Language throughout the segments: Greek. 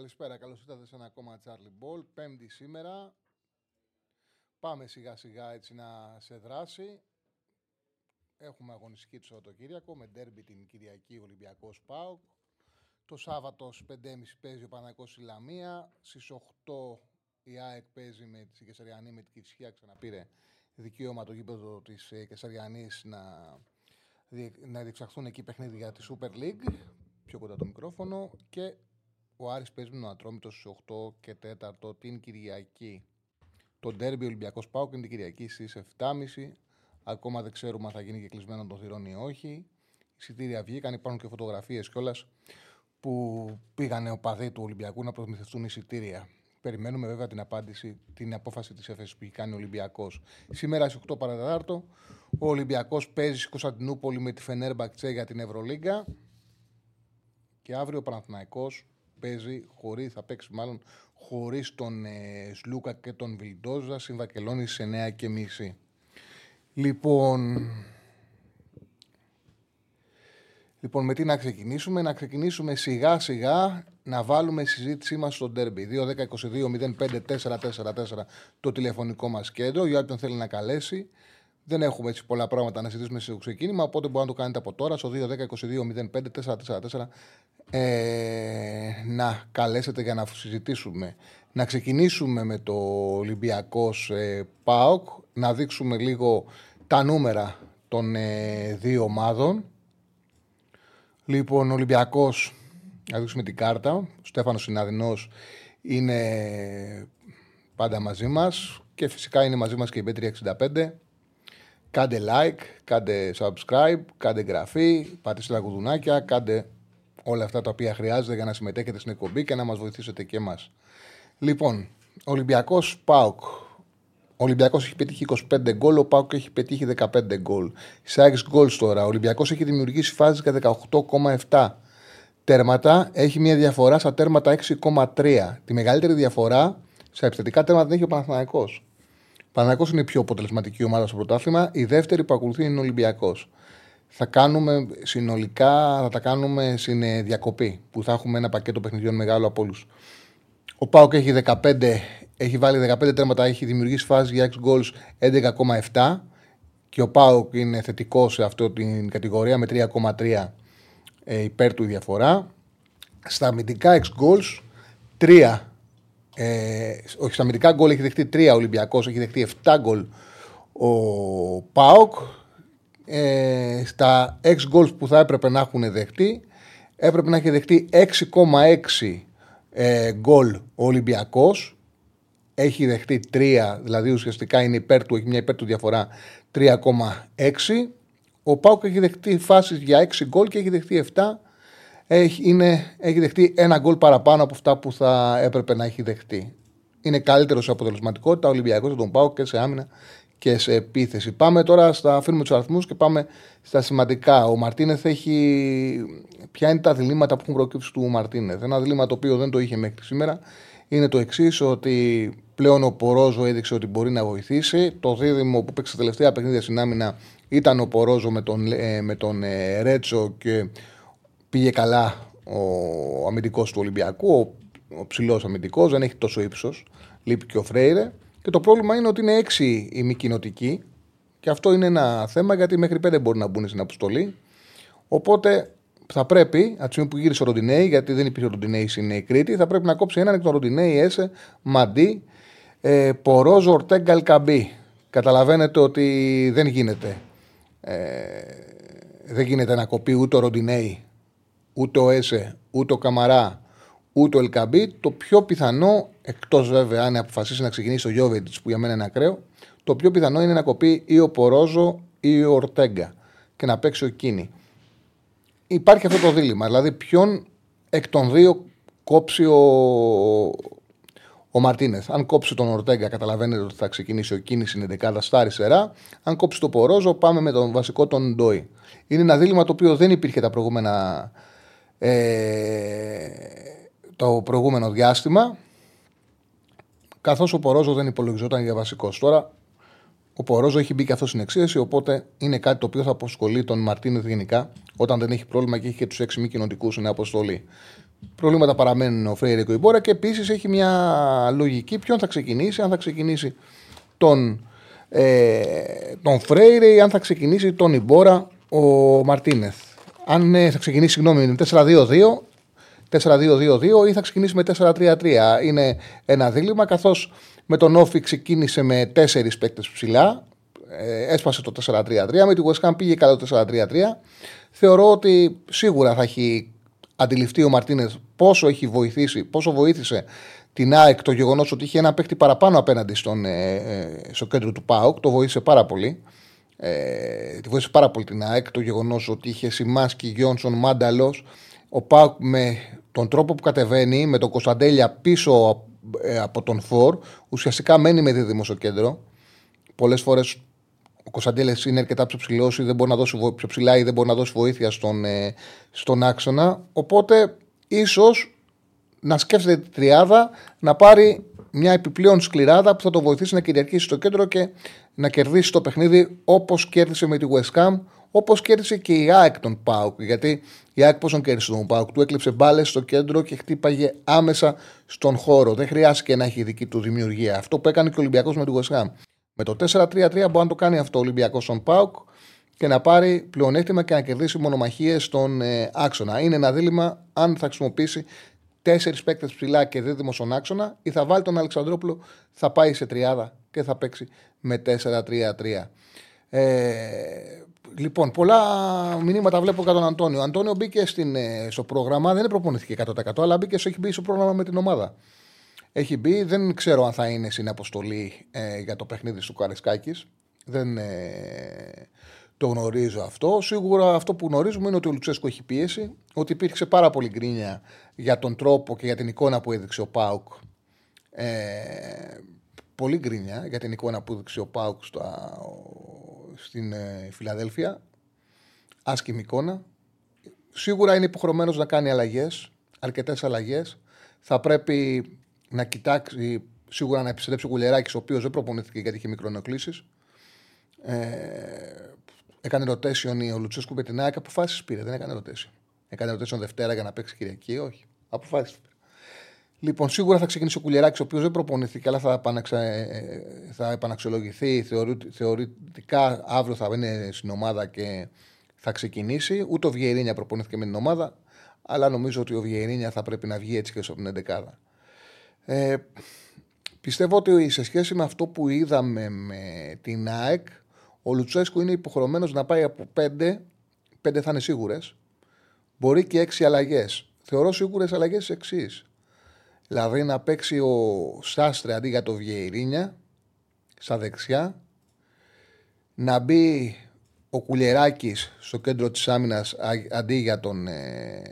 Καλησπέρα, καλώς ήρθατε σε ένα ακόμα Charlie Ball. Πέμπτη σήμερα. Πάμε σιγά σιγά έτσι να σε δράση. Έχουμε αγωνιστική το Σαββατοκύριακο με ντέρμπι την Κυριακή Ολυμπιακός ΠΑΟΚ. Το Σάββατο στις 5.30 παίζει ο Παναγικός στη Λαμία. Στις 8 η ΑΕΚ παίζει με τη Κεσαριανή με την Κυρισιά. Ξαναπήρε δικαίωμα το γήπεδο της ε, Κεσαριανής να, διε- να διεξαχθούν εκεί παιχνίδια για της Super League. Πιο κοντά το μικρόφωνο. Και ο Άρης παίζει με τον Ατρόμητος στις 8 και 4 την Κυριακή. Το ντέρμπι Ολυμπιακός Πάουκ είναι την Κυριακή στις 7.30. Ακόμα δεν ξέρουμε αν θα γίνει και κλεισμένο των θυρών ή όχι. Εισιτήρια βγήκαν, υπάρχουν και φωτογραφίες κιόλας που πήγανε οπαδοί του Ολυμπιακού να προμηθευτούν εισιτήρια. Περιμένουμε βέβαια την απάντηση, την απόφαση της ΕΦΕΣ που έχει κάνει ο Ολυμπιακός. Σήμερα στις 8 παρατέταρτο ο Ολυμπιακός παίζει στη Κωνσταντινούπολη με τη Φενέρμπακτσε για την Ευρωλίγκα. Και αύριο ο Παναθηναϊκός παίζει χωρίς, θα παίξει μάλλον χωρίς τον ε, Σλούκα και τον Βιλντόζα στην Βακελόνη στι 9 και μισή. Λοιπόν, Λοιπόν, με τι να ξεκινήσουμε, να ξεκινήσουμε σιγά σιγά να βάλουμε συζήτησή μας στο ντέρμπι. 2-10-22-05-444 το τηλεφωνικό μας κέντρο για όποιον θέλει να καλέσει. Δεν έχουμε έτσι πολλά πράγματα να συζητήσουμε στο ξεκίνημα, οπότε μπορείτε να το κάνετε από τώρα στο 2-10-22-05-444 ε, να καλέσετε για να συζητήσουμε. Να ξεκινήσουμε με το Ολυμπιακός ε, ΠΑΟΚ, να δείξουμε λίγο τα νούμερα των ε, δύο ομάδων. Λοιπόν, ο Ολυμπιακός, να δείξουμε την κάρτα. Ο Στέφανος Συναδεινός είναι πάντα μαζί μας και φυσικά είναι μαζί μας και η B365. Κάντε like, κάντε subscribe, κάντε εγγραφή, πατήστε τα κουδουνάκια, κάντε όλα αυτά τα οποία χρειάζεται για να συμμετέχετε στην εκπομπή και να μας βοηθήσετε και εμάς. Λοιπόν, Ολυμπιακός ΠΑΟΚ. Ο Ολυμπιακός έχει πετύχει 25 γκολ, ο Πάουκ έχει πετύχει 15 γκολ. Σε 6 γκολς τώρα. Ο Ολυμπιακός έχει δημιουργήσει φάσεις για 18,7 τέρματα. Έχει μια διαφορά στα τέρματα 6,3. Τη μεγαλύτερη διαφορά στα επιθετικά τέρματα την έχει ο Παναθηναϊκός. Ο Παναθηναϊκός είναι η πιο αποτελεσματική ομάδα στο πρωτάθλημα. Η δεύτερη που ακολουθεί είναι ο Ολυμπιακός. Θα κάνουμε συνολικά, θα τα κάνουμε στην ε, διακοπή που θα έχουμε ένα πακέτο παιχνιδιών μεγάλο από όλους. Ο Πάοκ έχει 15, έχει βάλει 15 τέρματα, έχει δημιουργήσει φάση για 6 goals 11,7 και ο Πάοκ είναι θετικό σε αυτή την κατηγορία με 3,3 ε, υπέρ του η διαφορά. Στα αμυντικά 6 goals 3 ε, όχι, στα αμυντικά γκολ έχει δεχτεί 3 ο Ολυμπιακός, έχει δεχτεί 7 γκολ ο ΠΑΟΚ. Ε, στα 6 goals που θα έπρεπε να έχουν δεχτεί, έπρεπε να έχει δεχτεί 6,6 ε, γκολ ο Ολυμπιακός. Έχει δεχτεί 3, δηλαδή ουσιαστικά είναι υπέρ του, έχει μια υπέρ του διαφορά 3,6. Ο Πάουκ έχει δεχτεί φάσεις για 6 γκολ και έχει δεχτεί 7. Έχει, είναι, έχει δεχτεί ένα γκολ παραπάνω από αυτά που θα έπρεπε να έχει δεχτεί. Είναι καλύτερος σε αποτελεσματικότητα ο Ολυμπιακός από τον Πάουκ και σε άμυνα και σε επίθεση. Πάμε τώρα στα αφήνουμε τους αριθμούς και πάμε στα σημαντικά. Ο Μαρτίνεθ έχει. Ποια είναι τα διλήμματα που έχουν προκύψει του Μαρτίνεθ; Ένα δίλημα το οποίο δεν το είχε μέχρι σήμερα είναι το εξής, ότι πλέον ο Πορόζο έδειξε ότι μπορεί να βοηθήσει. Το δίδυμο που παίξει τα τελευταία παιχνίδια στην άμυνα ήταν ο Πορόζο με τον, ε, με τον ε, Ρέτσο και πήγε καλά ο αμυντικός του Ολυμπιακού. Ο, ο ψηλός αμυντικός δεν έχει τόσο ύψος. Λείπει και ο Φρέιρε. Και το πρόβλημα είναι ότι είναι έξι οι μη κοινοτικοί. Και αυτό είναι ένα θέμα γιατί μέχρι πέντε μπορεί να μπουν στην αποστολή. Οπότε θα πρέπει, από τη στιγμή που γύρισε ο Ροντινέη, γιατί δεν υπήρχε ο Ροντινέη στην η Κρήτη, θα πρέπει να κόψει έναν εκ των Ροντινέη, Έσε, Μαντί, ε, Πορόζο, Ορτέγκα, Αλκαμπή. Καταλαβαίνετε ότι δεν γίνεται. Ε, δεν γίνεται να κοπεί ούτε ο Ροντινέη, ούτε ο Έσε, ούτε ο Καμαρά, ούτε ο Ελκαμπή. Το πιο πιθανό, εκτός βέβαια αν αποφασίσει να ξεκινήσει ο Γιώβετ, που για μένα είναι ακραίο, το πιο πιθανό είναι να κοπεί ή ο Πορόζο ή ο Ορτέγκα και να παίξει ο Κίνη. Υπάρχει αυτό το δίλημα. Δηλαδή, ποιον εκ των δύο κόψει ο, ο Μαρτίνεθ. Αν κόψει τον Ορτέγκα, καταλαβαίνετε ότι θα ξεκινήσει ο κίνηση είναι δεκάδα στα αριστερά. Αν κόψει τον Πορόζο, πάμε με τον βασικό τον Ντόι. Είναι ένα δίλημα το οποίο δεν υπήρχε τα προηγούμενα, ε, το προηγούμενο διάστημα. Καθώς ο Πορόζος δεν υπολογιζόταν για βασικός. Τώρα ο Πορόζος έχει μπει και αυτό στην εξαίρεση, οπότε είναι κάτι το οποίο θα αποσχολεί τον Μαρτίνεθ γενικά όταν δεν έχει πρόβλημα και έχει και τους έξι μη κοινοτικούς στην αποστολή. Προβλήματα παραμένουν ο Φρέιρε και ο Ιμπόρα και επίσης έχει μια λογική ποιον θα ξεκινήσει, αν θα ξεκινήσει τον, ε, τον Φρέιρε ή αν θα ξεκινήσει τον Ιμπόρα ο Μαρτίνεθ. Αν ε, θα ξεκινήσει, συγγνώμη, με 4-2-2, 4-2-2-2 ή θα ξεκινήσει με 4-3-3. Είναι ένα δίλημα καθώς με τον Όφη ξεκίνησε με 4 παίκτες ψηλά. Ε, έσπασε το 4-3-3. Με τη West Ham πήγε καλά το 4-3-3. Θεωρώ ότι σίγουρα θα έχει αντιληφθεί ο Μαρτίνε πόσο έχει βοηθήσει, πόσο βοήθησε την ΑΕΚ το γεγονός ότι είχε ένα παίκτη παραπάνω απέναντι στον, ε, ε, στο κέντρο του ΠΑΟΚ. Το βοήθησε πάρα πολύ. Ε, τη βοήθησε πάρα πολύ την ΑΕΚ το γεγονός ότι είχε Σιμάσκι, Γιόνσον, Μάνταλος. Ο ΠΑΟΚ με τον τρόπο που κατεβαίνει, με τον Κωνσταντέλια πίσω ε, από τον Φορ, ουσιαστικά μένει με δίδυμο στο κέντρο. Πολλές φορές ο Κωνσταντέλε είναι αρκετά πιο ψηλός ή δεν μπορεί να δώσει πιο ψηλά ή δεν μπορεί να δώσει βοήθεια στον, ε, στον άξονα. Οπότε ίσως να σκέφτεται τη τριάδα να πάρει μια επιπλέον σκληράδα που θα το βοηθήσει να κυριαρχήσει στο κέντρο και να κερδίσει το παιχνίδι όπως κέρδισε με τη West Ham, όπως κέρδισε και η ΑΕΚ τον Πάουκ. Γιατί η ΑΕΚ πόσο κέρδισε τον Πάουκ, του έκλειψε μπάλες στο κέντρο και χτύπαγε άμεσα στον χώρο. Δεν χρειάστηκε να έχει δική του δημιουργία. Αυτό που έκανε και ο Ολυμπιακός με τη West Ham. Με το 4-3-3 μπορεί να το κάνει αυτό ο Ολυμπιακός στον Πάουκ και να πάρει πλεονέκτημα και να κερδίσει μονομαχίες στον ε, άξονα. Είναι ένα δίλημα αν θα χρησιμοποιήσει τέσσερις παίκτες ψηλά και δίδυμο στον άξονα ή θα βάλει τον Αλεξανδρόπουλο, θα πάει σε τριάδα και θα παίξει με 4-3-3. Ε, λοιπόν, πολλά μηνύματα βλέπω κατά τον Αντώνιο. Ο Αντώνιο μπήκε στην, ε, στο πρόγραμμα, δεν προπονηθήκε 100% αλλά μπήκε, έχει μπει στο πρόγραμμα με την ομάδα έχει μπει. Δεν ξέρω αν θα είναι στην αποστολή ε, για το παιχνίδι του Καρεσκάκη. Δεν ε, το γνωρίζω αυτό. Σίγουρα αυτό που γνωρίζουμε είναι ότι ο Λουτσέσκο έχει πίεση, ότι υπήρξε πάρα πολύ γκρίνια για τον τρόπο και για την εικόνα που έδειξε ο Πάουκ. Ε, πολύ γκρίνια για την εικόνα που έδειξε ο Πάουκ στα, στην ε, Φιλαδέλφια. Άσκημη εικόνα. Σίγουρα είναι υποχρεωμένος να κάνει αλλαγές, αρκετές αλλαγές. Θα πρέπει να κοιτάξει σίγουρα να επιστρέψει ο Κουλεράκης, ο οποίος δεν προπονήθηκε γιατί είχε μικρονοκλήσεις. Ε, έκανε rotation ο Λουτσέσκου με την ΑΕΚ. Αποφάσεις πήρε, δεν έκανε rotation. Έκανε rotation Δευτέρα για να παίξει Κυριακή, όχι. Αποφάσεις πήρε. Λοιπόν, σίγουρα θα ξεκινήσει ο Κουλεράκη, ο οποίος δεν προπονήθηκε, αλλά θα, επαναξα... Ε, θα επαναξιολογηθεί. Θεωρητικά αύριο θα είναι στην ομάδα και θα ξεκινήσει. Ούτε ο Βιερίνια προπονήθηκε με την ομάδα, αλλά νομίζω ότι ο Βιερίνια θα πρέπει να βγει έτσι και στην 11. Ε, πιστεύω ότι σε σχέση με αυτό που είδαμε με την ΑΕΚ, ο Λουτσέσκου είναι υποχρεωμένος να πάει από 5, 5 θα είναι σίγουρες, μπορεί και 6 αλλαγές. Θεωρώ σίγουρες αλλαγές εξής. Δηλαδή να παίξει ο Σάστρε αντί για το Βιερίνια στα δεξιά, να μπει ο Κουλεράκης στο κέντρο της άμυνας αντί για τον ε,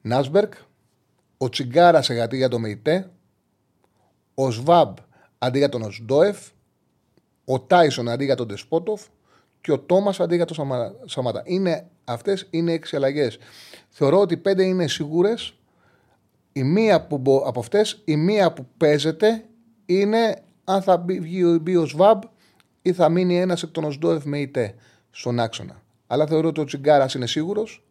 Νάσμπερκ ο Τσιγκάρας σε γατή για το ΜΕΙΤΕ, ο Σβάμπ αντί για τον Οσντόεφ, ο Τάισον αντί για τον Τεσπότοφ και ο Τόμας αντί για τον Σαμάτα. Είναι, αυτές είναι έξι αλλαγές. Θεωρώ ότι πέντε είναι σίγουρες. Η μία που, από αυτές, η μία που παίζεται είναι αν θα μπει, μπει ο Σβάμπ ή θα μείνει ένας εκ των Οσντόεφ με ΙΤΕ στον άξονα. Αλλά θεωρώ ότι ο Τσιγκάρας είναι σίγουρος,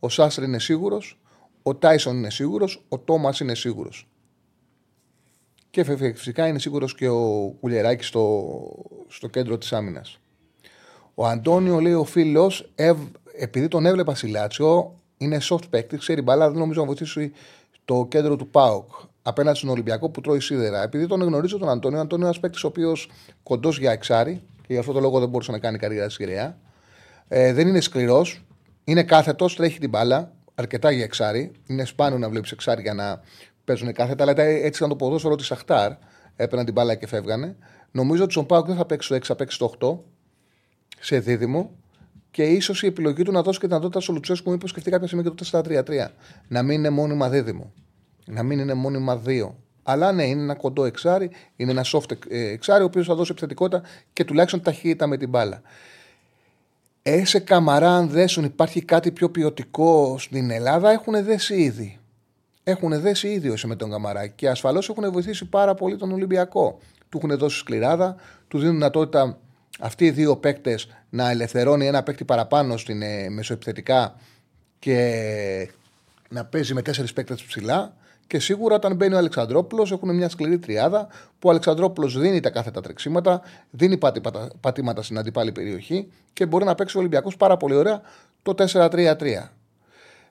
ο Σάστρ είναι σίγουρος, ο Τάισον είναι σίγουρος, ο Τόμας είναι σίγουρος. Και φυσικά είναι σίγουρος και ο Κουλιεράκη στο, στο κέντρο της άμυνας. Ο Αντώνιο λέει ο φίλος, επειδή τον έβλεπα στη Λάτσιο, είναι soft παίκτη, ξέρει μπαλά, δεν νομίζω να βοηθήσει το κέντρο του ΠΑΟΚ απέναντι στον Ολυμπιακό που τρώει σίδερα. Επειδή τον γνωρίζω τον Αντώνιο, ο Αντώνιο είναι ένας παίκτης ο οποίος κοντός για εξάρι και γι' αυτό το λόγο δεν μπορούσε να κάνει καριέρα στη Γραία. Ε, δεν είναι σκληρός, είναι κάθετος, τρέχει την μπάλα αρκετά για εξάρι. Είναι σπάνιο να βλέπεις εξάρι για να παίζουν κάθετα, αλλά έτσι ήταν το ποδόσφαιρο της Αχτάρ. Έπαιρναν την μπάλα και φεύγανε. Νομίζω ότι στον Πάουκ δεν θα παίξει το 6, θα παίξει το 8 σε δίδυμο και ίσως η επιλογή του να δώσει και δυνατότητα στο Λουτσέσκου μήπως σκεφτεί κάποια στιγμή και το 4-3-3. Να μην είναι μόνιμα δίδυμο. Να μην είναι μόνιμα δύο. Αλλά ναι, είναι ένα κοντό εξάρι, είναι ένα soft ε, εξάρι, ο οποίος θα δώσει επιθετικότητα και τουλάχιστον ταχύτητα με την μπάλα. Έσε καμαρά, αν δέσουν, υπάρχει κάτι πιο ποιοτικό στην Ελλάδα, έχουν δέσει ήδη. Έχουν δέσει ήδη όσο με τον Καμαρά και ασφαλώς έχουν βοηθήσει πάρα πολύ τον Ολυμπιακό. Του έχουν δώσει σκληράδα, του δίνουν δυνατότητα αυτοί οι δύο παίκτες να ελευθερώνει ένα παίκτη παραπάνω στην ε, μεσοεπιθετικά και να παίζει με τέσσερις παίκτες ψηλά. Και σίγουρα όταν μπαίνει ο Αλεξανδρόπουλος έχουν μια σκληρή τριάδα που ο Αλεξανδρόπουλος δίνει τα κάθετα τρεξίματα, δίνει πατήματα, πατήματα στην αντιπάλη περιοχή και μπορεί να παίξει ο Ολυμπιακός πάρα πολύ ωραία το 4-3-3.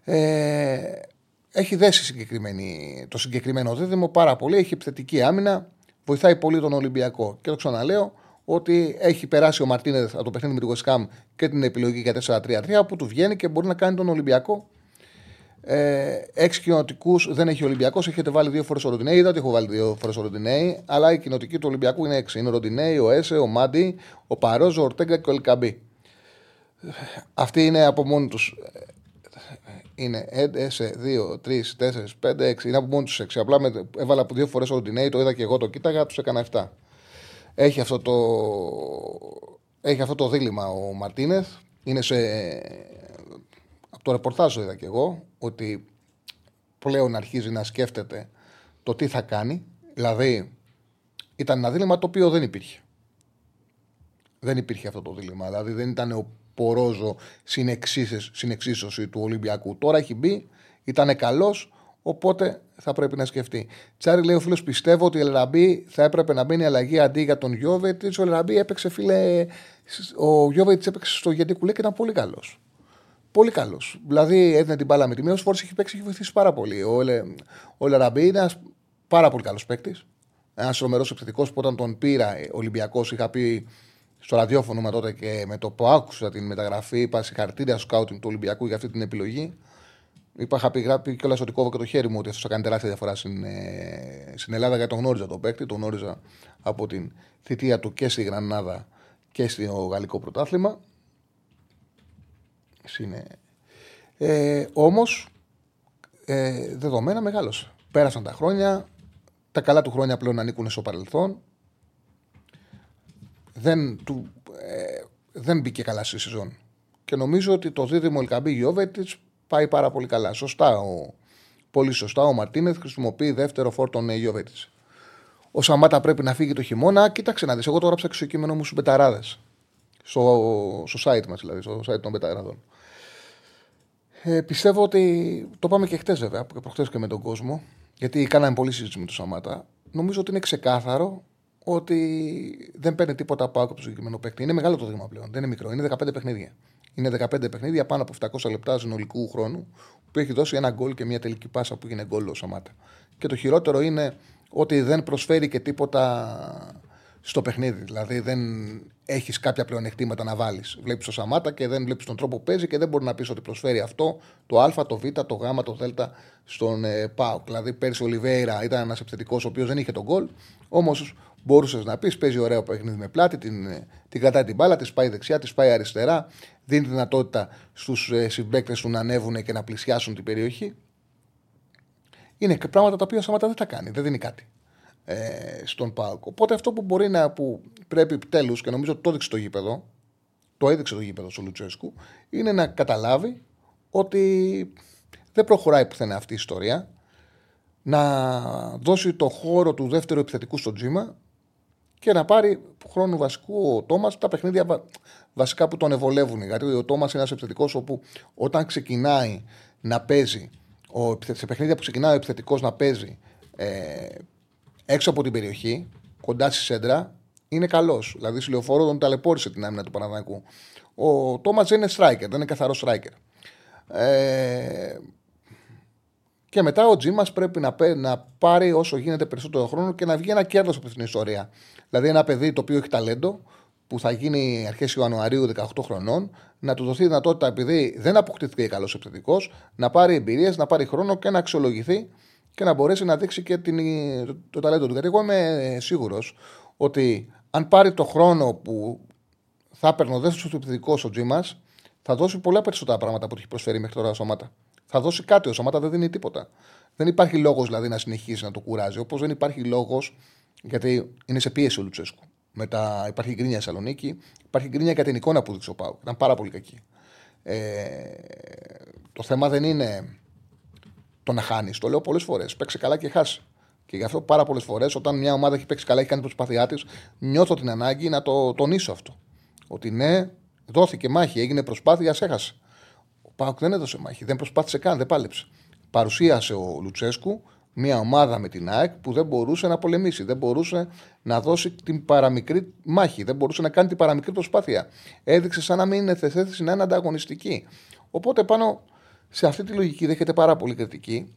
Ε, έχει δέσει το συγκεκριμένο δίδυμο πάρα πολύ. Έχει επιθετική άμυνα, βοηθάει πολύ τον Ολυμπιακό. Και το ξαναλέω ότι έχει περάσει ο Μαρτίνεθ από το παιχνίδι με την Γοσκάμ και την επιλογή για 4-3-3 που του βγαίνει και μπορεί να κάνει τον Ολυμπιακό ε, έξι κοινοτικούς δεν έχει ο Ολυμπιακός. Έχετε βάλει δύο φορές ο Ροντινέη. Είδα ότι έχω βάλει δύο φορές ο Ροντινέη. Αλλά η κοινοτική του Ολυμπιακού είναι έξι. Είναι ο Ροντινέη, ο Έσε, ο Μάντι, ο Παρόζο, ο Ορτέγκα και ο Ελκαμπή. Αυτοί είναι από μόνοι τους. Είναι Έσε, 2, 3, 4, 5, 6. Είναι από μόνοι τους 6. Απλά με, έβαλα από δύο φορές ο Ροντινέη, το είδα και εγώ το κοίταγα, τους έκανα 7. Έχει αυτό το, έχει αυτό το δίλημα ο Μαρτίνεθ. Είναι σε το ρεπορτάζ είδα και εγώ ότι πλέον αρχίζει να σκέφτεται το τι θα κάνει. Δηλαδή, ήταν ένα δίλημα το οποίο δεν υπήρχε. Δεν υπήρχε αυτό το δίλημα. Δηλαδή, δεν ήταν ο Πορόζο συνεξίσωση του Ολυμπιακού. Τώρα έχει μπει, ήταν καλός, οπότε θα πρέπει να σκεφτεί. Τσάρι λέει ο φίλος: Πιστεύω ότι ο Ελραμπή θα έπρεπε να μπαίνει αλλαγή αντί για τον Γιώβετ. Ο Ελραμπή έπαιξε, φίλε. Ο Γιώβετ έπαιξε στο γιατί κουλέ και ήταν πολύ καλός. Πολύ καλός. Δηλαδή έδινε την μπάλα με τη μία. Όσο έχει παίξει, έχει βοηθήσει πάρα πολύ. Ο, Λε, ο Λεραμπή είναι ένας πάρα πολύ καλός παίκτης. Ένας τρομερός επιθετικός που όταν τον πήρα ο Ολυμπιακός, είχα πει στο ραδιόφωνο με τότε και με το που άκουσα την μεταγραφή, είπα συγχαρητήρια στο σκάουτινγκ του Ολυμπιακού για αυτή την επιλογή. Είπα, είχα πει, γράψει κιόλας ότι κόβω και το χέρι μου ότι αυτός θα κάνει τεράστια διαφορά στην, ε, στην Ελλάδα γιατί τον γνώριζα τον παίκτη. Τον γνώριζα από την θητεία του και στη Γρανάδα και στο Γαλλικό Πρωτάθλημα. Είναι... Ε, Όμως, ε, δεδομένα μεγάλωσε. Πέρασαν τα χρόνια. Τα καλά του χρόνια πλέον ανήκουν στο παρελθόν. Δεν, του, ε, δεν μπήκε καλά στη σεζόν. Και νομίζω ότι το δίδυμο Ελκαμπή Γιώβετιτς πάει πάρα πολύ καλά. Σωστά ο, πολύ σωστά ο Μαρτίνεθ χρησιμοποιεί δεύτερο φόρτο Γιώβετιτς. Ο Σαμάτα πρέπει να φύγει το χειμώνα. Κοίταξε να δεις. Εγώ το έγραψα και στο κείμενο μου στους Μπεταράδες. Στο, στο site μας δηλαδή, στο site των Μπεταράδων. Ε, πιστεύω ότι. Το πάμε και χτες βέβαια, προχθέ και με τον κόσμο, γιατί κάναμε πολύ συζήτηση με τον Σαμάτα. Νομίζω ότι είναι ξεκάθαρο ότι δεν παίρνει τίποτα από άκρη το συγκεκριμένο παίκτη. Είναι μεγάλο το δείγμα πλέον. Δεν είναι μικρό. Είναι 15 παιχνίδια. Είναι 15 παιχνίδια πάνω από 700 λεπτά συνολικού χρόνου που έχει δώσει ένα γκολ και μια τελική πάσα που είναι γκολ ο Σαμάτα. Και το χειρότερο είναι ότι δεν προσφέρει και τίποτα στο παιχνίδι. Δηλαδή δεν έχεις κάποια πλεονεκτήματα να βάλεις. Βλέπεις το Σαμάτα και δεν βλέπεις τον τρόπο που παίζει και δεν μπορεί να πεις ότι προσφέρει αυτό το Α, το Β, το Γ, το Δ στον ε, Πάουκ. Δηλαδή πέρσι ο Λιβέηρα ήταν ένας επιθετικός ο οποίος δεν είχε τον γκολ. Όμως μπορούσες να πεις: Παίζει ωραίο παιχνίδι με πλάτη, την, ε, την κρατάει την μπάλα, τη πάει δεξιά, τη πάει αριστερά. Δίνει δυνατότητα στους ε, συμπαίκτες του να ανέβουν και να πλησιάσουν την περιοχή. Είναι πράγματα τα οποία ο Σαμάτα δεν τα κάνει, δεν δίνει κάτι ε, στον Πάοκ. Οπότε αυτό που μπορεί να που πρέπει επιτέλου και νομίζω ότι το έδειξε το γήπεδο, το έδειξε το γήπεδο στο Λουτσέσκου, είναι να καταλάβει ότι δεν προχωράει πουθενά αυτή η ιστορία. Να δώσει το χώρο του δεύτερου επιθετικού στο τζίμα και να πάρει χρόνο βασικού ο Τόμας τα παιχνίδια βασικά που τον ευολεύουν. Γιατί ο Τόμας είναι ένας επιθετικός όπου όταν ξεκινάει να παίζει, ο, σε παιχνίδια που ξεκινάει ο επιθετικός να παίζει ε, έξω από την περιοχή, κοντά στη σέντρα, είναι καλός. Δηλαδή, στη λεωφόρο τον ταλαιπώρησε την άμυνα του Παναδάκου. Ο Τόμας δεν είναι striker, δεν είναι καθαρός striker. Ε, και μετά ο Τζίμας πρέπει να, να πάρει όσο γίνεται περισσότερο χρόνο και να βγει ένα κέρδος από την ιστορία. Δηλαδή, ένα παιδί το οποίο έχει ταλέντο, που θα γίνει αρχές Ιανουαρίου 18 χρονών, να του δοθεί δυνατότητα, επειδή δεν αποκτήθηκε καλός επιθετικός, να πάρει εμπειρίες, να πάρει χρόνο και να αξιολογηθεί και να μπορέσει να δείξει και την, το, το ταλέντο του. Γιατί εγώ είμαι σίγουρος ότι αν πάρει το χρόνο που θα έπαιρνε ο δεύτερο του επιθετικός ο Τζίμας, Θα δώσει πολλά περισσότερα πράγματα που έχει προσφέρει μέχρι τώρα ο Σαμάτα. Θα δώσει κάτι. Ο Σαμάτα δεν δίνει τίποτα. Δεν υπάρχει λόγος δηλαδή να συνεχίσει να το κουράζει. Όπως δεν υπάρχει λόγος, γιατί είναι σε πίεση ο Λουτσέσκου. Μετά υπάρχει γκρίνια Σαλονίκη, υπάρχει γκρίνια για την εικόνα που δείξε ο Πάου. Ήταν πάρα πολύ κακή. Ε, το θέμα δεν είναι το να χάνεις. Το λέω πολλές φορές. Παίξε καλά και χάσει. Και γι' αυτό πάρα πολλές φορές, όταν μια ομάδα έχει παίξει καλά, έχει κάνει την προσπάθειά της, νιώθω την ανάγκη να το τονίσω αυτό. Ότι ναι, δόθηκε μάχη, έγινε προσπάθεια, έχασε. Ο Πάουκ δεν έδωσε μάχη, δεν προσπάθησε καν, δεν πάλεψε. Παρουσίασε ο Λουτσέσκου μια ομάδα με την ΑΕΚ που δεν μπορούσε να πολεμήσει, δεν μπορούσε να δώσει την παραμικρή μάχη, δεν μπορούσε να κάνει την παραμικρή προσπάθεια. Έδειξε σαν να μην είναι θέση να είναι ανταγωνιστική. Οπότε πάνω σε αυτή τη λογική δέχεται πάρα πολύ κριτική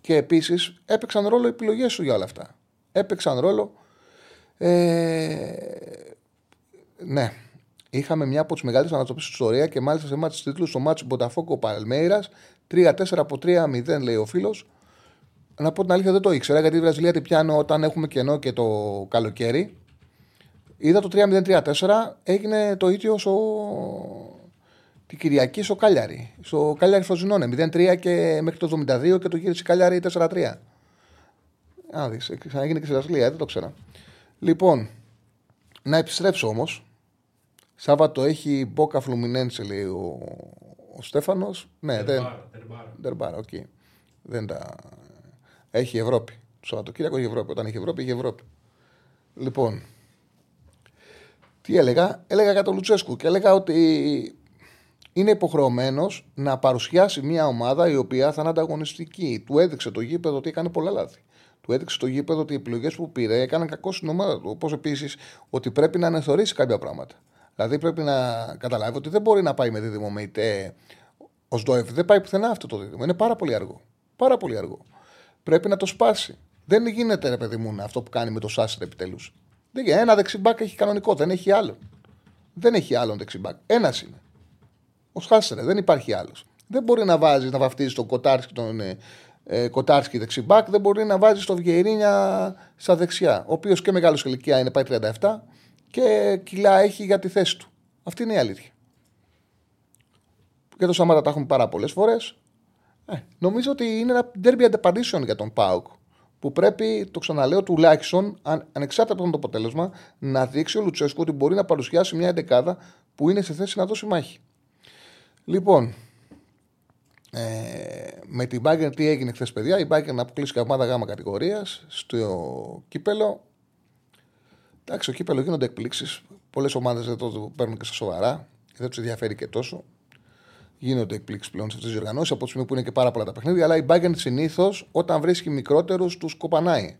και επίσης έπαιξαν ρόλο οι επιλογές σου για όλα αυτά. Έπαιξαν ρόλο. Ε, ναι, είχαμε μια από τις μεγάλε ανατροπές στην ιστορία και μάλιστα σε μάτι τίτλους στο μάτσο Μποταφόκο Παλμέιρας 3-4 από 3-0, λέει ο φίλος. Να πω την αλήθεια, δεν το ήξερα γιατί η Βραζιλία την πιάνω όταν έχουμε κενό και το καλοκαίρι. Είδα το 3-0-3-4, έγινε το ίδιο στο, την Κυριακή στο Κάλιαρη. Στο Κάλιαρη Φροζινόνε. 0-3 και μέχρι το 72 και το γύρισε Κάλιαρη 4-3. Α, δεις, ξαναγίνει και στη Βραζιλία, δεν το ξέρα. Λοιπόν, να επιστρέψω όμως. Σάββατο έχει Μπόκα Φλουμινένσε, λέει ο, ο Στέφανος. Ναι, δεν. Τερμπάρα, οκ. Okay. Δεν τα. Έχει Ευρώπη. Το Σαββατοκύριακο έχει Ευρώπη. Όταν έχει Ευρώπη, έχει Ευρώπη. Λοιπόν, τι έλεγα; Έλεγα για τον Λουτσέσκου και έλεγα ότι είναι υποχρεωμένος να παρουσιάσει μια ομάδα η οποία θα είναι ανταγωνιστική. Του έδειξε το γήπεδο ότι έκανε πολλά λάθη. Του έδειξε το γήπεδο ότι οι επιλογές που πήρε έκαναν κακό στην ομάδα του. Όπως επίσης ότι πρέπει να αναθεωρήσει κάποια πράγματα. Δηλαδή πρέπει να καταλάβει ότι δεν μπορεί να πάει με δίδυμο με ητέ ω ΔΟΕΦ. Δεν πάει πουθενά αυτό το δίδυμο. Είναι πάρα πολύ αργό. Πάρα πολύ αργό. Πρέπει να το σπάσει. Δεν γίνεται, ρε παιδί μου, αυτό που κάνει με το Σάσερ επιτέλους. Ένα δεξιμπάκ έχει κανονικό, δεν έχει άλλο. Δεν έχει άλλον δεξιμπάκ. Ένας είναι. Ο Χάσερ, δεν υπάρχει άλλος. Δεν μπορεί να βάζεις, να βαφτίζεις τον Κοτάρσκι, τον ε, ε, Κοτάρσκι δεξιμπάκ, δεν μπορεί να βάζεις τον Βιερίνια στα δεξιά. Ο οποίος και μεγάλος ηλικία είναι, πάει 37 και κιλά έχει για τη θέση του. Αυτή είναι η αλήθεια. Και το Σαμάτα τα έχουμε πάρα πολλές φορές. Ε, νομίζω ότι είναι ένα derby αντεπαντήσεων για τον Πάουκ. Που πρέπει, το ξαναλέω, τουλάχιστον, αν, ανεξάρτητα από το αποτέλεσμα, να δείξει ο Λουτσέσκου ότι μπορεί να παρουσιάσει μια εντεκάδα που είναι σε θέση να δώσει μάχη. Λοιπόν, ε, με την Bayern τι έγινε χθες, παιδιά; Η Bayern αποκλείστηκε ομάδα γάμα κατηγορίας στο κύπελο. Εντάξει, στο κύπελο γίνονται εκπλήξεις. Πολλές ομάδες δεν το παίρνουν και στα σοβαρά. Δεν τους ενδιαφέρει και τόσο. Γίνονται εκπλήξεις πλέον σε αυτές τις οργανώσεις από τη στιγμή που είναι και πάρα πολλά τα παιχνίδια. Αλλά η Bayern συνήθως όταν βρίσκει μικρότερους τους κοπανάει.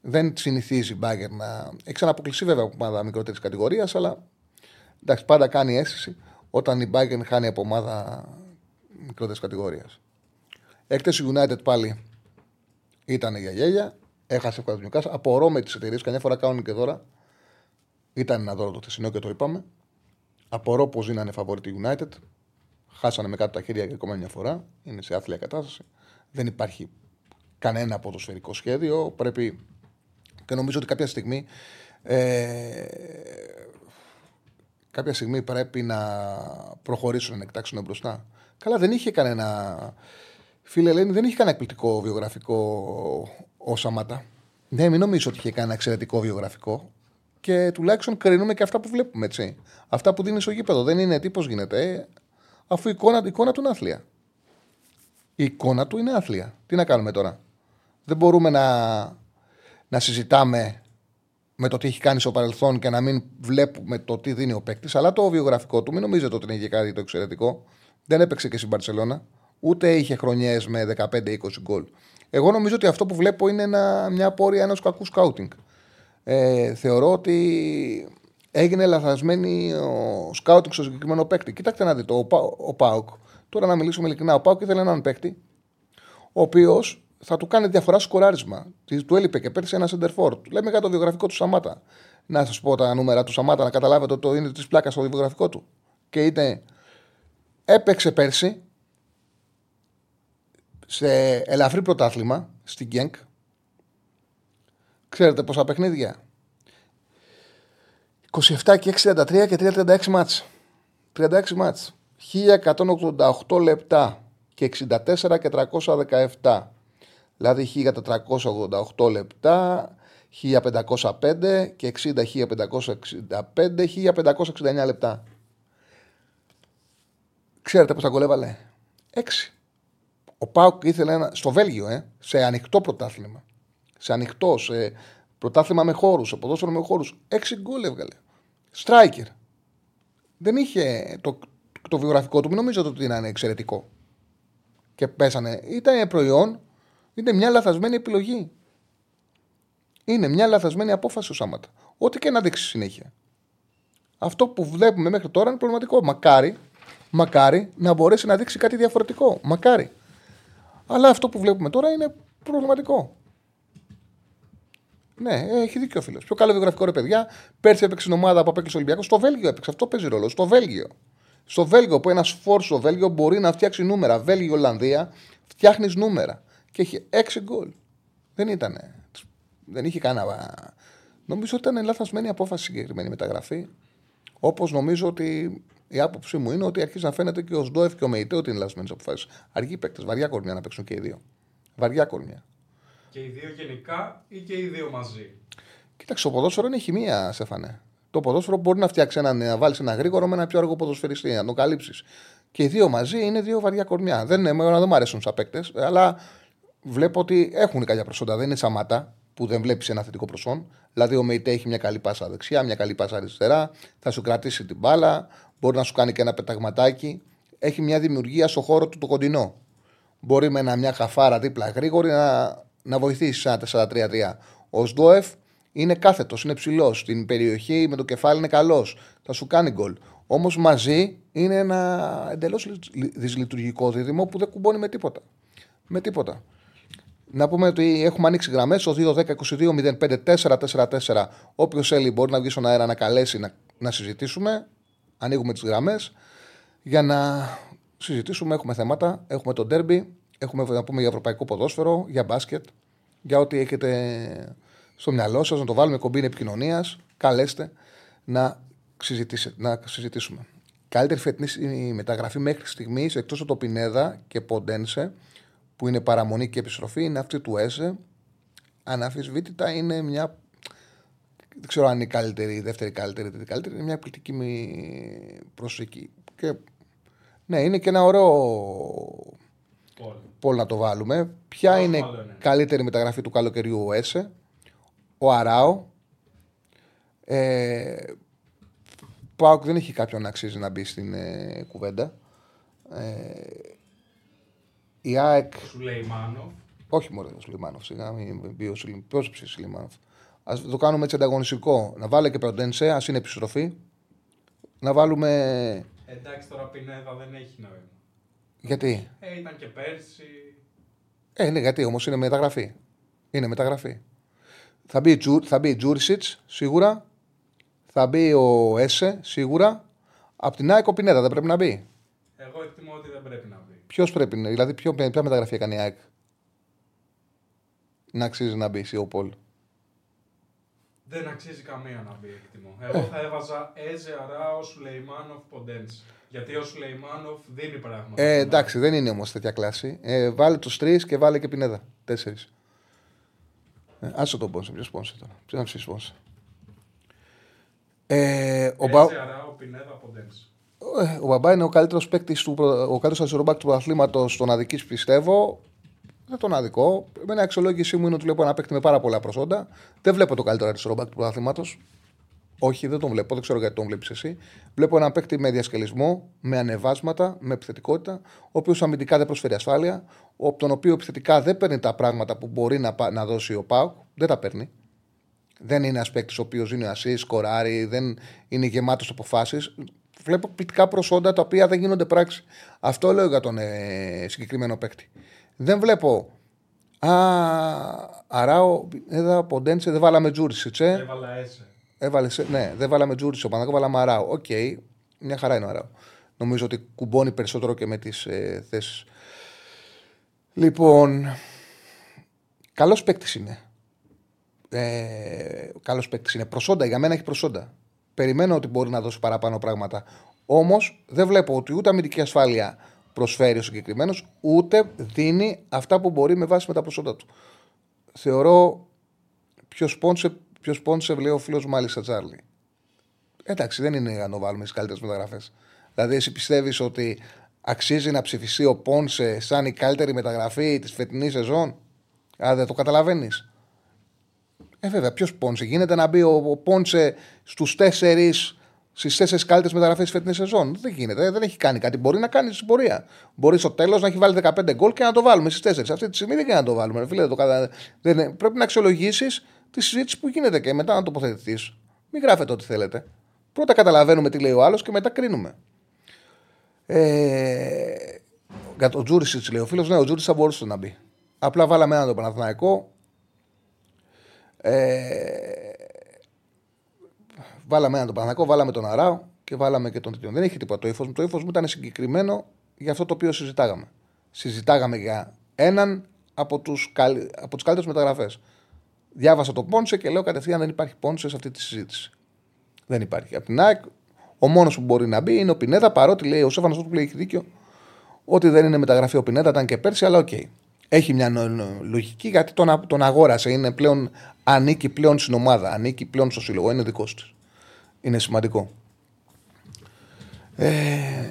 Δεν συνηθίζει η Bayern να. Έχει ξαναποκλειστεί βέβαια από ομάδα μικρότερης κατηγορίας, αλλά εντάξει, πάντα κάνει αίσθηση όταν η Bayern χάνει από ομάδα μικρότερης κατηγορίας. Έκθεση United πάλι ήταν για γέλια. Έχασε εύκολα το Newcastle. Απορώ με τις εταιρείες, καμιά φορά κάνουν και δώρα. Ήταν ένα δώρο το θεσινό και το είπαμε. Απορώ πως είναι φαβορή United. Χάσανε με κάτω τα χέρια και ακόμα μια φορά. Είναι σε άθλια κατάσταση. Δεν υπάρχει κανένα ποδοσφαιρικό σχέδιο. Πρέπει και νομίζω ότι κάποια στιγμή ε, κάποια στιγμή πρέπει να προχωρήσουν να εκτάξουν μπροστά. Καλά, δεν είχε κανένα. Φίλε Ελένη, δεν είχε κανένα εκπληκτικό βιογραφικό ο Σαμάτα. Ναι, μην νομίζω ότι είχε κανένα εξαιρετικό βιογραφικό. Και τουλάχιστον κρίνουμε και αυτά που βλέπουμε, έτσι. Αυτά που δίνει στο γήπεδο. Δεν είναι τι, πώς γίνεται, αφού η εικόνα, η εικόνα του είναι άθλια. Η εικόνα του είναι άθλια. Τι να κάνουμε τώρα; Δεν μπορούμε να, να συζητάμε με το τι έχει κάνει στο παρελθόν και να μην βλέπουμε το τι δίνει ο παίκτης. Αλλά το βιογραφικό του, μην νομίζετε ότι είναι κάτι το εξαιρετικό. Δεν έπαιξε και στην Παρσελώνα. Ούτε είχε χρονιές με 15-20 γκολ. Εγώ νομίζω ότι αυτό που βλέπω είναι ένα, μια πόρια ενός κακού σκάουτινγκ. Ε, θεωρώ ότι έγινε λαθασμένη ο σκάουτινγκ στο συγκεκριμένο παίκτη. Κοιτάξτε να δείτε, ο, ο Πάουκ, τώρα να μιλήσουμε ειλικρινά, ο Πάουκ ήθελε έναν παίκτη, ο οποίος θα του κάνει διαφορά στο σκοράρισμα. Του έλειπε και πέρσι ένα center Λέμε για το βιογραφικό του Σαμάτα. Να σας πω τα νούμερα του Σαμάτα, να καταλάβετε ότι το είναι της πλάκας στο βιογραφικό του. Και είναι. Έπαιξε πέρσι σε ελαφρύ πρωτάθλημα στην Γκένκ. Ξέρετε πόσα παιχνίδια; 27 και 6, 33 και 3, 36 μάτς. 36 μάτς. 1188 λεπτά και 64 και 317. Δηλαδή 1488 λεπτά, 1505 και 60, 1565, 1569 λεπτά. Ξέρετε πώς τα κολέβαλε. 6. Ο Πάουκ ήθελε ένα. στο Βέλγιο, ε, σε ανοιχτό πρωτάθλημα. Σε ανοιχτό, σε πρωτάθλημα με χώρους, σε ποδόσφαιρο με χώρους. 6 γκολ έβγαλε. Στράικερ. Δεν είχε το, το βιογραφικό του, μην νομίζετε ότι είναι εξαιρετικό. Και πέσανε. Ήταν προϊόν, είναι μια λαθασμένη επιλογή. Είναι μια λαθασμένη απόφαση ο Σάματα. Ό,τι και να δείξει συνέχεια. Αυτό που βλέπουμε μέχρι τώρα είναι προβληματικό. Μακάρι, μακάρι να μπορέσει να δείξει κάτι διαφορετικό. Μακάρι. Αλλά αυτό που βλέπουμε τώρα είναι προβληματικό. Ναι, έχει δίκιο ο φίλος. Πιο καλό βιογραφικό ρε παιδιά. Πέρσι έπαιξε την ομάδα που απέκλεισε Ολυμπιακός. Στο Βέλγιο έπαιξε. Αυτό παίζει ρόλο. Στο Βέλγιο. Στο Βέλγιο που ένας φόρ στο Βέλγιο μπορεί να φτιάξει νούμερα. Βέλγιο, Ολλανδία, φτιάχνεις νούμερα. Και έχει 6 γκολ. Δεν ήταν. Δεν είχε κανένα. Νομίζω ότι ήταν λαθασμένη απόφαση συγκεκριμένη μεταγραφή. Όπως νομίζω ότι η άποψή μου είναι ότι αρχίζει να φαίνεται και ο Σντόεφ και ο Μεϊτέ ότι είναι λαθασμένε αποφάσει. Αργοί παίκτες, βαριά κορμιά να παίξουν και οι δύο. Βαριά κορμιά. Και οι δύο γενικά ή και οι δύο μαζί; Κοίταξε, το ποδόσφαιρο είναι χημεία, Στέφανε. Το ποδόσφαιρο μπορεί να φτιάξει ένα, να βάλεις ένα γρήγορο με ένα πιο αργό ποδοσφαιριστή, να το καλύψεις. Και οι δύο μαζί είναι δύο βαριά κορμιά. Δεν, εμένα δεν μου αρέσουν σαν παίκτες, αλλά βλέπω ότι έχουν κάποια προσόντα. Δεν είναι σαμάτα που δεν βλέπεις ένα θετικό προσόν. Δηλαδή, ο Μεϊτέ έχει μια καλή πάσα δεξιά, μια καλή πάσα αριστερά, θα σου κρατήσει την μπάλα, μπορεί να σου κάνει και ένα πεταγματάκι. Έχει μια δημιουργία στο χώρο του το κοντινό. Μπορεί με ένα, μια χαφάρα δίπλα γρήγορη να, να βοηθήσει σε ένα 4-3-3. Ο Σντόεφ είναι κάθετος, είναι ψηλός. Στην περιοχή με το κεφάλι είναι καλός. Θα σου κάνει γκολ. Όμως μαζί είναι ένα εντελώς δυσλειτουργικό δίδυμο που δεν κουμπώνει με τίποτα. Με τίποτα. Να πούμε ότι έχουμε ανοίξει γραμμές στο 2-10-22-05-4-4-4. Όποιος θέλει μπορεί να βγει στον αέρα να καλέσει να, να συζητήσουμε. Ανοίγουμε τις γραμμές για να συζητήσουμε. Έχουμε θέματα. Έχουμε το ντέρμπι. Έχουμε να πούμε για ευρωπαϊκό ποδόσφαιρο, για μπάσκετ, για ό,τι έχετε στο μυαλό σας, να το βάλουμε κομπίνη επικοινωνίας. Καλέστε να, να συζητήσουμε. Καλύτερη φετινή μεταγραφή μέχρι στιγμής εκτός από το Πινέδα και Ποντένσε που είναι παραμονή και επιστροφή είναι αυτή του Έζε. Αναφυσβήτητα είναι μια. Δεν ξέρω αν είναι η καλύτερη, η δεύτερη καλύτερη, η τρίτη καλύτερη. Είναι μια πληκτική προσοχή. Και... Ναι, είναι και ένα ωραίο Πολ να το βάλουμε. Ποια είναι η ναι. καλύτερη μεταγραφή του καλοκαιριού ο Έσε, ο Αράο. Ε, Πάοκ δεν έχει κάποιον να αξίζει να μπει στην ε, κουβέντα. Ε, η ΑΕΚ. Σουλεϊμάνοφ. Όχι μόνο ο Σουλεϊμάνοφ, σιγά μην μπει ο Σουλεϊμάνοφ; Α το κάνουμε έτσι ανταγωνιστικό. Να βάλει και Πεντένσε, ας είναι επιστροφή. Να βάλουμε. Εντάξει, τώρα Πινέδα δεν έχει νόημα. Γιατί; Ε, ήταν και πέρσι. Ε, ναι, γιατί όμως είναι μεταγραφή. Είναι μεταγραφή. Θα μπει, θα μπει Τζούρισιτς σίγουρα. Θα μπει ο Έσε σίγουρα. Απ' την ΑΕΚ ο Πινέδα δεν πρέπει να μπει. Εγώ εκτιμώ ότι δεν πρέπει να μπει. Ποιος πρέπει να δηλαδή ποιο, ποια μεταγραφή έκανε η ΑΕΚ; Να αξίζει να μπει ο Πολ. Δεν αξίζει καμία να μπει, εκτιμώ. Εγώ θα έβαζα Έζε Αράο Σουλεϊμάνοφ Ποντέντ. Γιατί ο Σουλεϊμάνοφ δίνει πράγματα. Ε, εντάξει, δεν είναι όμως τέτοια κλάση. Ε, βάλε τους τρεις και βάλε και πινέδα. Τέσσερις. Ε, άσε τον πόνσε. Ποιος πόνσε τώρα. Ποιος να ψήσει πόνσε. Ε, ο Μπα... Αράο Πινέδα Ποντέντ. Ε, ο Μπαμπά είναι ο καλύτερος παίκτης του, ο καλύτερος του πρωταθλήματος των Αδικής, πιστεύω. Δεν τον αδικό. Με μια αξιολόγησή μου είναι ότι βλέπω ένα παίκτη με πάρα πολλά προσόντα. Δεν βλέπω το καλύτερο αριστερό του πρωταθλήματος. Όχι, δεν τον βλέπω, δεν ξέρω γιατί τον βλέπεις εσύ. Βλέπω ένα παίκτη με διασκελισμό, με ανεβάσματα, με επιθετικότητα, ο οποίος αμυντικά δεν προσφέρει ασφάλεια, από τον οποίο επιθετικά δεν παίρνει τα πράγματα που μπορεί να, να δώσει ο Πάουκ. Δεν τα παίρνει. Δεν είναι ένας παίκτης ο οποίος είναι ασύ, σκοράρει, δεν είναι γεμάτος αποφάσεις βλέπω πληκτικά προσόντα τα οποία δεν γίνονται πράξη. Αυτό λέω για τον ε, συγκεκριμένο παίκτη. Δεν βλέπω. Α, Αράο, εδώ Ποντένσε, δεν βάλαμε Τζούρισιτ. Ε; Έβαλα έσαι. Έβαλες, ναι, δεν βάλαμε Τζούρισιτς ο Παναγό, βάλαμε Αράο. Οκ, okay. μια χαρά είναι ο Αράο. Νομίζω ότι κουμπώνει περισσότερο και με τις ε, θέσεις. Λοιπόν, καλός παίκτης είναι. Ε, καλός παίκτης είναι. Προσόντα, για μένα έχει προσόντα. Περιμένω ότι μπορεί να δώσει παραπάνω πράγματα. Όμως δεν βλέπω ότι ούτε αμυντική ασφάλεια προσφέρει ο συγκεκριμένος, ούτε δίνει αυτά που μπορεί με βάση με τα προσόντα του. Θεωρώ ποιο πόνσε, ποιος πόνσε, λέει ο φίλος μάλιστα Τσάρλι. Εντάξει, δεν είναι να το βάλουμε στις καλύτερες μεταγραφές. Δηλαδή, εσύ πιστεύεις ότι αξίζει να ψηφιστεί ο Πόνσε σαν η καλύτερη μεταγραφή της φετινής σεζόν; Α, δεν το καταλαβαίνεις. Ε, βέβαια, ποιος Πόνσε; Γίνεται να μπει ο, ο Πόνσε στους τέσσερις στις τέσσερις καλύτερες μεταγραφές της φετινής σεζόν. Δεν γίνεται, δεν έχει κάνει κάτι. Μπορεί να κάνει στην πορεία. Μπορεί στο τέλος να έχει βάλει 15 γκολ και να το βάλουμε στις τέσσερις. Αυτή τη στιγμή δεν γίνεται να το βάλουμε. Φίλε, το κατα... δεν... Πρέπει να αξιολογήσεις τη συζήτηση που γίνεται και μετά να τοποθετηθείς. Μην γράφετε ό,τι θέλετε. Πρώτα καταλαβαίνουμε τι λέει ο άλλος και μετά κρίνουμε. Ε, για τον Τζούρισιτς λέει ο φίλος, ναι, ο Τζούρισιτς θα μπορούσε να μπει. Απλά βάλαμε έναν τον Παναθηναϊκό. Ε, βάλαμε έναν τον Παναθηναϊκό, βάλαμε τον Αράο και βάλαμε και τον Τρίτον. Δεν έχει τίποτα το ύφος μου. Το ύφος μου ήταν συγκεκριμένο για αυτό το οποίο συζητάγαμε. Συζητάγαμε για έναν από τους από τους καλύτερου μεταγραφές. Διάβασα το Πόνσε και λέω κατευθείαν δεν υπάρχει Πόνσε σε αυτή τη συζήτηση. Δεν υπάρχει. Από την ΑΕΚ, ο μόνος που μπορεί να μπει είναι ο Πινέτα, παρότι λέει ο Στέφανος που λέει έχει δίκιο, ότι δεν είναι μεταγραφή ο Πινέτα, ήταν και πέρσι, αλλά οκ. Okay. Έχει μια λογική γιατί τον, τον αγόρασε. Είναι πλέον, ανήκει πλέον στην ομάδα, ανήκει πλέον στο σύλλογο. Είναι δικός της. Είναι σημαντικό. Ε,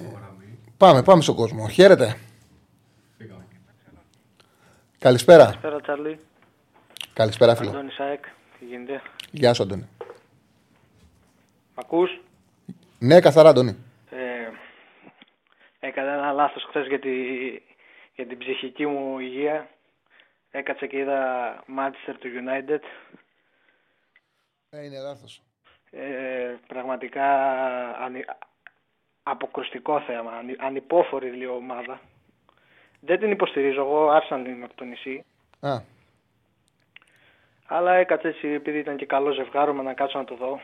πάμε, πάμε στον κόσμο. Χαίρετε. Καλησπέρα. Καλησπέρα, Τσάρλι. Καλησπέρα, φίλο. Αντώνη Σάεκ, τι γίνεται; Γεια σου, Αντώνη. Μ' ακούς; Ναι, καθαρά, Αντώνη. Ε, έκανα ένα λάθος χθες για, τη, για την ψυχική μου υγεία. Έκατσα και είδα Manchester του United. Ε, είναι λάθος. Ε, πραγματικά ανη, αποκρουστικό θέμα, ανη, ανυπόφορη λίγο ομάδα. Δεν την υποστηρίζω, εγώ Άρσαν είμαι από το νησί. Α, Αλλά έκατσα έτσι επειδή ήταν και καλό ζευγάρωμα να κάτσω να το δω.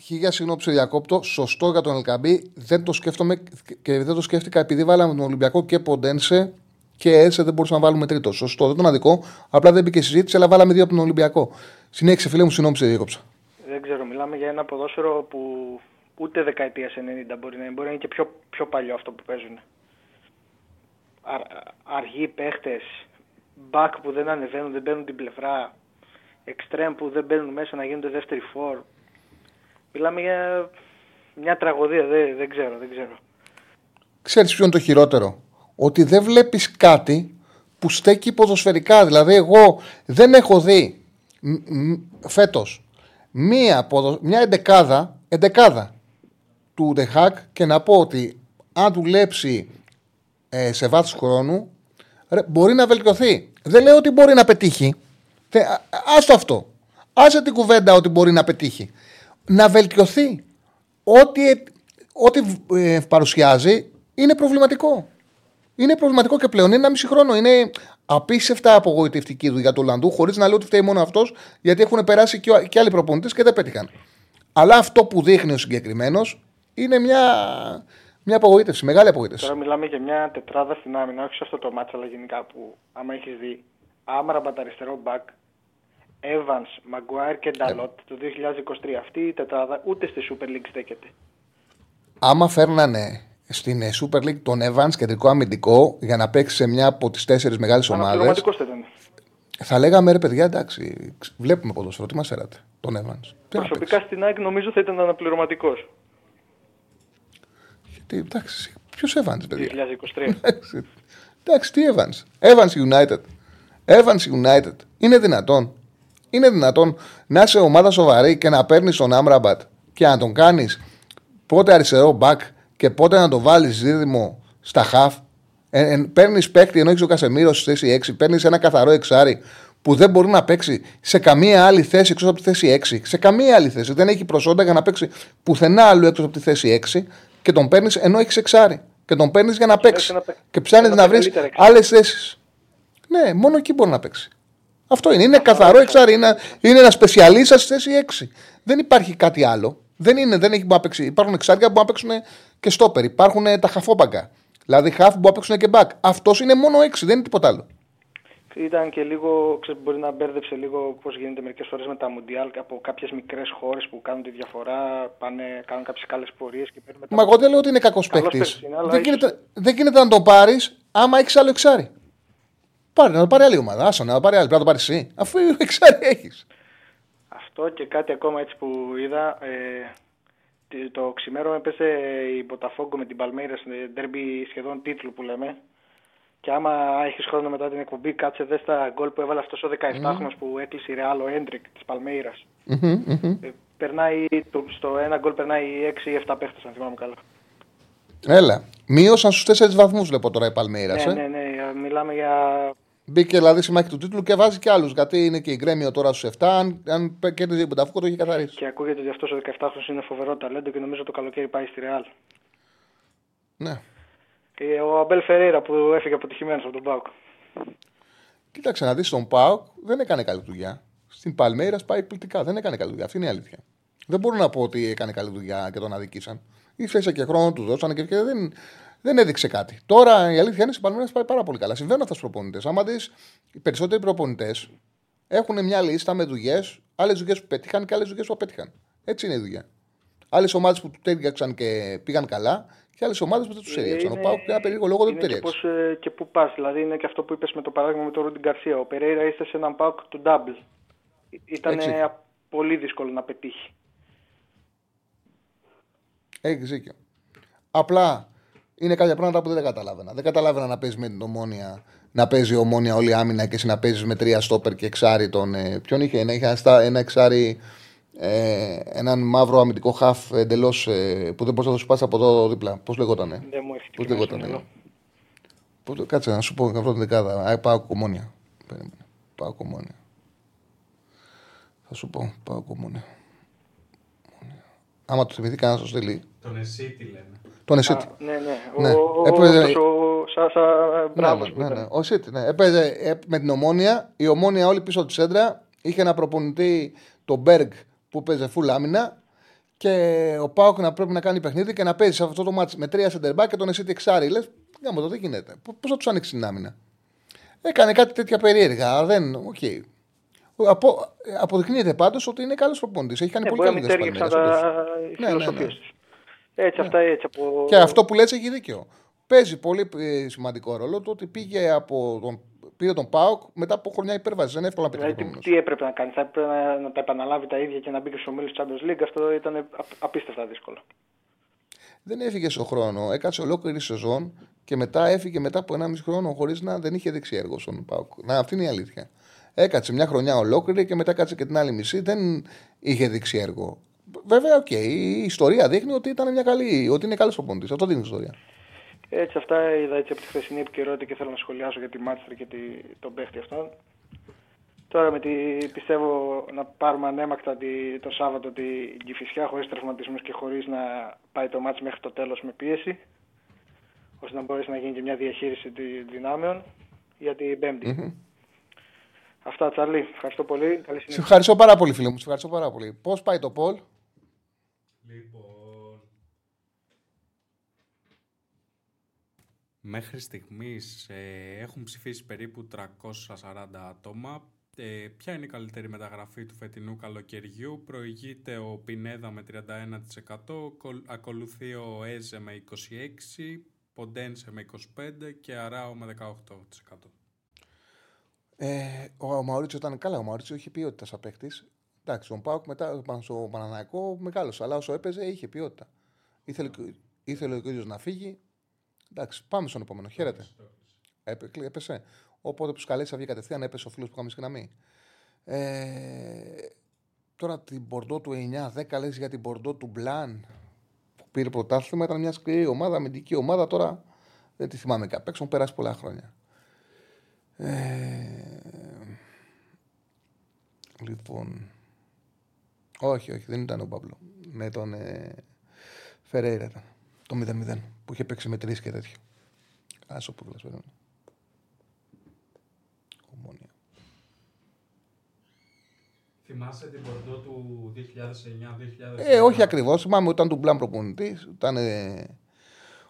χίλια συγγνώμη που σε διακόπτω. Σωστό για τον Ελκαμπή. Δεν το σκέφτομαι και δεν το σκέφτηκα επειδή βάλαμε τον Ολυμπιακό και Ποντένσε και Έσε δεν μπορούσαμε να βάλουμε τρίτο. Σωστό, δεν τον αδικό. Απλά δεν μπήκε συζήτηση, αλλά βάλαμε δύο από τον Ολυμπιακό. Συνέχισε, φίλε μου, συγγνώμη που σε διέκοψα. Δεν ξέρω, μιλάμε για ένα ποδόσφαιρο που ούτε δεκαετίας 90 μπορεί να είναι. Μπορεί να είναι και πιο, πιο παλιό αυτό που παίζουν. Αρ, αργοί παίχτες, μπακ που δεν ανεβαίνουν, δεν μπαίνουν την πλευρά, εξτρέμ που δεν μπαίνουν μέσα να γίνονται δεύτερη φόρ. Μιλάμε για μια τραγωδία, δεν, δεν ξέρω, δεν ξέρω. Ξέρεις ποιο είναι το χειρότερο; Ότι δεν βλέπεις κάτι που στέκει ποδοσφαιρικά. Δηλαδή, εγώ δεν έχω δει φέτος μία, ποδο- μια εντεκάδα, εντεκάδα του Ντεχάκ και να πω ότι αν δουλέψει ε, σε βάθος χρόνου ρε, μπορεί να βελτιωθεί. Δεν λέω ότι μπορεί να πετύχει. Θε, α- άστο αυτό. Άσε την κουβέντα ότι μπορεί να πετύχει. Να βελτιωθεί. Ό,τι, ε, ό,τι ε, παρουσιάζει είναι προβληματικό. Είναι προβληματικό και πλέον είναι ένα μισή χρόνο. Είναι απίστευτα απογοητευτική η δουλειά του Ολλανδού, χωρίς να λέω ότι φταίει μόνο αυτός, γιατί έχουν περάσει και, ο- και άλλοι προπονητές και δεν πέτυχαν. Αλλά αυτό που δείχνει ο συγκεκριμένος είναι μια, μια απογοήτευση, μεγάλη απογοήτευση. Τώρα μιλάμε για μια τετράδα στην άμυνα, όχι σε αυτό το μάτσα, αλλά γενικά που άμα έχεις δει Άμραμπατ αριστερό μπακ, Evans, Maguire και Νταλότ το 2023. Αυτή η τετράδα ούτε στη Super League στέκεται. Άμα φέρνανε στην ε, Super League τον Evans κεντρικό αμυντικό για να παίξει σε μια από τις τέσσερις μεγάλες ομάδε, Αναπληρωματικός θα ήταν. θα λέγαμε ρε παιδιά, εντάξει, βλέπουμε ποδόσφαιρο, τι μας φέρατε, τον Evans. Τι να παίξεις; Προσωπικά στην ΑΕΚ νομίζω θα ήταν αναπληρωματικός. Γιατί, εντάξει, ποιος Evans, παιδιά; 2023. Εντάξει, Εντάξει, τι Evans; Evans United. Evans United. Είναι δυνατόν. Είναι δυνατόν να είσαι ομάδα σοβαρή και να παίρνεις τον Άμραμπατ και να τον κάνεις πότε αριστερό μπακ και πότε να τον βάλεις δίδυμο στα χαφ. Ε, ε, παίρνεις παίκτη ενώ έχεις ο Κασεμίρος στη θέση 6. Παίρνεις ένα καθαρό εξάρι που δεν μπορεί να παίξει σε καμία άλλη θέση εκτός από τη θέση 6. Σε καμία άλλη θέση. Δεν έχει προσόντα για να παίξει πουθενά άλλου εκτός από τη θέση 6 και τον παίρνεις ενώ έχεις εξάρι. Και τον παίρνεις για να παίξει. να παί- Και ψάχνεις να να παίξει βρεις καλύτερα εξάρι. άλλες θέσεις. Ναι, μόνο εκεί μπορεί να παίξει. Αυτό είναι. Είναι καθαρό εξάρι. Είναι, είναι ένα σπεσιαλίστας στη θέση 6. Δεν υπάρχει κάτι άλλο. Δεν, είναι, δεν έχει που να παίξει. Υπάρχουν εξάρια που μπορούν να παίξουν και στόπερ. Υπάρχουν ε, τα χαφόπαγκα. Δηλαδή χαφ που μπορούν να παίξουν και μπακ. Αυτός είναι μόνο 6, δεν είναι τίποτα άλλο. Ήταν και λίγο, ξέρεις, μπορεί να μπέρδεψε λίγο πώς γίνεται μερικές φορές με τα Μουντιάλ από κάποιες μικρές χώρες που κάνουν τη διαφορά, πάνε, κάνουν κάποιες καλές πορείες και παίρνουν Μα εγώ δεν λέω ότι είναι κακός Καλός παίκτης. παίκτης είναι, αλλά Δεν, ίσως- γίνεται- δεν γίνεται να τον πάρεις άμα έχεις άλλο εξάρι. Πάρε να το πάρει άλλη ομάδα. Άσο να το πάρει άλλη. Πρέπει να το πάρεις εσύ. Αφού εξάρι έχεις. Αυτό και κάτι ακόμα έτσι που είδα. Ε, τι- το ξημέρωμα έπεσε η Μποταφόγκο με την Παλμέιρα στην ντέρμπι σχεδόν τίτλου που λέμε. Και άμα έχεις χρόνο μετά την εκπομπή, κάτσε δε στα γκολ που έβαλε αυτός ο 17χρονο που έκλεισε η Ρεάλ, ο Έντρικ της Παλμέιρα. Ε, περνάει, το, στο ένα γκολ περνάει 6 ή 7 παίχτες, αν θυμάμαι καλά. Έλα. Μείωσαν στους 4 βαθμούς, βλέπω τώρα η Παλμέιρα. Ναι, ε. ναι, ναι, μιλάμε για. Μπήκε δηλαδή στη μάχη του τίτλου και βάζει και άλλους. Γιατί είναι και η Γκρέμιο τώρα στους 7. Αν, αν κέρδιζε η Μπονταφούκο το έχει καθαρίσει. Και ακούγεται ότι αυτός ο 17χρονο είναι φοβερό ταλέντο και νομίζω το καλοκαίρι πάει στη Ρεάλ. Ναι. Και ο Αμπέλ Φερέιρα που έφυγε αποτυχημένος από τον Πάουκ. Κοίταξε να δεις τον Πάοκ δεν έκανε καλή δουλειά. Στην Παλμέιρας πάει εκπληκτικά. Δεν έκανε καλή δουλειά. Αυτή είναι η αλήθεια. Δεν μπορώ να πω ότι έκανε καλή δουλειά και τον αδικήσαν. Ήρθε και χρόνο του δώσανε και, και δεν, δεν έδειξε κάτι. Τώρα η αλήθεια είναι στην Παλμέιρα πάει πάρα πολύ καλά. Συμβαίνουν αυτά στους προπονητές. Άμα δεις, οι περισσότεροι προπονητές έχουν μια λίστα με δουλειές, άλλες δουλειές που πέτυχαν και άλλες δουλειές που απέτυχαν. Έτσι είναι η δουλειά. Άλλες ομάδες που τους τέριαξαν και πήγαν καλά και άλλες ομάδες που δεν τους τέριαξαν. Ο Πάοκ για ένα περίεργο λόγο δεν τους είναι και, τέριαξε. πώς, ε, και πού πας. Δηλαδή είναι και αυτό που είπες με το παράδειγμα με τον Ρούντιν Γκαρσία. Ο Περέιρα ήρθε σε έναν Πάουκ του double. Ήταν Έτσι. πολύ δύσκολο να πετύχει. Έχεις δίκιο. Απλά είναι κάποια πράγματα που δεν τα καταλάβαινα. Δεν καταλάβαινα να παίζεις με την ομόνια, να παίζει η ομόνια όλη άμυνα και εσύ να παίζεις με τρία στόπερ και εξάρι τον. Ε, ποιον είχε, ένα, είχε ένα, στα- ένα εξάρι, ε, έναν μαύρο αμυντικό χαφ εντελώς ε, που δεν μπορούσε να το σπάσει από εδώ δίπλα. Πώς λεγότανε; Δεν μου έχει Πώς τυχεί μέσα στο λεγότανε; μυαλό. Πώς το- Κάτσε να σου πω να βρω την δεκάδα. Α, πάω κομμόνια. Περίμενε. Πάω κομμόνια. Θα σου πω. Πάω κομμόνια. Άμα το θυμηθεί κανένας το στείλει. Τον εσύ τι λένε. Τον Εσίτη. Α, ναι, ναι. Ναι. Ο, ο, Έπαιζε- αυτός ο Σάσα Μπράβος που ναι, ναι, ήταν. ναι. Ο Σίτι, ναι. Έπαιζε ε, με την ομόνια. Η ομόνια όλη πίσω τη σέντρα. Είχε ένα προπονητή, τον Μπέργκ, που παίζε full άμυνα. Και ο Πάοκ να πρέπει να κάνει παιχνίδι και να παίζει σε αυτό το μάτι με τρία σεντερμπά και τον Εσίτη εξάρι. Λες, γάμο το, δεν γίνεται. Πώς θα τους ανοίξει την άμυνα; Έκανε κάτι τέτοια περίεργα. αλλά Δεν, οκ. Απο, αποδεικνύεται πάντως ότι είναι καλός προπονητής. Έχει κάνει Ναι, πολύ μπορεί να καλή μην δουλειά τέριαξαν στις τα Παλμέρας, οι Ναι, ναι, ναι. Φιλοσοφίες τους. Έτσι, αυτά έτσι. Από... Και αυτό που λες έχει δίκιο. Παίζει πολύ ε, σημαντικό ρόλο το ότι πήγε από τον, πήρε τον Πάοκ μετά από χρονιά υπέρβαση. Δεν είναι εύκολο να πετύχει Δηλαδή, το τι, τι έπρεπε να κάνει, θα έπρεπε να, να τα επαναλάβει τα ίδια και να μπει και στου ομίλου Champions League. Αυτό ήταν απ- απίστευτα δύσκολο. Δεν έφυγε στο χρόνο. Έκατσε ολόκληρη σεζόν και μετά έφυγε μετά από 1,5 χρόνο χωρίς να δεν είχε δείξει έργο στον Πάοκ. Να, αυτή είναι η αλήθεια. Έκατσε μια χρονιά ολόκληρη και μετά έκατσε και την άλλη μισή. Δεν είχε δείξει έργο. Βέβαια, οκ, η ιστορία δείχνει ότι ήταν μια καλή, ότι είναι καλός προπονητής. Αυτό δείχνει η ιστορία. Έτσι, αυτά είδα έτσι από τη χθεσινή επικαιρότητα και θέλω να σχολιάσω για τη Μάτσερ και τη, τον παίχτη αυτόν. Τώρα με τη, πιστεύω να πάρουμε ανέμακτα τη, το Σάββατο την Κηφισιά χωρίς τραυματισμούς και χωρίς να πάει το μάτς μέχρι το τέλος με πίεση ώστε να μπορέσει να γίνει και μια διαχείριση των δυνάμεων για την πεμπτη Αυτά, Τσαρλί. Ευχαριστώ πολύ. Καλή Σε συνέχεια. ευχαριστώ πάρα πολύ, φίλε μου. Σε ευχαριστώ πάρα πολύ. Πώς πάει το Πολ; Λοιπόν. Μέχρι στιγμής ε, έχουν ψηφίσει περίπου 340 άτομα. Ε, ποια είναι η καλύτερη μεταγραφή του φετινού καλοκαιριού; Προηγείται ο Πινέδα με 31%, κολ- ακολουθεί ο Έζε με 26%, Ποντένσε με 25% και Αράο με 18%. Ε, ο Μαουρίτσιο ήταν καλά. Ο Μαουρίτσιο είχε ποιότητα σαν παίχτη. Εντάξει, τον Πάουκ μετά στο Παναναναϊκό μεγάλο. Αλλά όσο έπαιζε είχε ποιότητα. Ήθελε, και- ήθελε ο ίδιος να φύγει. Εντάξει, πάμε στον επόμενο. Χαίρετε. Έπε, έπεσε. Οπότε τους καλέσει να βγει κατευθείαν, έπεσε ο φίλος που είχαμε στη γραμμή. Ε, τώρα την Μπορντό του 9-10 λες για την Μπορντό του Μπλαν που πήρε πρωτάθλημα. Ήταν μια σκληρή ομάδα, αμυντική ομάδα. Τώρα δεν τη θυμάμαι καν. Έχουν περάσει πολλά χρόνια. Ε, λοιπόν. Όχι, όχι, δεν ήταν ο Παύλο. Με τον ε, Φερέιρα ήταν. Το 0-0 που είχε παίξει με τρεις και τέτοιο. Άσο που περίμενε. Ομόνια. Θυμάσαι την πορτό του 2009-2010. Ε, όχι ακριβώς. Θυμάμαι όταν του Μπλαν προπονητής. Ήταν ε,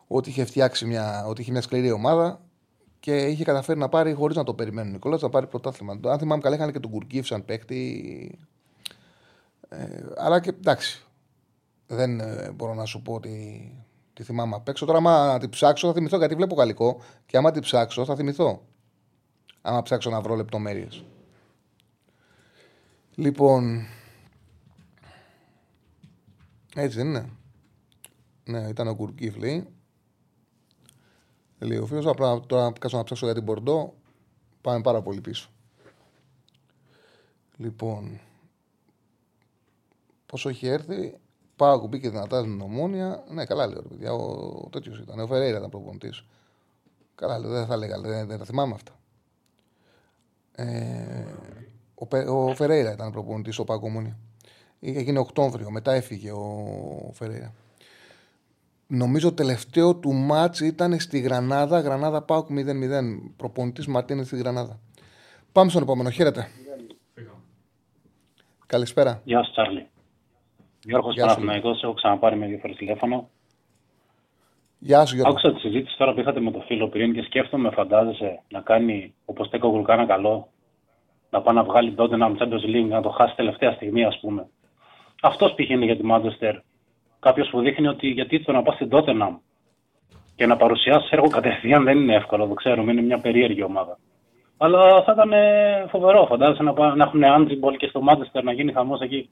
ότι είχε φτιάξει μια, ότι είχε μια σκληρή ομάδα και είχε καταφέρει να πάρει χωρίς να το περιμένουν. Νικόλας να πάρει πρωτάθλημα. Αν θυμάμαι καλά, είχαν και τον Κουρκίφ σαν παίκτη. Ε, αλλά και εντάξει. Δεν ε, μπορώ να σου πω ότι τη θυμάμαι απ' έξω. Τώρα, άμα τη ψάξω, θα θυμηθώ γιατί βλέπω γαλλικό. Και άμα τη ψάξω, θα θυμηθώ. Άμα ψάξω να βρω λεπτομέρειες. Λοιπόν. Έτσι δεν είναι. Ναι, ήταν ο Κουρκίφ λέει. Λέει ο φίλος, απλά τώρα κάτσω να ψάξω για την Πορντό. Πάμε πάρα πολύ πίσω. Λοιπόν, πόσο έχει έρθει, πάω κουμπί και δυνατά στην ομόνια. Ναι, καλά λέω, παιδιά. Ο, ο τέτοιος ήταν. Ο Φεραίρα ήταν προπονητής. Καλά λέω, δεν θα έλεγα, δεν, δεν τα θυμάμαι αυτά. Ε, ο, ο Φεραίρα ήταν προπονητής ο Παγκομούνια. Είχε γίνει Οκτώβριο, μετά έφυγε ο Φεραίρα. Νομίζω τελευταίο του μάτς ήταν στη Γρανάδα. Γρανάδα Πάουκ 0-0. Προπονητής Μαρτίνες στη Γρανάδα. Πάμε στον επόμενο. Χαίρετε. Καλησπέρα. Γεια σας, Τσάρλι. Γιώργος Παναθυναϊκό, έχω ξαναπάρει με δύο φορές τηλέφωνο. Γεια σου, Γιώργο. Άκουσα τη συζήτηση τώρα που είχατε με το φίλο πριν και σκέφτομαι, φαντάζεσαι, να κάνει όπως τέκο γουλκάνα καλό. Να πάει να βγάλει τότε ένα Champions League, να το χάσει τελευταία στιγμή, ας πούμε. Αυτός πηγαίνει για τη Manchester κάποιος που δείχνει ότι γιατί το να πας στην Tottenham και να παρουσιάσεις έργο κατευθείαν δεν είναι εύκολο, το ξέρουμε, είναι μια περίεργη ομάδα. Αλλά θα ήταν φοβερό, φαντάζεσαι να, να έχουν Άντριμπολ και στο Μάντσεστερ να γίνει χαμός εκεί.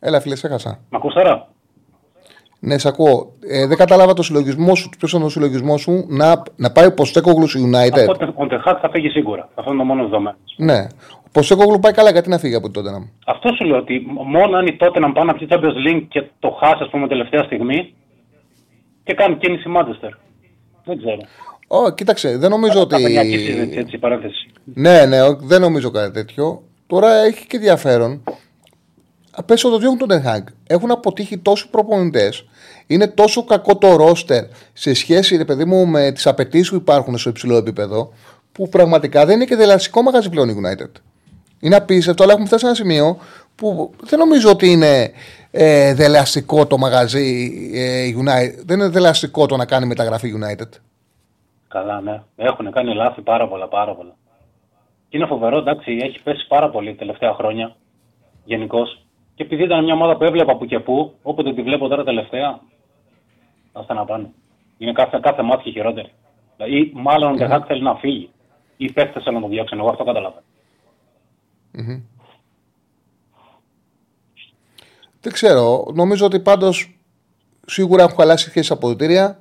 Έλα, φίλε, σε έχασα. Μ' ακούς τώρα; Ναι, σε ακούω. Ε, δεν κατάλαβα το συλλογισμό σου. Ποιος ήταν ο συλλογισμός σου; Να, να πάει ο Ποστέκογλου United. Αυτό, ο Τεχάκ θα φύγει σίγουρα. Αυτό είναι το μόνο δεδομένο. Ναι. Ο Ποστέκογλου πάει καλά, γιατί να φύγει από την Tottenham; Αυτό σου λέω ότι μόνο αν η Tottenham πάει να πει Champions League και το χάσει, ας πούμε, τελευταία στιγμή και κάνει κίνηση Manchester. Δεν ξέρω. Ω, κοίταξε, δεν νομίζω ότι. Συζήτηση, έτσι, παρένθεση. Ναι, ναι, δεν νομίζω κάτι τέτοιο. Τώρα έχει και ενδιαφέρον. Πέσω το διώχνουν τον Τεχάγκ. Έχουν αποτύχει τόσοι προπονητές. Είναι τόσο κακό το ρόστερ σε σχέση, ρε παιδί μου, με τις απαιτήσεις που υπάρχουν στο υψηλό επίπεδο, που πραγματικά δεν είναι και δελαστικό μαγαζί πλέον η United. Είναι απίστευτο, αλλά έχουμε φτάσει σε ένα σημείο που δεν νομίζω ότι είναι ε, δελαστικό το μαγαζί ε, United. Δεν είναι δελαστικό το να κάνει μεταγραφή United. Καλά, ναι. Έχουν κάνει λάθη πάρα πολλά, πάρα πολλά. Και είναι φοβερό, εντάξει, έχει πέσει πάρα πολύ τα τελευταία χρόνια γενικώς. Και επειδή ήταν μια ομάδα που έβλεπα που και που, όποτε τη βλέπω τώρα τελευταία, θα να πάνε. Είναι κάθε, κάθε μάτι χειρότερη. Δηλαδή, μάλλον ο Ντεχάκ θέλει να φύγει. Ή οι παίχτες θέλουν να το διώξουν. Εγώ αυτό καταλαβαίνω. Mm-hmm. Δεν ξέρω. Νομίζω ότι πάντως σίγουρα έχουν χαλάσει σχέσει αποδητήρια.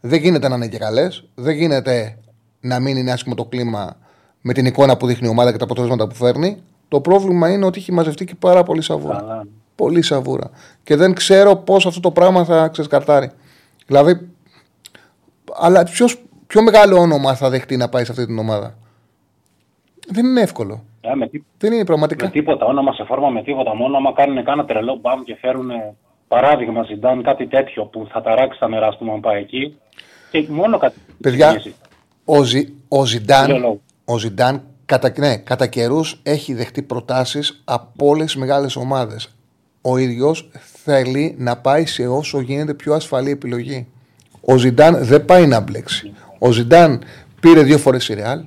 Δεν γίνεται να είναι και καλές. Δεν γίνεται να μην είναι άσχημο το κλίμα με την εικόνα που δείχνει η ομάδα και τα αποτελέσματα που φέρνει. Το πρόβλημα είναι ότι έχει μαζευτεί και πάρα πολύ σαβούρα. Καλά. Πολύ σαβούρα. Και δεν ξέρω πώς αυτό το πράγμα θα ξεσκαρτάρει. Δηλαδή, αλλά ποιος, ποιο μεγάλο όνομα θα δεχτεί να πάει σε αυτή την ομάδα; Δεν είναι εύκολο. Ε, με, τί... Δεν είναι πραγματικά. με τίποτα όνομα σε φόρμα, με τίποτα μόνο. Άμα κάνουν κάνα τρελό μπαμ και φέρουν παράδειγμα Ζιντάν, κάτι τέτοιο που θα ταράξει τα νερά του αν πάει εκεί. Και μόνο κάτι. Παιδιά, ο, Ζι, ο Ζιντάν, ο Ζιντάν κατά, ναι, κατά καιρούς έχει δεχτεί προτάσεις από όλες τις μεγάλες ομάδες. Ο ίδιος θέλει να πάει σε όσο γίνεται πιο ασφαλή επιλογή. Ο Ζιντάν δεν πάει να μπλέξει. Ο Ζιντάν πήρε δύο φορές η Ρεάλ.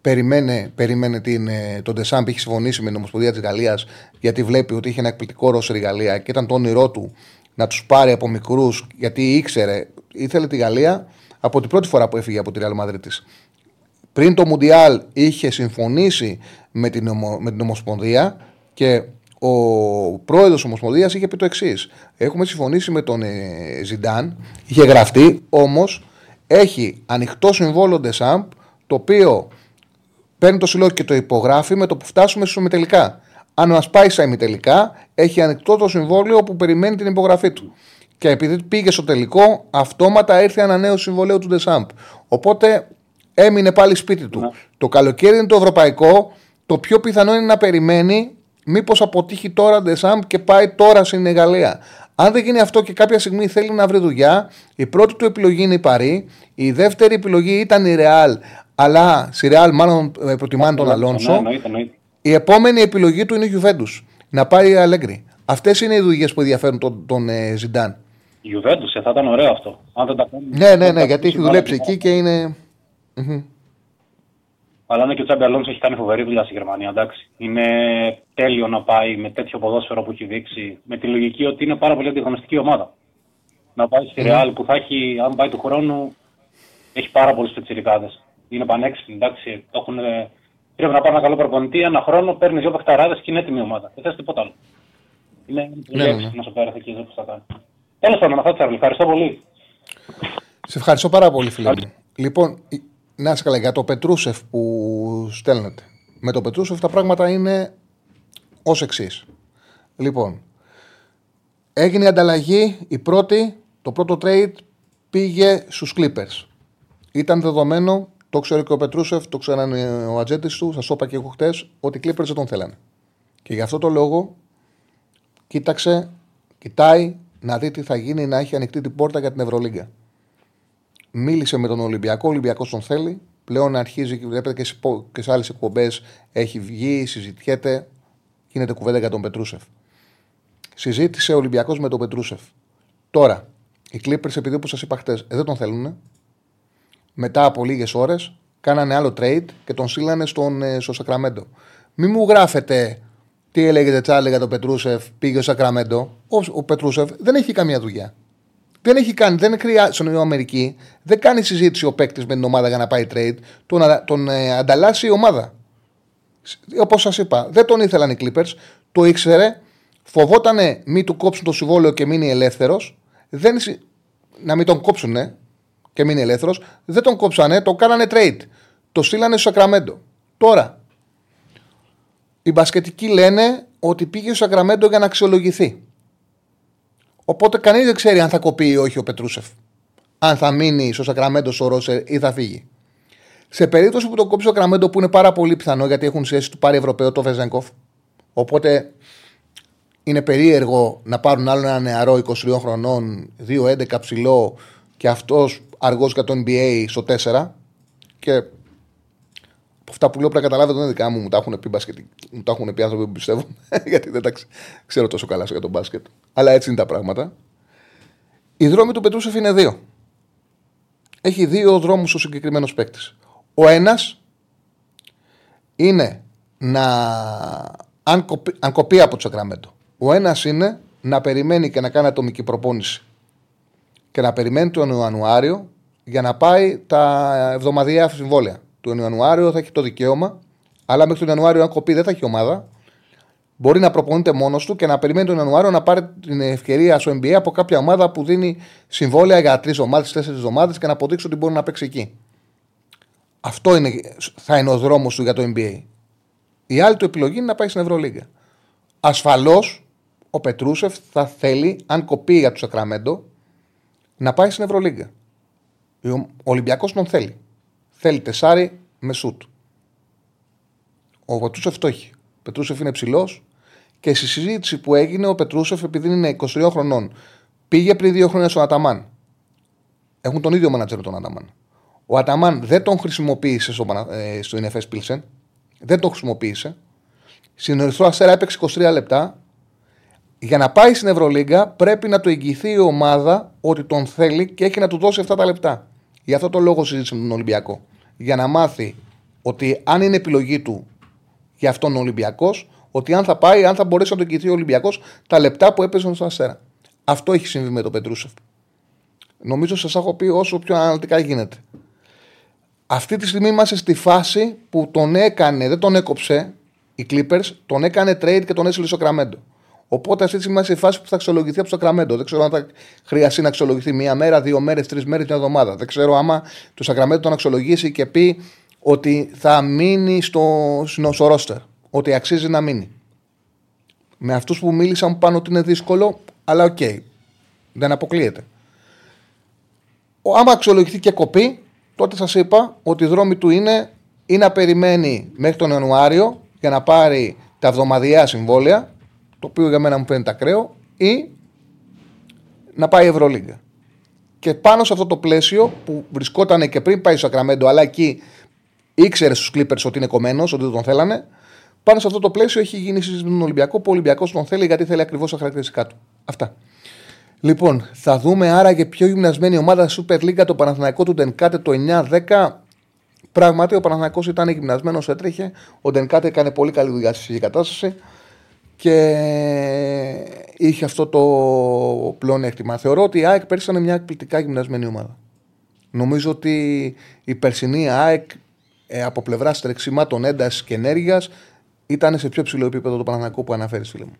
Περιμένε, περιμένε την, ε, τον Ντεσάμπ, είχε συμφωνήσει με την Ομοσπονδία της Γαλλίας, γιατί βλέπει ότι είχε ένα εκπληκτικό ρόλο η Γαλλία και ήταν το όνειρό του να τους πάρει από μικρούς, γιατί ήξερε, ήθελε τη Γαλλία από την πρώτη φορά που έφυγε από τη Ρεάλ Μαδρίτη. Πριν το Μουντιάλ είχε συμφωνήσει με την, με την Ομοσπονδία και ο πρόεδρος της Ομοσπονδίας είχε πει το εξής. Έχουμε συμφωνήσει με τον ε, Ζιντάν, είχε γραφτεί, όμως έχει ανοιχτό συμβόλαιο Ντεσάμπ, το οποίο παίρνει το συλλόγιο και το υπογράφει με το που φτάσουμε στους ημιτελικά. Αν μας πάει στα ημιτελικά, έχει ανοιχτό το συμβόλαιο που περιμένει την υπογραφή του. Και επειδή πήγε στο τελικό, αυτόματα ήρθε ένα νέο συμβόλαιο του Ντεσάμπ. Οπότε έμεινε πάλι σπίτι του. Το καλοκαίρι είναι το ευρωπαϊκό. Το πιο πιθανό είναι να περιμένει μήπως αποτύχει τώρα Ντεσάμπ και πάει τώρα στην Γαλλία. Αν δεν γίνει αυτό και κάποια στιγμή θέλει να βρει δουλειά, η πρώτη του επιλογή είναι η Παρή. Η δεύτερη επιλογή ήταν η Ρεάλ. Αλλά στη Ρεάλ μάλλον ε, προτιμάνε τον Αλόνσο. Η επόμενη επιλογή του είναι η Γιουβέντου. Να πάει η Αλέγκρι. Αυτές είναι οι δουλειές που ενδιαφέρουν τον, τον ε, Ζιντάν. Juventus, θα ήταν ωραίο αυτό. Αν δεν τα ναι, ναι, ναι, γιατί έχει δουλέψει εκεί και είναι. Αλλά ναι, και ο Τσάμπι Αλόνσο έχει κάνει φοβερή δουλειά στη Γερμανία. Εντάξει. Είναι τέλειο να πάει με τέτοιο ποδόσφαιρο που έχει δείξει, με τη λογική ότι είναι πάρα πολύ αντιγωνιστική ομάδα. Να πάει στη Ρεάλ που θα έχει, αν πάει του χρόνου, έχει πάρα πολλούς πετσυρικάδε. Είναι πανέξυπνοι, εντάξει. Έχουν, πρέπει να πάρει ένα καλό προπονητή, ένα χρόνο παίρνει δύο παιχταράδες και είναι έτοιμη η ομάδα. Δεν θες τίποτα άλλο. Είναι ναι, ναι, ναι. να σου πέρασε εκεί που θα κάνει. Τέλος πάντων, αυτά Τσάρλι. Ευχαριστώ πολύ. Σε ευχαριστώ πάρα πολύ, φίλε μου. Λοιπόν, να σε καλά, για το Πετρούσεφ που στέλνετε. Με το Πετρούσεφ τα πράγματα είναι ως εξής. Λοιπόν, έγινε η ανταλλαγή, η πρώτη, το πρώτο trade πήγε στους Clippers. Ήταν δεδομένο, το ξέρει και ο Πετρούσεφ, το ξέραν ο ατζέντης του, σας είπα και εγώ χτες, ότι οι Clippers δεν τον θέλανε. Και γι' αυτό το λόγο κοίταξε, κοιτάει να δει τι θα γίνει να έχει ανοιχτή την πόρτα για την Ευρωλίγκα. Μίλησε με τον Ολυμπιακό, ο Ολυμπιακός τον θέλει. Πλέον αρχίζει και βλέπετε και σε άλλες εκπομπές έχει βγει, συζητιέται. Γίνεται κουβέντα για τον Πετρούσεφ. Συζήτησε ο Ολυμπιακός με τον Πετρούσεφ. Τώρα, οι Clippers, επειδή όπως σας είπα χτες, δεν τον θέλουν, μετά από λίγες ώρες κάνανε άλλο trade και τον σύλλανε στον, ε, στο Σακραμέντο. Μην μου γράφετε τι έλεγε Τσάρλι για τον Πετρούσεφ, πήγε στο Σακραμέντο. Ο, ο Πετρούσεφ δεν έχει καμία δουλειά. Δεν έχει κάνει, δεν χρειάζεται στον Αμερική, δεν κάνει συζήτηση ο παίκτης με την ομάδα για να πάει trade. Τον, τον ε, ανταλλάσσει η ομάδα. Όπως σας είπα, δεν τον ήθελαν οι Clippers, το ήξερε, φοβότανε μη του κόψουν το συμβόλαιο και μείνει ελεύθερος. Να μην τον κόψουν, και μείνει ελεύθερος. Δεν τον κόψανε, το κάνανε trade. Το στείλανε στο Σακραμέντο. Τώρα, οι μπασκετικοί λένε ότι πήγε στο Σακραμέντο για να αξιολογηθεί. Οπότε κανείς δεν ξέρει αν θα κοπεί ή όχι ο Πετρούσεφ. Αν θα μείνει στο Σακραμέντο στο Ρόσερ ή θα φύγει. Σε περίπτωση που το κόψει ο Σακραμέντο που είναι πάρα πολύ πιθανό γιατί έχουν σχέση του πάρει Ευρωπαίο το Βεζέγκοφ. Οπότε είναι περίεργο να πάρουν άλλο ένα νεαρό 23 χρονών, 2-11 ψηλό και αυτός αργός για το NBA στο 4. Και από αυτά που λέω πρέπει να καταλάβετε δεν είναι δικά μου, μου τα έχουν πει, μπάσκετ, μου τα έχουν πει άνθρωποι που πιστεύω, γιατί δεν τα ξέρω τόσο καλά για τον μπάσκετ. Αλλά έτσι είναι τα πράγματα. Οι δρόμοι του Πετρούσεφ είναι δύο. Έχει δύο δρόμους ο συγκεκριμένος παίκτης. Ο ένας είναι να. Αν κοπεί, αν κοπεί από το Σακραμέντο. Ο ένας είναι να περιμένει και να κάνει ατομική προπόνηση και να περιμένει τον Ιανουάριο για να πάει τα εβδομαδιαία συμβόλαια. Τον Ιανουάριο θα έχει το δικαίωμα, αλλά μέχρι τον Ιανουάριο, αν κοπεί, δεν θα έχει ομάδα. Μπορεί να προπονείται μόνος του και να περιμένει τον Ιανουάριο να πάρει την ευκαιρία στο NBA από κάποια ομάδα που δίνει συμβόλαια για τρεις εβδομάδε, τέσσερις εβδομάδε και να αποδείξει ότι μπορεί να παίξει εκεί. Αυτό είναι, θα είναι ο δρόμος του για το NBA. Η άλλη του επιλογή είναι να πάει στην Ευρωλίγα. Ασφαλώς ο Πετρούσεφ θα θέλει, αν κοπεί για του Σακραμέντο, να πάει στην Ευρωλίγκα. Ο Ολυμπιακός τον θέλει. Θέλει τεσάρι με σουτ. Ο Πετρούσεφ το έχει. Ο Πετρούσεφ είναι ψηλός και στη συζήτηση που έγινε, ο Πετρούσεφ, επειδή είναι 23 χρονών, πήγε πριν δύο χρόνια στον Αταμάν. Έχουν τον ίδιο μάνατζερ τον Αταμάν. Ο Αταμάν δεν τον χρησιμοποίησε στο, ε, στο Ινεφές Πίλσεν. Δεν τον χρησιμοποίησε. Στην Ερυθρό Αστέρα έπαιξε 23 λεπτά για να πάει στην Ευρωλίγκα πρέπει να του εγγυηθεί η ομάδα ότι τον θέλει και έχει να του δώσει αυτά τα λεπτά. Γι' αυτό το λόγο συζήτησε με τον Ολυμπιακό. Για να μάθει ότι αν είναι επιλογή του για αυτόν ο Ολυμπιακός, ότι αν θα πάει, αν θα μπορέσει να τον εγγυηθεί ο Ολυμπιακός τα λεπτά που έπαιζε στον Αστέρα. Αυτό έχει συμβεί με τον Πετρούσεφ. Νομίζω σας έχω πει όσο πιο αναλυτικά γίνεται. Αυτή τη στιγμή είμαστε στη φάση που τον έκανε, δεν τον έκοψε οι Clippers, τον έκανε trade και τον έστειλε στο Σακραμέντο. Οπότε αυτή τη στιγμή είμαστε σε φάση που θα αξιολογηθεί από το Σακραμέντο. Δεν ξέρω αν θα χρειαστεί να αξιολογηθεί μία μέρα, δύο μέρες, τρεις μέρες, μια εβδομάδα. Δεν ξέρω άμα το Σακραμέντο τον αξιολογήσει και πει ότι θα μείνει στο, στο ρόστερ. Ότι αξίζει να μείνει. Με αυτούς που μίλησα μού 'παν ότι είναι δύσκολο, αλλά οκ. Okay. Δεν αποκλείεται. Ο, άμα αξιολογηθεί και κοπεί, τότε σας είπα ότι οι δρόμοι του είναι ή να περιμένει μέχρι τον Ιανουάριο για να πάρει τα εβδομαδιαία συμβόλαια το οποίο για μένα μου φαίνεται ακραίο, ή να πάει η Ευρωλίγκα. Και πάνω σε αυτό το πλαίσιο που βρισκόταν και πριν πάει στο Σακραμέντο, αλλά εκεί ήξερε στους Clippers ότι είναι κομμένος, ότι δεν τον θέλανε. Πάνω σε αυτό το πλαίσιο έχει γίνει συζήτηση με τον Ολυμπιακό που ο Ολυμπιακός τον θέλει γιατί θέλει ακριβώς τα χαρακτηριστικά του. Αυτά. Λοιπόν, θα δούμε άρα και πιο γυμνασμένη ομάδα Super League το Παναθηναϊκό του Ντενκάτε το 9-10. Πράγματι, ο Παναθηναϊκός ήταν γυμνασμένος, έτρεχε. Ο Ντενκάτε έκανε πολύ καλή δουλειά στη φυσική κατάσταση και είχε αυτό το πλεονέκτημα. Θεωρώ ότι η ΑΕΚ πέρσι ήταν μια εκπληκτικά γυμνασμένη ομάδα. Νομίζω ότι η περσινή ΑΕΚ ε, από πλευράς τρεξιμάτων έντασης και ενέργειας ήταν σε πιο ψηλό επίπεδο το Παναθηναϊκό που αναφέρεις, φίλε μου.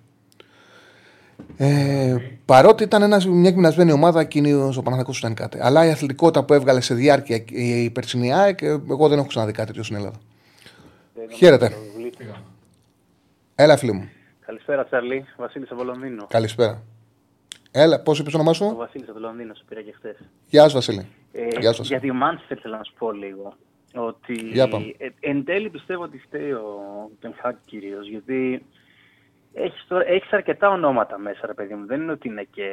Ε, παρότι ήταν ένας, μια γυμνασμένη ομάδα, εκείνη ο Παναθηναϊκό ήταν κάτι. Αλλά η αθλητικότητα που έβγαλε σε διάρκεια η περσινή ΑΕΚ, ε, εγώ δεν έχω ξαναδεί κάτι τέτοιο στην Ελλάδα. Χαίρετε. Έλα, φίλε μου. Καλησπέρα, Τσαρλί. Βασίλης από Λονδίνο. Καλησπέρα. Έλα, πώς είπες το όνομά Ο σου. Βασίλης από Λονδίνο, σου πήρα και χθες. Γεια σου, Βασίλη. Ε, Γεια σου. για τη Manchester θέλω να σου πω λίγο. Ότι Για πάμε. ε, εν τέλει πιστεύω ότι φταίει ο Τενχάκ κυρίως. Γιατί έχεις, τώρα, έχεις αρκετά ονόματα μέσα, ρε παιδί μου. Δεν είναι ότι είναι και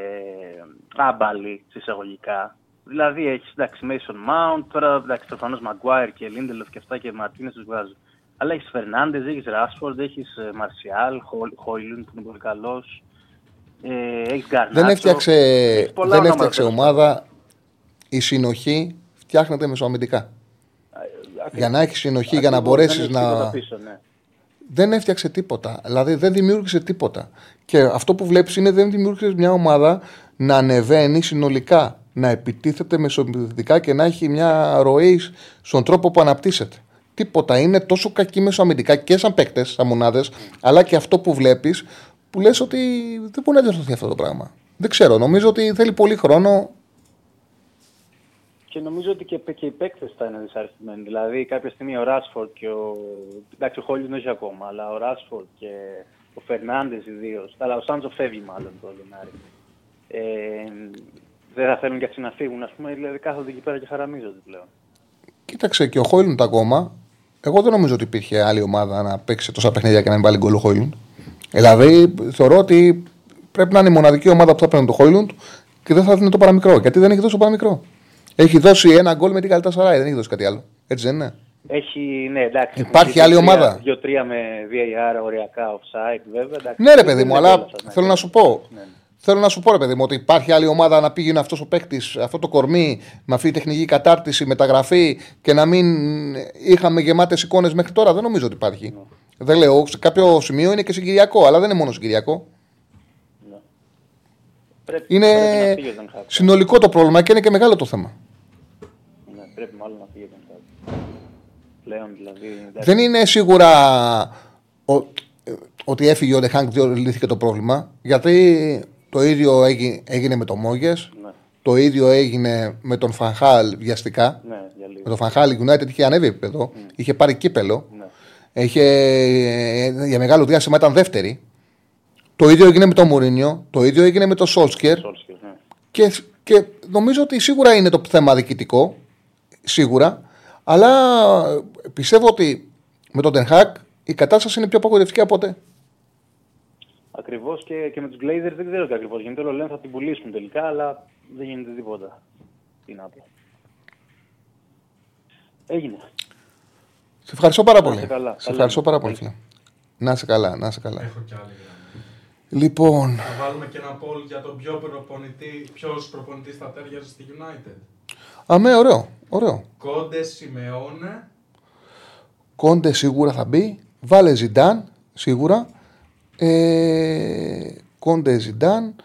άμπαλοι συσσαγωγικά. Δηλαδή έχεις εντάξει Mason Mount, τώρα εντάξει προφανώς Maguire και Lindelof και αυτά και Μαρτίνε τους βγάζουν. Αλλά έχεις Φερνάντες, έχεις Ράσφορντ, έχεις Μαρσιάλ, Χόιλουν που είναι πολύ καλός. Ε, έχεις Γκαρνάτσο. Δεν έφτιαξε, Έχεις πολλά δεν ονόματα, έφτιαξε τέλος ομάδα. Η συνοχή φτιάχνεται μεσοαμυντικά. πάντων. Για να έχεις συνοχή, για να Ακριβώς, μπορέσεις δεν έχεις να. τίποτα Πίσω, ναι. δεν έφτιαξε τίποτα. Δηλαδή δεν δημιούργησε τίποτα. Και αυτό που βλέπεις είναι δεν δημιούργησες μια ομάδα να ανεβαίνει συνολικά, να επιτίθεται μεσοαμυντικά και να έχει μια ροή στον τρόπο που αναπτύσσεται. Τίποτα. Είναι τόσο κακή μεσοαμυντικά και σαν παίκτες, σαν μονάδες, αλλά και αυτό που βλέπεις που λες ότι δεν μπορεί να διορθωθεί αυτό το πράγμα. Δεν ξέρω. Νομίζω ότι θέλει πολύ χρόνο. Και νομίζω ότι και, και οι παίκτες θα είναι δυσαρεστημένοι. Δηλαδή, κάποια στιγμή ο Ράσφορντ και ο. Εντάξει, ο Χόλι δεν έχει ακόμα, αλλά ο Ράσφορντ και ο Φερνάντε ιδίως. Αλλά ο Σάντζο φεύγει μάλλον το Γενάρη. Ε, δεν θα θέλουν και αυτοί να φύγουν, ας πούμε. Δηλαδή, κάθονται εκεί πέρα και χαραμίζονται πλέον. Κοίταξε και ο Χόιλουντ ακόμα. Εγώ δεν νομίζω ότι υπήρχε άλλη ομάδα να παίξει τόσα παιχνίδια και να μην βάλει γκολ ο Χόιλουντ. Δηλαδή θεωρώ ότι πρέπει να είναι η μοναδική ομάδα που θα παίρνει το Χόιλουντ και δεν θα δίνει το παραμικρό. Γιατί δεν έχει δώσει το παραμικρό. Έχει δώσει ένα γκολ με την Καλτά Σαράι, δεν έχει δώσει κάτι άλλο. Έτσι δεν είναι. Έχει, ναι, εντάξει. Υπάρχει δύο- άλλη τρία- ομάδα; Δύο-τρία με VAR οριακά offside, βέβαια. Εντάξει, Ναι, ρε δεν παιδί μου, είναι αλλά κιόλας, ναι. θέλω να σου πω. Ναι, ναι. Θέλω να σου πω, ρε παιδί μου, ότι υπάρχει άλλη ομάδα να πήγαινε αυτός ο παίκτης, αυτό το κορμί, με αυτή τη τεχνική κατάρτιση, μεταγραφή και να μην είχαμε γεμάτες εικόνες μέχρι τώρα. Δεν νομίζω ότι υπάρχει. Δεν λέω, σε κάποιο σημείο είναι και συγκυριακό, αλλά δεν είναι μόνο συγκυριακό. Πρέπει, Είναι πρέπει να φύγει ο Ten Hag. συνολικό το πρόβλημα και είναι και μεγάλο το θέμα. Ναι, πρέπει μάλλον να φύγει ο Ten Hag. Πλέον δηλαδή. εντάξει. Δεν είναι σίγουρα ο- ε, ότι έφυγε ο Ντεχάνκ διότι λύθηκε το πρόβλημα. Γιατί το ίδιο έγι- έγινε με τον Μόγες, Ναι, το ίδιο έγινε με τον Φανχάλ βιαστικά. ναι, για λίγο. Με τον Φανχάλ η United είχε ανέβει επίπεδο, είχε πάρει κύπελο. Ναι. Είχε, ε, για μεγάλο διάστημα ήταν δεύτερη. Το ίδιο έγινε με τον Μουρίνιο, το ίδιο έγινε με τον Σόλσκερ. Solskjaer, ναι. Και, και νομίζω ότι σίγουρα είναι το θέμα διοικητικό. Σίγουρα. Αλλά ε, πιστεύω ότι με τον Τενχάκ η κατάσταση είναι πιο απογοητευτική από ποτέ. Ακριβώς και, και με τους Glazers δεν ξέρω τι ακριβώς γίνεται. Όλο λένε θα την πουλήσουν τελικά, αλλά δεν γίνεται τίποτα. Τι να πω. Έγινε. Σε ευχαριστώ πάρα πολύ. είσαι καλά. Σε Καλά. ευχαριστώ πάρα πολύ, φίλε. Να είσαι καλά, να είσαι καλά. Έχω κι άλλη γραμμή. Λοιπόν, Θα βάλουμε και ένα poll για τον ποιο προπονητή, ποιος προπονητής θα τέριαζε στη United. αμέ, ωραίο, ωραίο. Κόντε, Σιμεώνε, Κόντε σίγουρα θα μπει. Βάλε Ζιντάν, σίγουρα. Ε, Κόντε Ζιντάν.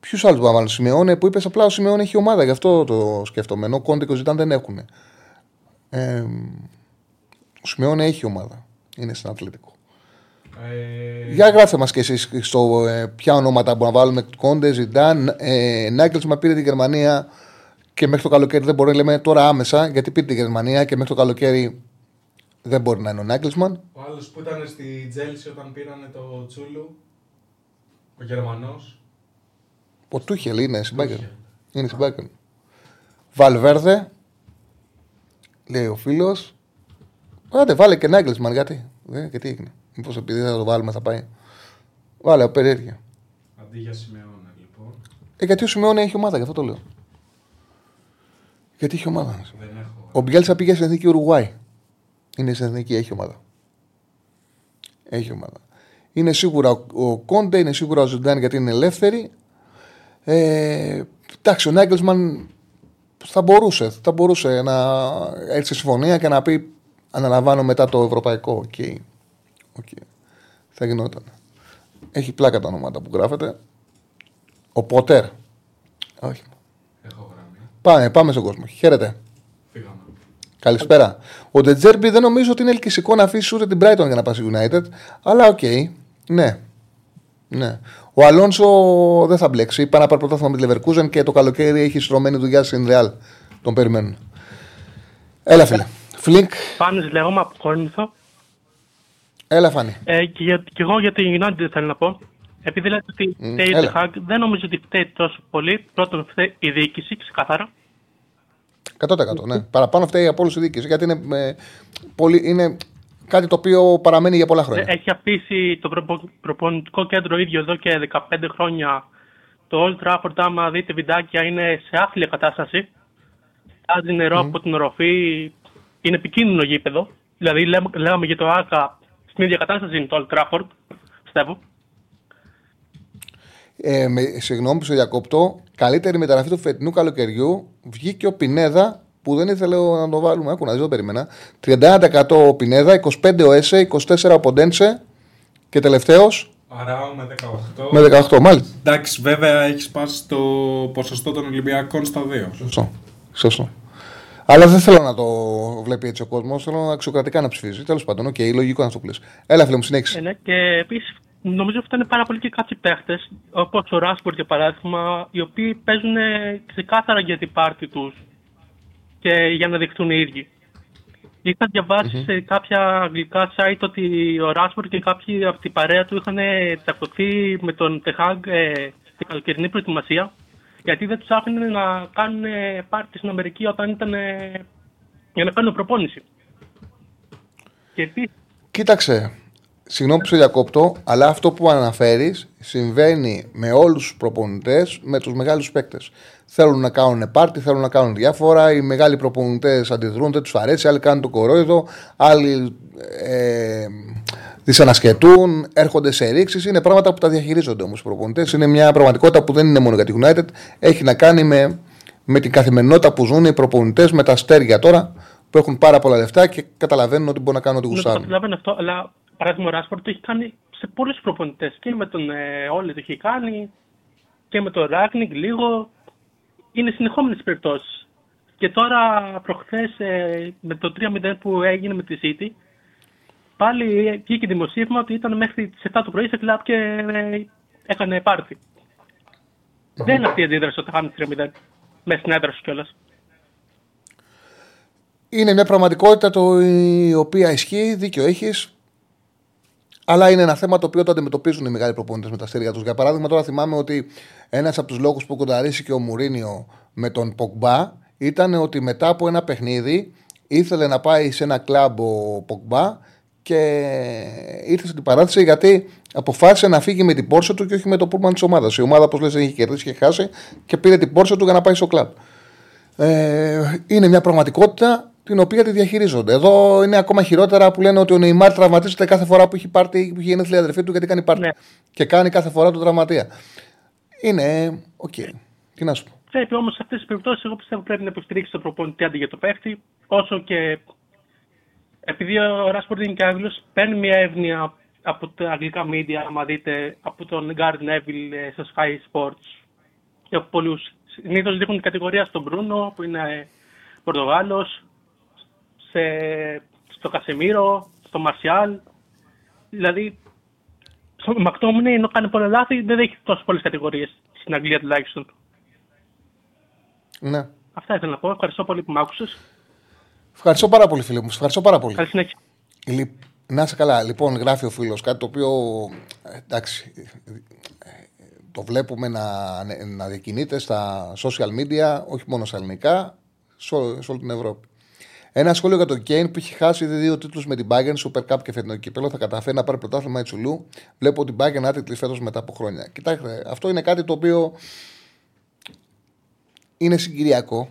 Ποιους άλλους να βάλω, Σιμεώνε που είπες απλά ο Σιμεώνε έχει ομάδα, γι' αυτό το σκέφτομαι. Ενώ ο Κόντε και ο Ζιντάν δεν έχουν. Ε, ο Σιμεώνε έχει ομάδα. Είναι στην Ατλέτικο. ε, Για γράψτε μας κι εσείς στο ε, ποια ονόματα μπορούμε να βάλουμε. Κόντε, Ζιντάν, ε, Νάγκελσμαν πήρε τη Γερμανία και μέχρι το καλοκαίρι δεν μπορεί να λέμε τώρα άμεσα γιατί πήρε τη Γερμανία και μέχρι το καλοκαίρι δεν μπορεί να είναι ο Νάγκελσμαν. ο άλλος που ήταν στη Τζέλση όταν πήρανε το Τσούλου, ο Γερμανός. Ο Τούχελ είναι στην Bayern. Τούχελ. Είναι στην Bayern. Βαλβέρδε, λέει ο φίλος. Άντε, βάλε και Νάγκελσμαν γιατί. Ε, και τι έγινε. Μήπως επειδή θα το βάλουμε θα πάει. Βάλε, περίεργεια. Αντί για Σιμεώνε λοιπόν. Ε, γιατί ο Σιμεώνε έχει ομάδα, γι' αυτό το λέω. Γιατί έχει ομάδα. Δεν έχω. Ο Μπιέλσα πήγε στην εθνική Ουρουγουάη. Είναι στην εθνική, έχει ομάδα. Έχει ομάδα. Είναι σίγουρα ο- ο Κόντε, είναι σίγουρα ο Ζιντάν γιατί είναι ελεύθεροι. Ε, εντάξει, ο Νάγκελσμαν θα μπορούσε, θα μπορούσε να έρθει σε συμφωνία και να πει αναλαμβάνω μετά το ευρωπαϊκό. Οκ. Okay. Okay. Θα γινόταν. Έχει πλάκα τα ονόματα που γράφετε. Ο Πότερ. Όχι. Έχω γραμμή. Πάμε, πάμε στον κόσμο. Χαίρετε. Φύγαμε. Καλησπέρα. Ο Ντετζέρμπι δεν νομίζω ότι είναι ελκυστικό να αφήσει ούτε την Brighton για να πάει στη United. Αλλά οκ. Ναι. ναι. Ο Αλόνσο δεν θα μπλέξει. Πάει να πάρει πρωτάθλημα με τη Leverkusen και το καλοκαίρι έχει στρωμένη δουλειά στην Real. Τον περιμένουν. Έλα, φίλε. Φλινκ. Πάνης λέγομαι από Κόρνηθο. Έλα, Φάνη. Ε, και, για, και εγώ για την United θέλω να πω. Επειδή λέτε ότι Μμ, φταίει έλα. η Hag, δεν νομίζω ότι φταίει τόσο πολύ. Πρώτον, φταίει η διοίκηση, ξεκάθαρα. 100% ναι. Παραπάνω φταίει από όλους η διοίκηση γιατί είναι, ε, πολύ, είναι κάτι το οποίο παραμένει για πολλά χρόνια. Έχει αφήσει το προπο- προπονητικό κέντρο ίδιο εδώ και 15 χρόνια. Το Old Trafford, άμα δείτε βιντεάκια, είναι σε άθλια κατάσταση. Τάζει νερό από την οροφή. Είναι επικίνδυνο γήπεδο. Δηλαδή, λέμε, λέγαμε για το ΆΚΑ, στην ίδια κατάσταση είναι το Old Trafford, πιστεύω. Ε, με, συγγνώμη που σε διακόπτω. Καλύτερη μεταγραφή του φετινού καλοκαιριού βγήκε ο Πινέδα που δεν ήθελε να το βάλουμε. Άκου να δεις, δεν το περίμενα. 31% ο Πινέδα, 25% ο Έσε, 24% ο Ποντένσε και τελευταίος Αράω με 18. με 18. Μάλιστα. Εντάξει, βέβαια έχεις πάσει το ποσοστό των Ολυμπιακών στα δύο. Σωστό. Σωστό. Αλλά δεν θέλω να το βλέπει έτσι ο κόσμος. Θέλω αξιοκρατικά να ψηφίζει. Τέλος πάντων, οκ, λογικό να το πει. Έλα, φίλε μου, συνέχισε. Ε, ναι, και επίσης νομίζω ότι είναι πάρα πολύ και κάποιοι παίχτες, όπως ο Ράσφορντ για παράδειγμα, οι οποίοι παίζουν ξεκάθαρα για την πάρτη τους και για να δειχτούν οι ίδιοι. Είχα διαβάσει σε κάποια αγγλικά site ότι ο Ράσφορντ και κάποιοι από την παρέα του είχαν τσακωθεί με τον Τεχάγκ ε, στην καλοκαιρινή προετοιμασία γιατί δεν τους άφηνε να κάνουν πάρτι στην Αμερική όταν ήταν ε, για να κάνουν προπόνηση. Και επίση Κοίταξε, συγγνώμη που σε διακόπτω, αλλά αυτό που αναφέρεις συμβαίνει με όλους τους προπονητές, με τους μεγάλους παίκτες. Θέλουν να κάνουν πάρτι, θέλουν να κάνουν διάφορα. Οι μεγάλοι προπονητές αντιδρούν, δεν τους αρέσει. Άλλοι κάνουν το κορόιδο, άλλοι ε, δυσανασχετούν, έρχονται σε ρήξεις. Είναι πράγματα που τα διαχειρίζονται όμως οι προπονητές. Είναι μια πραγματικότητα που δεν είναι μόνο για τη United. Έχει να κάνει με, με την καθημερινότητα που ζουν οι προπονητές, με τα αστέρια τώρα που έχουν πάρα πολλά λεφτά και καταλαβαίνουν ότι μπορούν να κάνουν ό,τι Ναι, το γουστάρουν. καταλαβαίνω αυτό, αλλά παράδειγμα ο Ράσφορντ το έχει κάνει σε πολλούς προπονητές. Και με τον ε, Όλε το έχει κάνει και με τον Ράνγκνικ λίγο. Είναι συνεχόμενες περιπτώσεις. Και τώρα προχθές με το 3-0 που έγινε με τη City, πάλι βγήκε δημοσίευμα ότι ήταν μέχρι τις 7 το πρωί σε κλαμπ και ε, έκανε πάρτι. Δεν είναι αυτή η αντίδραση όταν χάνεις 3-0 μέσα στην έδρα σου κιόλας. Είναι μια πραγματικότητα το, η οποία ισχύει, δίκιο έχεις. Αλλά είναι ένα θέμα το οποίο το αντιμετωπίζουν οι μεγάλοι προπονητές με τα αστέρια τους. Για παράδειγμα, τώρα θυμάμαι ότι ένας από τους λόγους που κονταρίστηκε ο Μουρίνιο με τον Ποκμπά ήταν ότι μετά από ένα παιχνίδι ήθελε να πάει σε ένα κλαμπ ο Ποκμπά και ήρθε στην παράθεση γιατί αποφάσισε να φύγει με την πόρσα του και όχι με το πούλμαν της ομάδας. Η ομάδα, όπως λες, δεν είχε κερδίσει και χάσει και πήρε την πόρσα του για να πάει στο κλαμπ. Ε, είναι μια πραγματικότητα την οποία τη διαχειρίζονται. Εδώ είναι ακόμα χειρότερα που λένε ότι ο Νεϊμάρ τραυματίζεται κάθε φορά που έχει πάρτι, που έχει γενέθλια η αδερφή του γιατί κάνει πάρτι. Ναι. Και κάνει κάθε φορά του τραυματία. Είναι. Οκ. Τι να σου πω. Πρέπει όμως σε αυτές τις περιπτώσεις, εγώ πιστεύω πρέπει να υποστηρίξει τον προπονητή αντί για το παίχτη, όσο και. Επειδή ο Ράσφορντ είναι και Άγγλος, παίρνει μια εύνοια από τα αγγλικά media, άμα δείτε, από τον Gary Neville ε, στο Sky Sports και από πολλούς. Συνήθως δείχνουν την κατηγορία στον Μπρούνο, που είναι Πορτογάλος, στο Κασεμίρο, στο Μαρσιάλ. Δηλαδή, στο Μακτόμινε, ενώ κάνει πολλά λάθη, δεν έχει τόσο πολλές κατηγορίες στην Αγγλία τουλάχιστον. Ναι. Αυτά ήθελα να πω. Ευχαριστώ πολύ που μ' άκουσες. Ευχαριστώ πάρα πολύ, φίλε μου. Σε Ευχαριστώ πάρα πολύ. Καλή συνέχεια. Λι- Να είσαι καλά. Λοιπόν, γράφει ο φίλος κάτι το οποίο. ε, Εντάξει. ε, Το βλέπουμε να, να διακινείται στα social media, όχι μόνο στα ελληνικά, σε, όλη- σε όλη την Ευρώπη. Ένα σχόλιο για τον Κέιν που έχει χάσει ήδη δύο τίτλους με την Bayern, Super Cup και φετινό κύπελο. Θα καταφέρει να πάρει πρωτάθλημα Ιτσουλού. Βλέπω την Bayern άτιτλη φέτος μετά από χρόνια. Κοιτάξτε, αυτό είναι κάτι το οποίο είναι συγκυριακό.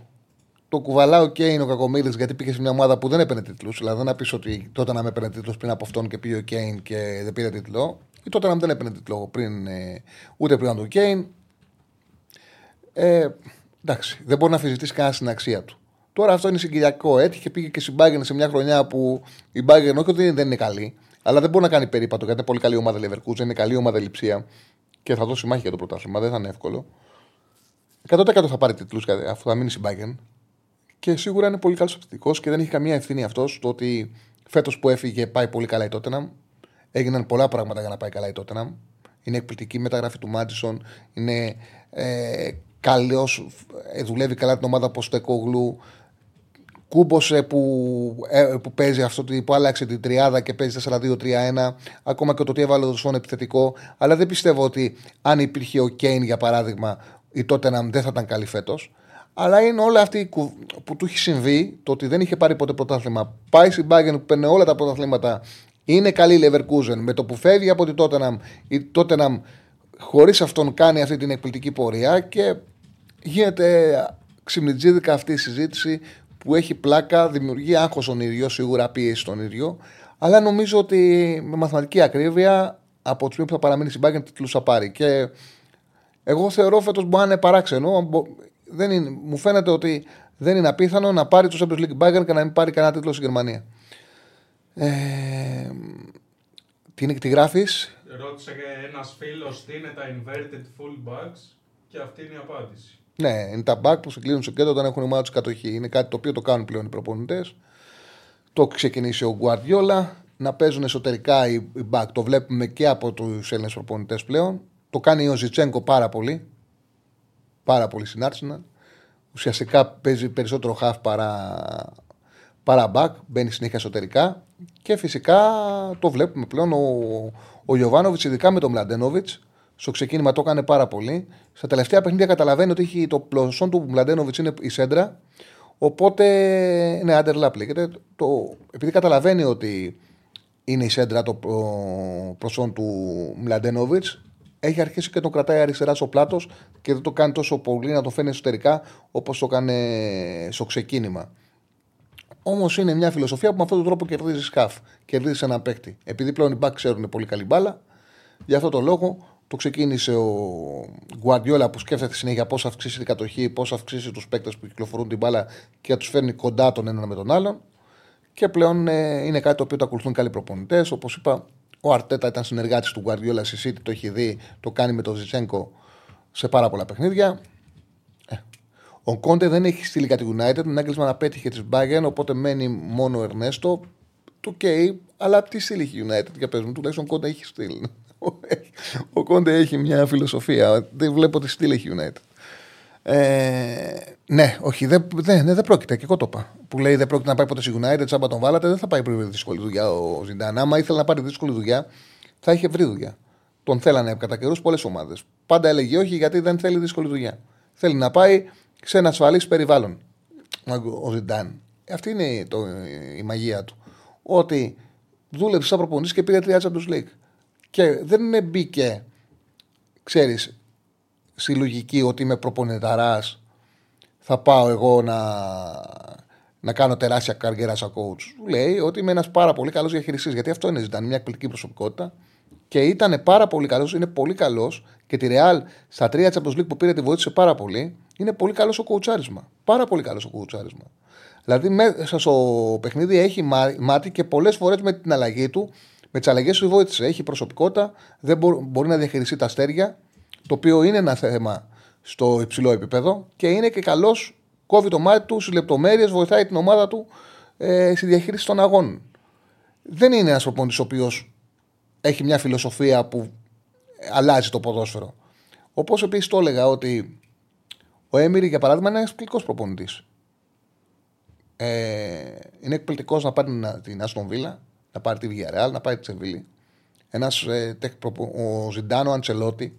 Το κουβαλάω και είναι ο Κακομίλη γιατί πήγε σε μια ομάδα που δεν έπαιρνε τίτλους. Δηλαδή δεν να πεις ότι τότε να με έπαιρνε τίτλο πριν από αυτόν και πήγε ο Κέιν και δεν πήρε τίτλο. Ή τότε να μην δεν έπαιρνε τίτλο πριν, ε, ούτε πριν από τον Κέιν. Ε, εντάξει, δεν μπορεί να αφιζητήσει κανένα στην αξία του. Τώρα αυτό είναι συγκυριακό. Έτυχε πήγε και στην Bayern σε μια χρονιά που η Bayern όχι ότι δεν είναι καλή, αλλά δεν μπορεί να κάνει περίπατο γιατί είναι πολύ καλή ομάδα Leverkusen, είναι καλή ομάδα λειψία και θα δώσει μάχη για το πρωτάθλημα. Δεν θα είναι εύκολο. 100% θα πάρει τίτλους αφού θα μείνει στην Bayern. Και σίγουρα είναι πολύ καλός επιθετικό και δεν έχει καμία ευθύνη αυτός το ότι φέτος που έφυγε πάει πολύ καλά η Tottenham. Έγιναν πολλά πράγματα για να πάει καλά η Tottenham. Είναι εκπληκτική μεταγραφή του Μάντισον. Είναι ε, καλός, ε, δουλεύει καλά την ομάδα Ποστεκογλου. Κούμπωσε που, ε, που παίζει αυτό που άλλαξε την τριάδα και παίζει 4-2-3-1. Ακόμα και το ότι έβαλε το σφόν επιθετικό. Αλλά δεν πιστεύω ότι αν υπήρχε ο Κέιν για παράδειγμα, η Tottenham δεν θα ήταν καλή φέτος. Αλλά είναι όλα αυτή που του έχει συμβεί, το ότι δεν είχε πάρει ποτέ πρωτάθλημα. Πάει στην Bayern που παίρνει όλα τα πρωταθλήματα. Είναι καλή η Leverkusen. Με το που φεύγει από την Tottenham, η Tottenham χωρίς αυτόν κάνει αυτή την εκπληκτική πορεία και γίνεται ξυμνητζίδικα αυτή η συζήτηση που έχει πλάκα, δημιουργεί άγχος στον ίδιο, σίγουρα πίεση στον ίδιο. Αλλά νομίζω ότι με μαθηματική ακρίβεια από του που θα παραμείνει στην Bayern τίτλους θα πάρει. Και εγώ θεωρώ φέτος μπορεί να είναι παράξενο δεν είναι, μου φαίνεται ότι δεν είναι απίθανο να πάρει το Champions League Bayern και να μην πάρει κανένα τίτλο στη Γερμανία. Ε, τι είναι, τι γράφεις; Ρώτησε ένας φίλος τι είναι τα inverted fullbacks και αυτή είναι η απάντηση. Ναι, είναι τα back που σε κλείνουν στο κέντρο όταν έχουν ομάδα του κατοχή. Είναι κάτι το οποίο το κάνουν πλέον οι προπονητές. Το ξεκινήσει ο Guardiola να παίζουν εσωτερικά οι, οι back. Το βλέπουμε και από τους Έλληνες προπονητές πλέον. Το κάνει ο Ζιτσέγκο πάρα πολύ πάρα πολύ στην Arsenal. Ουσιαστικά παίζει περισσότερο half παρά, παρά back, μπαίνει συνέχεια εσωτερικά. Και φυσικά το βλέπουμε πλέον ο, ο Ιωβάνοβιτ, ειδικά με τον Μλαντένοβιτ, στο ξεκίνημα το έκανε πάρα πολύ. Στα τελευταία παιχνίδια καταλαβαίνει ότι έχει το πλωσόν του Μλαντένοβιτς είναι η σέντρα. Οπότε, ναι, underlap λέγεται. Το, επειδή καταλαβαίνει ότι είναι η σέντρα το προσόν του Μλαντένοβιτς, έχει αρχίσει και τον κρατάει αριστερά στο πλάτος και δεν το κάνει τόσο πολύ να το φαίνει εσωτερικά όπως το έκανε στο ξεκίνημα. Όμως είναι μια φιλοσοφία που με αυτόν τον τρόπο κερδίζει σκάφ. Κερδίζει έναν παίκτη. Επειδή πλέον οι μπακ ξέρουν πολύ καλή μπάλα, για αυτόν τον λόγο το ξεκίνησε ο Γκουαρδιόλα που σκέφτεται συνέχεια πώς θα αυξήσει την κατοχή, πώς θα αυξήσει τους παίκτες που κυκλοφορούν την μπάλα και θα τους φέρνει κοντά τον έναν με τον άλλον. Και πλέον ε, είναι κάτι το οποίο το ακολουθούν καλοί προπονητές. Όπως είπα, ο Αρτέτα ήταν συνεργάτης του Γκουαρδιόλα στη City, το έχει δει, το κάνει με τον Ζιτσέγκο σε πάρα πολλά παιχνίδια. Ε. Ο Κόντε δεν έχει στείλει κάτι United, τον έγκλεισμα να πέτυχε της Bayern, οπότε μένει μόνο ο Ερνέστο. Του okay, αλλά τι στείλει έχει United για πες μου, τουλάχιστον ο Κόντε έχει στείλει. Ο Κόντε έχει μια φιλοσοφία, δεν βλέπω τι στείλει έχει United. Ε, ναι, όχι, δεν, δεν, δεν πρόκειται. Και εγώ το είπα. Που λέει δεν πρόκειται να πάει ποτέ στη United, τσάμπα τον βάλατε, δεν θα πάει πριν δύσκολη δουλειά ο Ζιντάν. Άμα ήθελε να πάρει δύσκολη δουλειά, θα είχε βρει δουλειά. Τον θέλανε κατά καιρούς πολλές ομάδες. Πάντα έλεγε όχι γιατί δεν θέλει δύσκολη δουλειά. Θέλει να πάει σε ένα ασφαλής περιβάλλον. Ο Ζιντάν. Αυτή είναι το, η μαγεία του. Ότι δούλεψε σαν προπονητής και πήρε τρία Champions League. Και δεν μπήκε, ξέρεις, στη λογική ότι είμαι προπονηταράς, θα πάω εγώ να, να κάνω τεράστια καριέρα σαν coach. Λέει ότι είμαι ένας πάρα πολύ καλός διαχειριστής. Γιατί αυτό είναι, ήταν μια εκπληκτική προσωπικότητα και ήταν πάρα πολύ καλός, είναι πολύ καλός και τη Real στα τρία Champions League που πήρε τη βοήθησε πάρα πολύ. Είναι πολύ καλός ο κοουτσάρισμα. Πάρα πολύ καλός ο κοουτσάρισμα. Δηλαδή μέσα στο παιχνίδι έχει μάτι και πολλές φορές με την αλλαγή του, με τις αλλαγές του βοήθησε. Έχει προσωπικότητα, δεν μπορεί να διαχειριστεί τα αστέρια το οποίο είναι ένα θέμα στο υψηλό επίπεδο και είναι και καλός, κόβει το μάτι του στις λεπτομέρειες, βοηθάει την ομάδα του ε, στη διαχείριση των αγώνων. Δεν είναι ένας προπονητής ο οποίος έχει μια φιλοσοφία που αλλάζει το ποδόσφαιρο. Όπως επίσης το έλεγα ότι ο Έμιρη, για παράδειγμα, είναι ένας εκπληκτικός προπονητής. Ε, είναι εκπληκτικός να πάρει την Άστον Βίλα, να πάρει τη Villarreal, να πάρει τη Σεβίλη. Ένας ε, ο Ζιντάνο Αντσελότη,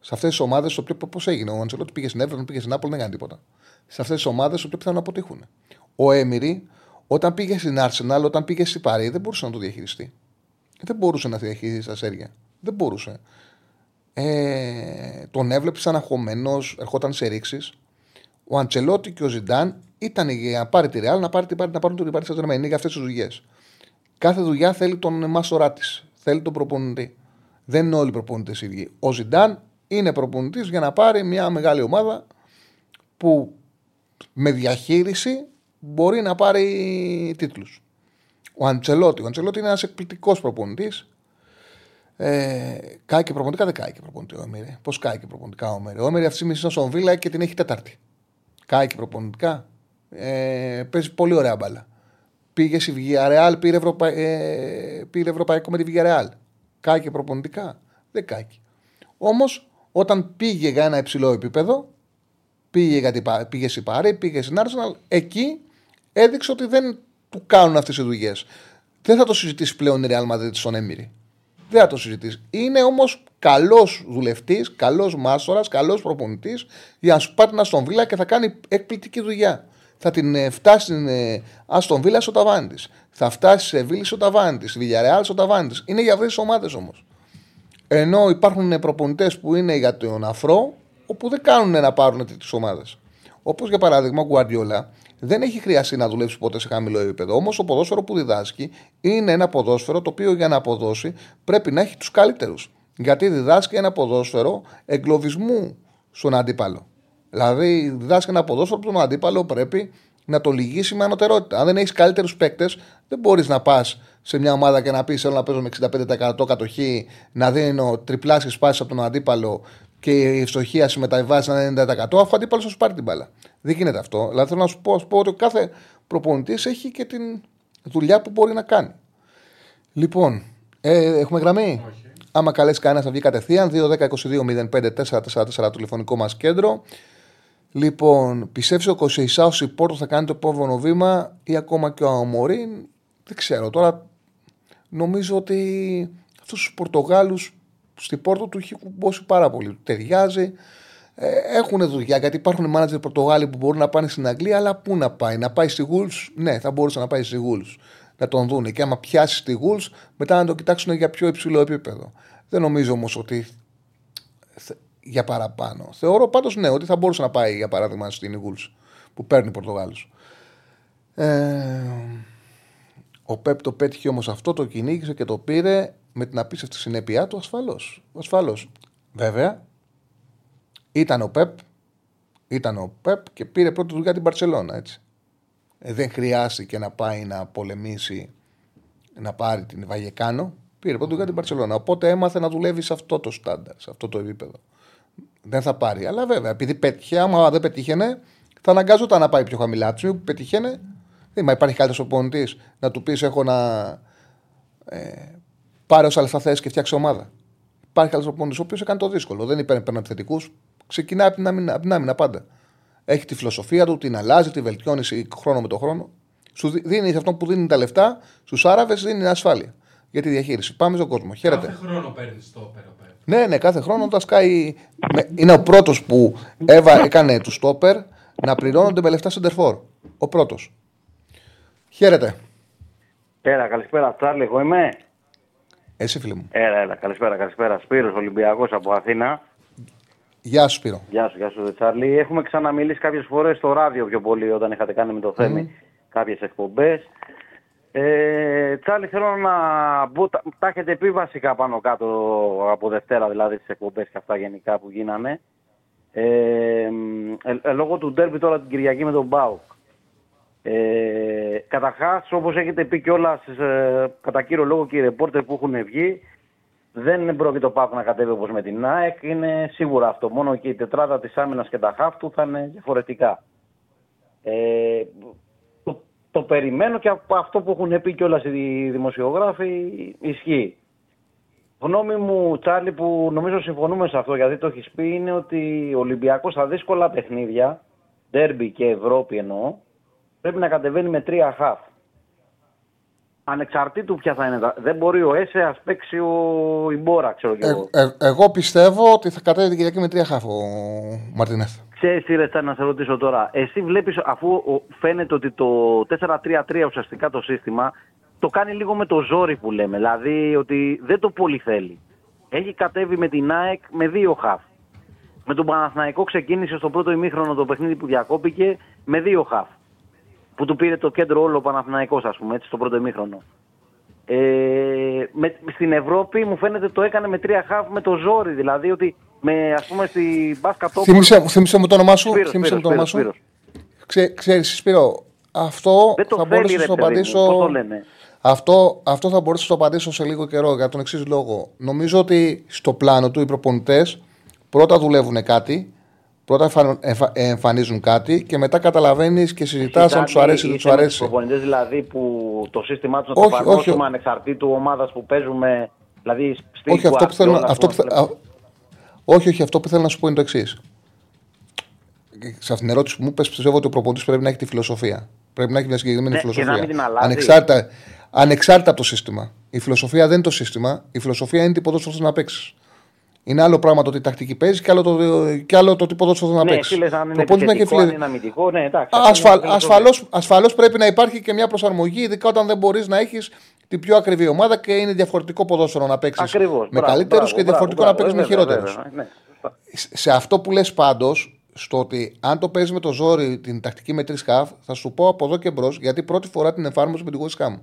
σε αυτές τις ομάδες, το οποίο πώς έγινε. Ο Αντσελότη πήγε στην Εύρο, πήγε στην Άπολη, δεν έκανε τίποτα. Σε αυτές τις ομάδες, το οποίο πιθανόν να αποτύχουν. Ο Έμιρη, όταν πήγε στην Arsenal, όταν πήγε στην Παρή, δεν μπορούσε να το διαχειριστεί. Δεν μπορούσε να διαχειριστεί τα σέρια. Δεν μπορούσε. Ε, τον έβλεπε σαν αγχωμένος, ερχόταν σε ρήξεις. Ο Αντσελότη και ο Ζιντάν ήταν για να πάρει τη Ρεάλ, να πάρει την πάρει, να πάρουν τον Ριπάρι Σαντζερμέν. Είναι για αυτές τις δουλειές. Κάθε δουλειά θέλει τον μάσορά τη. Θέλει τον προπονητή. Δεν είναι όλοι οι προπονητές ίδιοι. Ο Ζιντάν είναι προπονητής για να πάρει μια μεγάλη ομάδα που με διαχείριση μπορεί να πάρει τίτλους. Ο Αντσελότη. Ο Αντσελότη είναι ένας εκπληκτικός προπονητής. Ε, κάει και προπονητικά δεν κάει και προπονητή ο Όμηρη. Πώς κάει και προπονητικά ο Όμηρη. Ο Όμηρη αυτή τη στιγμή είναι στον Βίλα και την έχει τέταρτη. Κάει και προπονητικά. Ε, παίζει πολύ ωραία μπάλα. Πήγε στη Villarreal, πήρε, Ευρωπα... ε, πήρε Ευρωπαϊκό με τη Villarreal. Κάει και προπονητικά. Δεν κάει. Όμως όταν πήγε για ένα υψηλό επίπεδο, πήγε, γιατί πήγε στην Πάρη, πήγε στην Arsenal, εκεί έδειξε ότι δεν του κάνουν αυτές οι δουλειές. Δεν θα το συζητήσει πλέον η Real Madrid στον Έμμυρη. Δεν θα το συζητήσει. Είναι όμως καλός δουλευτής, καλός μάστορας, καλός προπονητής για να σου πάρει ένα στον Βίλα και θα κάνει εκπληκτική δουλειά. Θα την ε, φτάσει στην ε, Αστον Βίλα στο ταβάνι τη. Θα φτάσει σε Βίλη στο ταβάνι τη. Στη Βιλιαρεάλ στο ταβάνι τη. Είναι για αυτέ τι ομάδες όμως. Ενώ υπάρχουν προπονητές που είναι για τον αφρό, όπου δεν κάνουν να πάρουν τέτοιες ομάδες. Όπως για παράδειγμα ο Γκουαρδιόλα δεν έχει χρειαστεί να δουλέψει ποτέ σε χαμηλό επίπεδο. Όμως το ποδόσφαιρο που διδάσκει είναι ένα ποδόσφαιρο το οποίο για να αποδώσει πρέπει να έχει τους καλύτερους. Γιατί διδάσκει ένα ποδόσφαιρο εγκλωβισμού στον αντίπαλο. Δηλαδή, διδάσκει ένα ποδόσφαιρο που τον αντίπαλο πρέπει να το λυγίσει με ανωτερότητα. Αν δεν έχει καλύτερου παίκτε, δεν μπορεί να πα σε μια ομάδα και να πει: Θέλω να παίζω με 65% κατοχή, να δίνω τριπλάσιε πάσει από τον αντίπαλο και η ευστοχία συμμεταβάζει ένα 90%, αφού ο αντίπαλο θα σου πάρει την μπάλα. Δεν γίνεται αυτό. Δηλαδή θέλω να σου πω, πω ότι κάθε προπονητή έχει και την δουλειά που μπορεί να κάνει. Λοιπόν, ε, έχουμε γραμμή. Όχι. Άμα καλέσει κανένα θα βγει κατευθείαν. 2-10-22-05-444 τηλεφωνικό μα κέντρο. Λοιπόν, πιστεύεις ο Κωσεϊσάου η Πόρτο θα κάνει το επόμενο βήμα ή ακόμα και ο Αμορίν; Δεν ξέρω. Τώρα νομίζω ότι αυτούς τους Πορτογάλους στην Πόρτο του έχει κουμπώσει πάρα πολύ. Ταιριάζει. Ε, έχουν δουλειά γιατί υπάρχουν μάνατζερ Πορτογάλοι που μπορούν να πάνε στην Αγγλία, αλλά πού να πάει; Να πάει στη Γούλ, ναι, θα μπορούσε να πάει στη Γούλ. Να τον δούνε. Και άμα πιάσει στη Γούλ, μετά να το κοιτάξουν για πιο υψηλό επίπεδο. Δεν νομίζω όμως ότι για παραπάνω. Θεωρώ πάντως ναι, ότι θα μπορούσε να πάει για παράδειγμα στην Γούλ που παίρνει Πορτογάλους. Ε, ο Πέπ το πέτυχε όμως αυτό, το κυνήγησε και το πήρε με την απίστευτη συνέπειά του ασφαλώς. Ασφαλώς. Βέβαια, ήταν ο Πεπ, ήταν ο Πεπ και πήρε πρώτη δουλειά την Παρσελώνα, έτσι. Ε, δεν χρειάστηκε να πάει να πολεμήσει, να πάρει την Βαγεκάνο. Πήρε πρώτη δουλειά την Παρσελώνα. Οπότε έμαθε να δουλεύει σε αυτό το στάνταρ, σε αυτό το επίπεδο. Δεν θα πάρει. Αλλά βέβαια, επειδή πέτυχε, άμα δεν πετύχαινε, θα αναγκάζονταν να πάει πιο χαμηλά. Του που πετύχαινε, δεν υπάρχει καλύτερο οπονητή να του πεις: Έχω να ε, πάρει όσα λεφτά θε και φτιάξει ομάδα. Υπάρχει άλλο οπονητή ο οποίος έκανε το δύσκολο. Δεν παίρνει επιθετικούς, ξεκινάει από την, άμυνα, από την άμυνα πάντα. Έχει τη φιλοσοφία του, την αλλάζει, τη βελτιώνει χρόνο με το χρόνο. Σου δίνεις αυτό που δίνει τα λεφτά, στους Άραβες δίνει ασφάλεια για τη διαχείριση. Πάμε στον κόσμο. Χαίρετε. Κάθε χρόνο παίρνεις το Ναι, ναι, κάθε χρόνο όταν σκάει. Είναι ο πρώτος που έβα, έκανε του στόπερ να πληρώνονται με λεφτά σεντερφόρ. Ο πρώτος. Χαίρετε. Πέρα, καλησπέρα, Τσάρλι, εγώ είμαι. Εσύ, φίλε μου. Έλα, έλα, καλησπέρα, καλησπέρα. Σπύρος Ολυμπιακός από Αθήνα. Γεια σου, Σπύρο. Γεια σου, γεια σου, Τσάρλι. Έχουμε ξαναμιλήσει κάποιες φορές στο ράδιο πιο πολύ όταν είχατε κάνει με το Θέμη mm. κάποιες εκπομπές. Ε, Τσάρλι, θέλω να μπω, τα, τα έχετε πει βασικά πάνω κάτω από Δευτέρα, δηλαδή τι εκπομπές και αυτά γενικά που γίνανε. Ε, ε, ε, λόγω του ντέρμπι τώρα την Κυριακή με τον Μπάουκ. Ε, Καταρχάς, όπως έχετε πει κιόλας, ε, κατά κύριο λόγο και οι ρεπόρτερ που έχουν βγει, δεν πρόκειται ο Πάκου να κατέβει όπως με την ΑΕΚ. Είναι σίγουρα αυτό. Μόνο και η τετράδα της άμυνας και τα χάφτου θα είναι διαφορετικά. Ε, το, το περιμένω και από αυτό που έχουν πει κιόλας οι δημοσιογράφοι ισχύει. Γνώμη μου, Τσάρλι, που νομίζω συμφωνούμε σε αυτό γιατί το έχεις πει, είναι ότι ο Ολυμπιακός στα δύσκολα παιχνίδια, ντέρμπι και Ευρώπη εννοώ, πρέπει να κατεβαίνει με τρία χαφ. Ανεξαρτήτου ποια θα είναι. Δεν μπορεί ο Έσε να παίξει ο Ιμπόρα, ξέρω και εγώ. Ε, ε, εγώ πιστεύω ότι θα κατέβει την Κυριακή με τρία χαφ ο Μαρτινέθ. Ξέρεις τι ρε, να σε ρωτήσω τώρα. Εσύ βλέπεις αφού φαίνεται ότι το 4-3-3 ουσιαστικά το σύστημα το κάνει λίγο με το ζόρι που λέμε. Δηλαδή ότι δεν το πολύ θέλει. Έχει κατέβει με την ΑΕΚ με δύο χαφ. Με τον Παναθηναϊκό ξεκίνησε στο πρώτο ημίχρονο το παιχνίδι που διακόπηκε με δύο χαφ που του πήρε το κέντρο όλο ο Παναθηναϊκός, ας πούμε, έτσι, στο πρώτο ημίχρονο. Ε, με, στην Ευρώπη μου φαίνεται το έκανε με τρία χαφ με το ζόρι, δηλαδή ότι με ας πούμε στη μπάσκα τόπο. Θύμισε, θύμισε μου το όνομά σου. Σπύρος, θύμισε μου Σπύρος, το όνομά Σπύρος, σου. Σπύρος. Ξέ, ξέρεις, Σπύρο, αυτό Δεν το θα θέλει μπορούσα να ρε το παιδί μου, απαντήσω. πώς το λένε; Αυτό, αυτό θα μπορούσα να το απαντήσω σε λίγο καιρό για τον εξής λόγο. Νομίζω ότι στο πλάνο του οι προπονητές πρώτα δουλεύουν κάτι, πρώτα εμφα- εμφα- εμφανίζουν κάτι και μετά καταλαβαίνεις και συζητάς αν του αρέσει ή δεν του αρέσει. προπονητές δηλαδή που το σύστημά τους να Όχι, το εφαρμόσουμε όχι. ανεξαρτήτου ομάδας που παίζουμε. Δηλαδή στην Όχι, αυτό που θέλω, Guardiola, αυτό που θε- πούμε, α- όχι, όχι, αυτό που θέλω να σου πω είναι το εξής. Σε αυτήν την ερώτηση που μου πες, πιστεύω ότι ο προπονητής πρέπει να έχει τη φιλοσοφία. Πρέπει να έχει μια συγκεκριμένη Ναι, και φιλοσοφία. να μην την αλλάζει. ανεξάρτητα, ανεξάρτητα από το σύστημα. Η φιλοσοφία δεν είναι το σύστημα. Η φιλοσοφία είναι τι ποδόσφαιρο θες να παίξεις. Είναι άλλο πράγμα το τι τακτική παίζεις και άλλο το, και άλλο το τι ποδόσφαιρο θες να Ναι, παίξεις. εσύ λες αν είναι Προπονητής να έχει επιθετικό, αν φιλε- είναι αμυντικό, ναι, εντάξει. αυτό Ασφαλ, είναι φιλοσοφία. ασφαλώς, ασφαλώς πρέπει να υπάρχει και μια προσαρμογή, ειδικά όταν δεν μπορείς να έχεις την πιο ακριβή ομάδα και είναι διαφορετικό ποδόσφαιρο να παίξεις Ακριβώς, με μπράβο, καλύτερους μπράβο, και διαφορετικό μπράβο, να παίξεις με βέβαια, χειρότερους. βέβαια, ναι, σωστά. Σε αυτό που λες πάντως, στο ότι αν το παίζεις με το ζόρι την τακτική με τρεις χαφ, θα σου πω από εδώ και μπρος, γιατί πρώτη φορά την εφάρμοσε με την West Ham.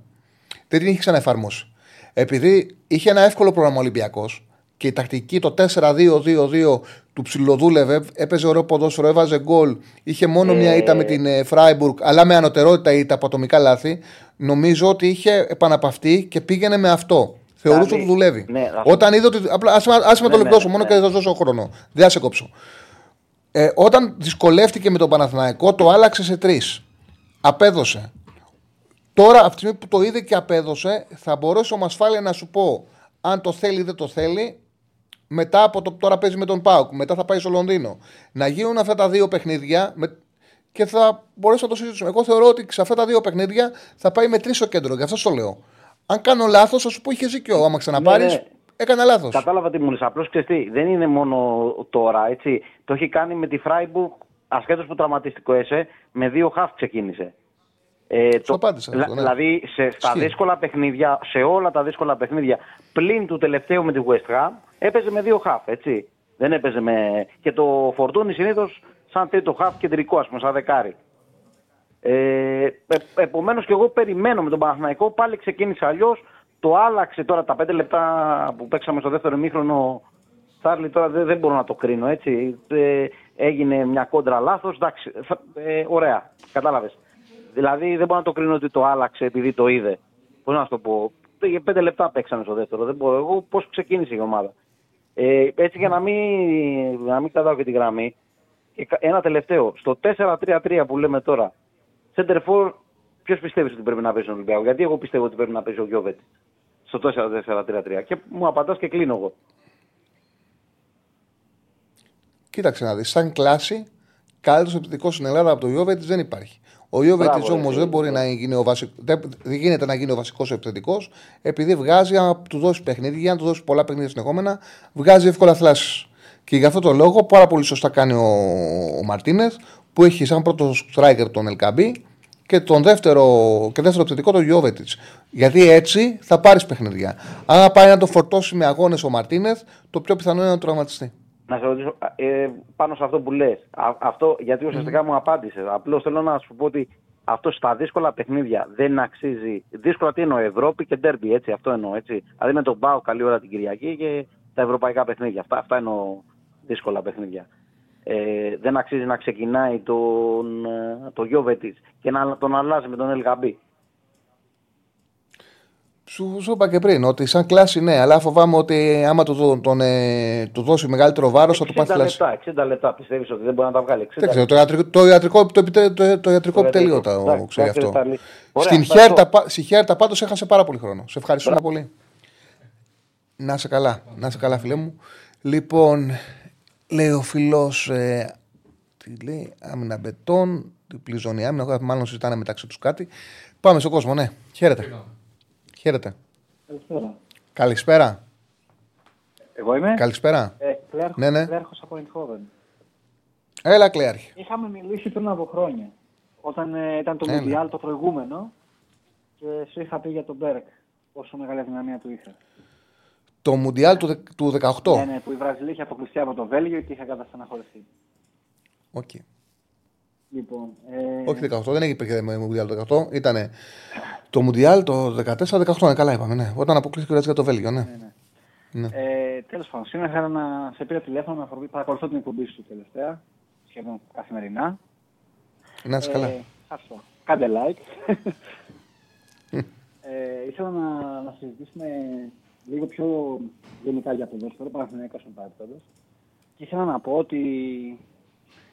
Δεν την είχε ξαναεφαρμόσει. Επειδή είχε ένα εύκολο πρόγραμμα Ολυμπιακός και η τακτική το 4-2-2-2 του ψιλοδούλευε, έπαιζε ωραίο ποδόσφαιρο, έβαζε γκολ, είχε μόνο μια ήττα με την ε, Freiburg, αλλά με ανωτερότητα ήττα από ατομικά λάθη. Νομίζω ότι είχε επαναπαυτεί και πήγαινε με αυτό. Θεωρούσε Δηλαδή, ότι δουλεύει. ναι, ας- Όταν είδε ότι. Απλά άσε, με- άσε με Ναι, το ναι, λεπτό σου, ναι, μόνο ναι. και θα σα δώσω χρόνο. Δεν θα σε κόψω. Ε, όταν δυσκολεύτηκε με τον Παναθηναϊκό, το άλλαξε σε τρεις. Απέδωσε. Τώρα, από τη στιγμή που το είδε και απέδωσε, θα μπορέσω με ασφάλεια να σου πω αν το θέλει ή δεν το θέλει. Μετά από το τώρα παίζει με τον Πάουκ, μετά θα πάει στο Λονδίνο. Να γίνουν αυτά τα δύο παιχνίδια με... και θα μπορέσω να το συζητήσουμε. Εγώ θεωρώ ότι σε αυτά τα δύο παιχνίδια θα πάει με τρεις στο κέντρο. Γι' αυτό το λέω. Αν κάνω λάθος, θα σου πω είχε δίκιο. Άμα ξαναπάρεις, Ναι, ναι. έκανα λάθος. Κατάλαβα τι μου λες. Απλώς ξέρεις τι, δεν είναι μόνο τώρα, έτσι. Το έχει κάνει με τη Freiburg, ασχέτως που τραυματιστικό έσαι, με δύο χαφ ξεκίνησε. Ε, Σου απάντησα αυτό, ναι. Δηλαδή, σε, στα Ισχύει. δύσκολα παιχνίδια, σε όλα τα δύσκολα παιχνίδια, πλην του τελευταίου με τη West Ham, έπαιζε με δύο χαφ, έτσι. Δεν έπαιζε με... Και το φορτούνι συνήθως σαν τρίτο χαφ κεντρικό, ας πούμε, σαν δεκάρι. Ε, ε, Επομένως και εγώ περιμένω με τον Παναθηναϊκό. Πάλι ξεκίνησε αλλιώς. Το άλλαξε τώρα τα πέντε λεπτά που παίξαμε στο δεύτερο ημίχρονο. Τσάρλι τώρα δεν, δεν μπορώ να το κρίνω έτσι. Ε, έγινε μια κόντρα λάθος. Εντάξει, θα- ε, ωραία, κατάλαβες. Δηλαδή δεν μπορώ να το κρίνω ότι το άλλαξε επειδή το είδε. Πώς να σου το πω. Ε, Πέντε λεπτά παίξαμε στο δεύτερο. Δεν μπορώ. Εγώ πώς ξεκίνησε η ομάδα. Ε, έτσι για να μην, να μην κρατάω και τη γραμμή. και κα- Ένα τελευταίο. Στο 4-3-3 που λέμε τώρα. Center for, ποιος πιστεύεις ότι πρέπει να παίζει στον Ολυμπιακό; Γιατί εγώ πιστεύω ότι πρέπει να παίζει ο Γιώβετ. Στο 4-4-3-3. Και μου απαντάς και κλείνω εγώ. Κοίταξε να δεις, σαν κλάση, καλύτερος επιθετικός στην Ελλάδα από τον Ιώβετ δεν υπάρχει. Ο Ιώβετ Μπράβο, όμως ρε, δεν μπορεί να γίνει ο βασικό. Δεν, δεν γίνεται να γίνει ο βασικός επιθετικός, επειδή βγάζει, αν του δώσει παιχνίδια, αν του δώσει πολλά παιχνίδια συνεχόμενα, βγάζει εύκολα θλάσεις. Και γι' αυτό το λόγο πάρα πολύ σωστά κάνει ο, ο Μαρτίνεθ, που έχει σαν πρώτο striker τον Ελκαμπή και τον δεύτερο, και δεύτερο επιθετικό τον Γιώβετιτς. Γιατί έτσι θα πάρεις παιχνίδια. Αν πάει να το φορτώσει με αγώνες ο Μαρτίνεθ, το πιο πιθανό είναι να τραυματιστεί. Να σε ρωτήσω ε, πάνω σε αυτό που λες. Αυτό γιατί ουσιαστικά μου απάντησες. Απλώς θέλω να σου πω ότι αυτό στα δύσκολα παιχνίδια δεν αξίζει. Δύσκολα τι εννοώ, Ευρώπη και Ντέρμπι, έτσι. Αυτό εννοώ, έτσι. Δηλαδή με τον Μπάου καλή ώρα την Κυριακή και τα ευρωπαϊκά παιχνίδια. Αυτά, αυτά εννοώ δύσκολα παιχνίδια. Ε, δεν αξίζει να ξεκινάει τον, ε, το Γιώβετιτς και να τον αλλάζει με τον Ελγαμπή. Σου, σου είπα και πριν ότι σαν κλάση ναι, αλλά φοβάμαι ότι άμα του, τον, τον, ε, του δώσει μεγαλύτερο βάρος θα του 60 πάθει θλάση. λεπτά, 60 λεπτά πιστεύεις ότι δεν μπορεί να τα βγάλει. 60 Δεν ξέρω, το ιατρικό, το ιατρικό, το, επιτε- το, το ιατρικό Το επιτελείο ιατρικό. τα Εντάξει, ξέρει εντάξει, αυτό. Βιτάλη. Ωραία, Στην ευχαριστώ. Χέρτα, πα- στη Χέρτα πάντως έχασε πάρα πολύ χρόνο. Σε ευχαριστούμε πολύ. Να είσαι καλά, να είσαι καλά, φίλε μου. Λοιπόν, λέει ο φιλός. Ε, τι λέει, άμυνα μπετόν, διπλή ζώνη άμυνα. Εγώ, Μάλλον συζητάνε μεταξύ τους κάτι. Πάμε στον κόσμο, ναι. Χαίρετε. Χαίρετε. Καλησπέρα. Εγώ είμαι; Καλησπέρα. Ε, κλέαρχος, Ναι, ναι. κλέαρχος από Eindhoven. Έλα, Κλέαρχη. Είχαμε μιλήσει πριν από χρόνια. Όταν ε, ήταν το Έλα. Μουντιάλ το προηγούμενο και σου είχα πει για τον Μπέρκ πόσο μεγάλη αδυναμία του είχε. Το Μουντιάλ του, δε- του 18. Ναι, ναι, που η Βραζιλία είχε αποκλειστεί από το Βέλγιο και είχε κατασταναχωρηθεί. Οκ. Λοιπόν, ε, Όχι 18, δεν υπήρχε με Μουντιάλ το 18. Ήταν το Μουντιάλ το 14-18, ναι, καλά είπαμε. Ναι. Όταν αποκλείστηκε ο Ρέτσικα το Βέλγιο, ναι. Ναι. Ε, Τέλος πάντων, σήμερα ήθελα να σε πήρα τηλέφωνο να παρακολουθώ την εκπομπή σου τελευταία, σχεδόν καθημερινά. Να είσαι καλά. Ε, αυτό. Κάντε like. ε, ήθελα να, να συζητήσουμε λίγο πιο γενικά για ποδόσφαιρο, Παναθηναϊκός στον παρεπτόντος. Και ήθελα να πω ότι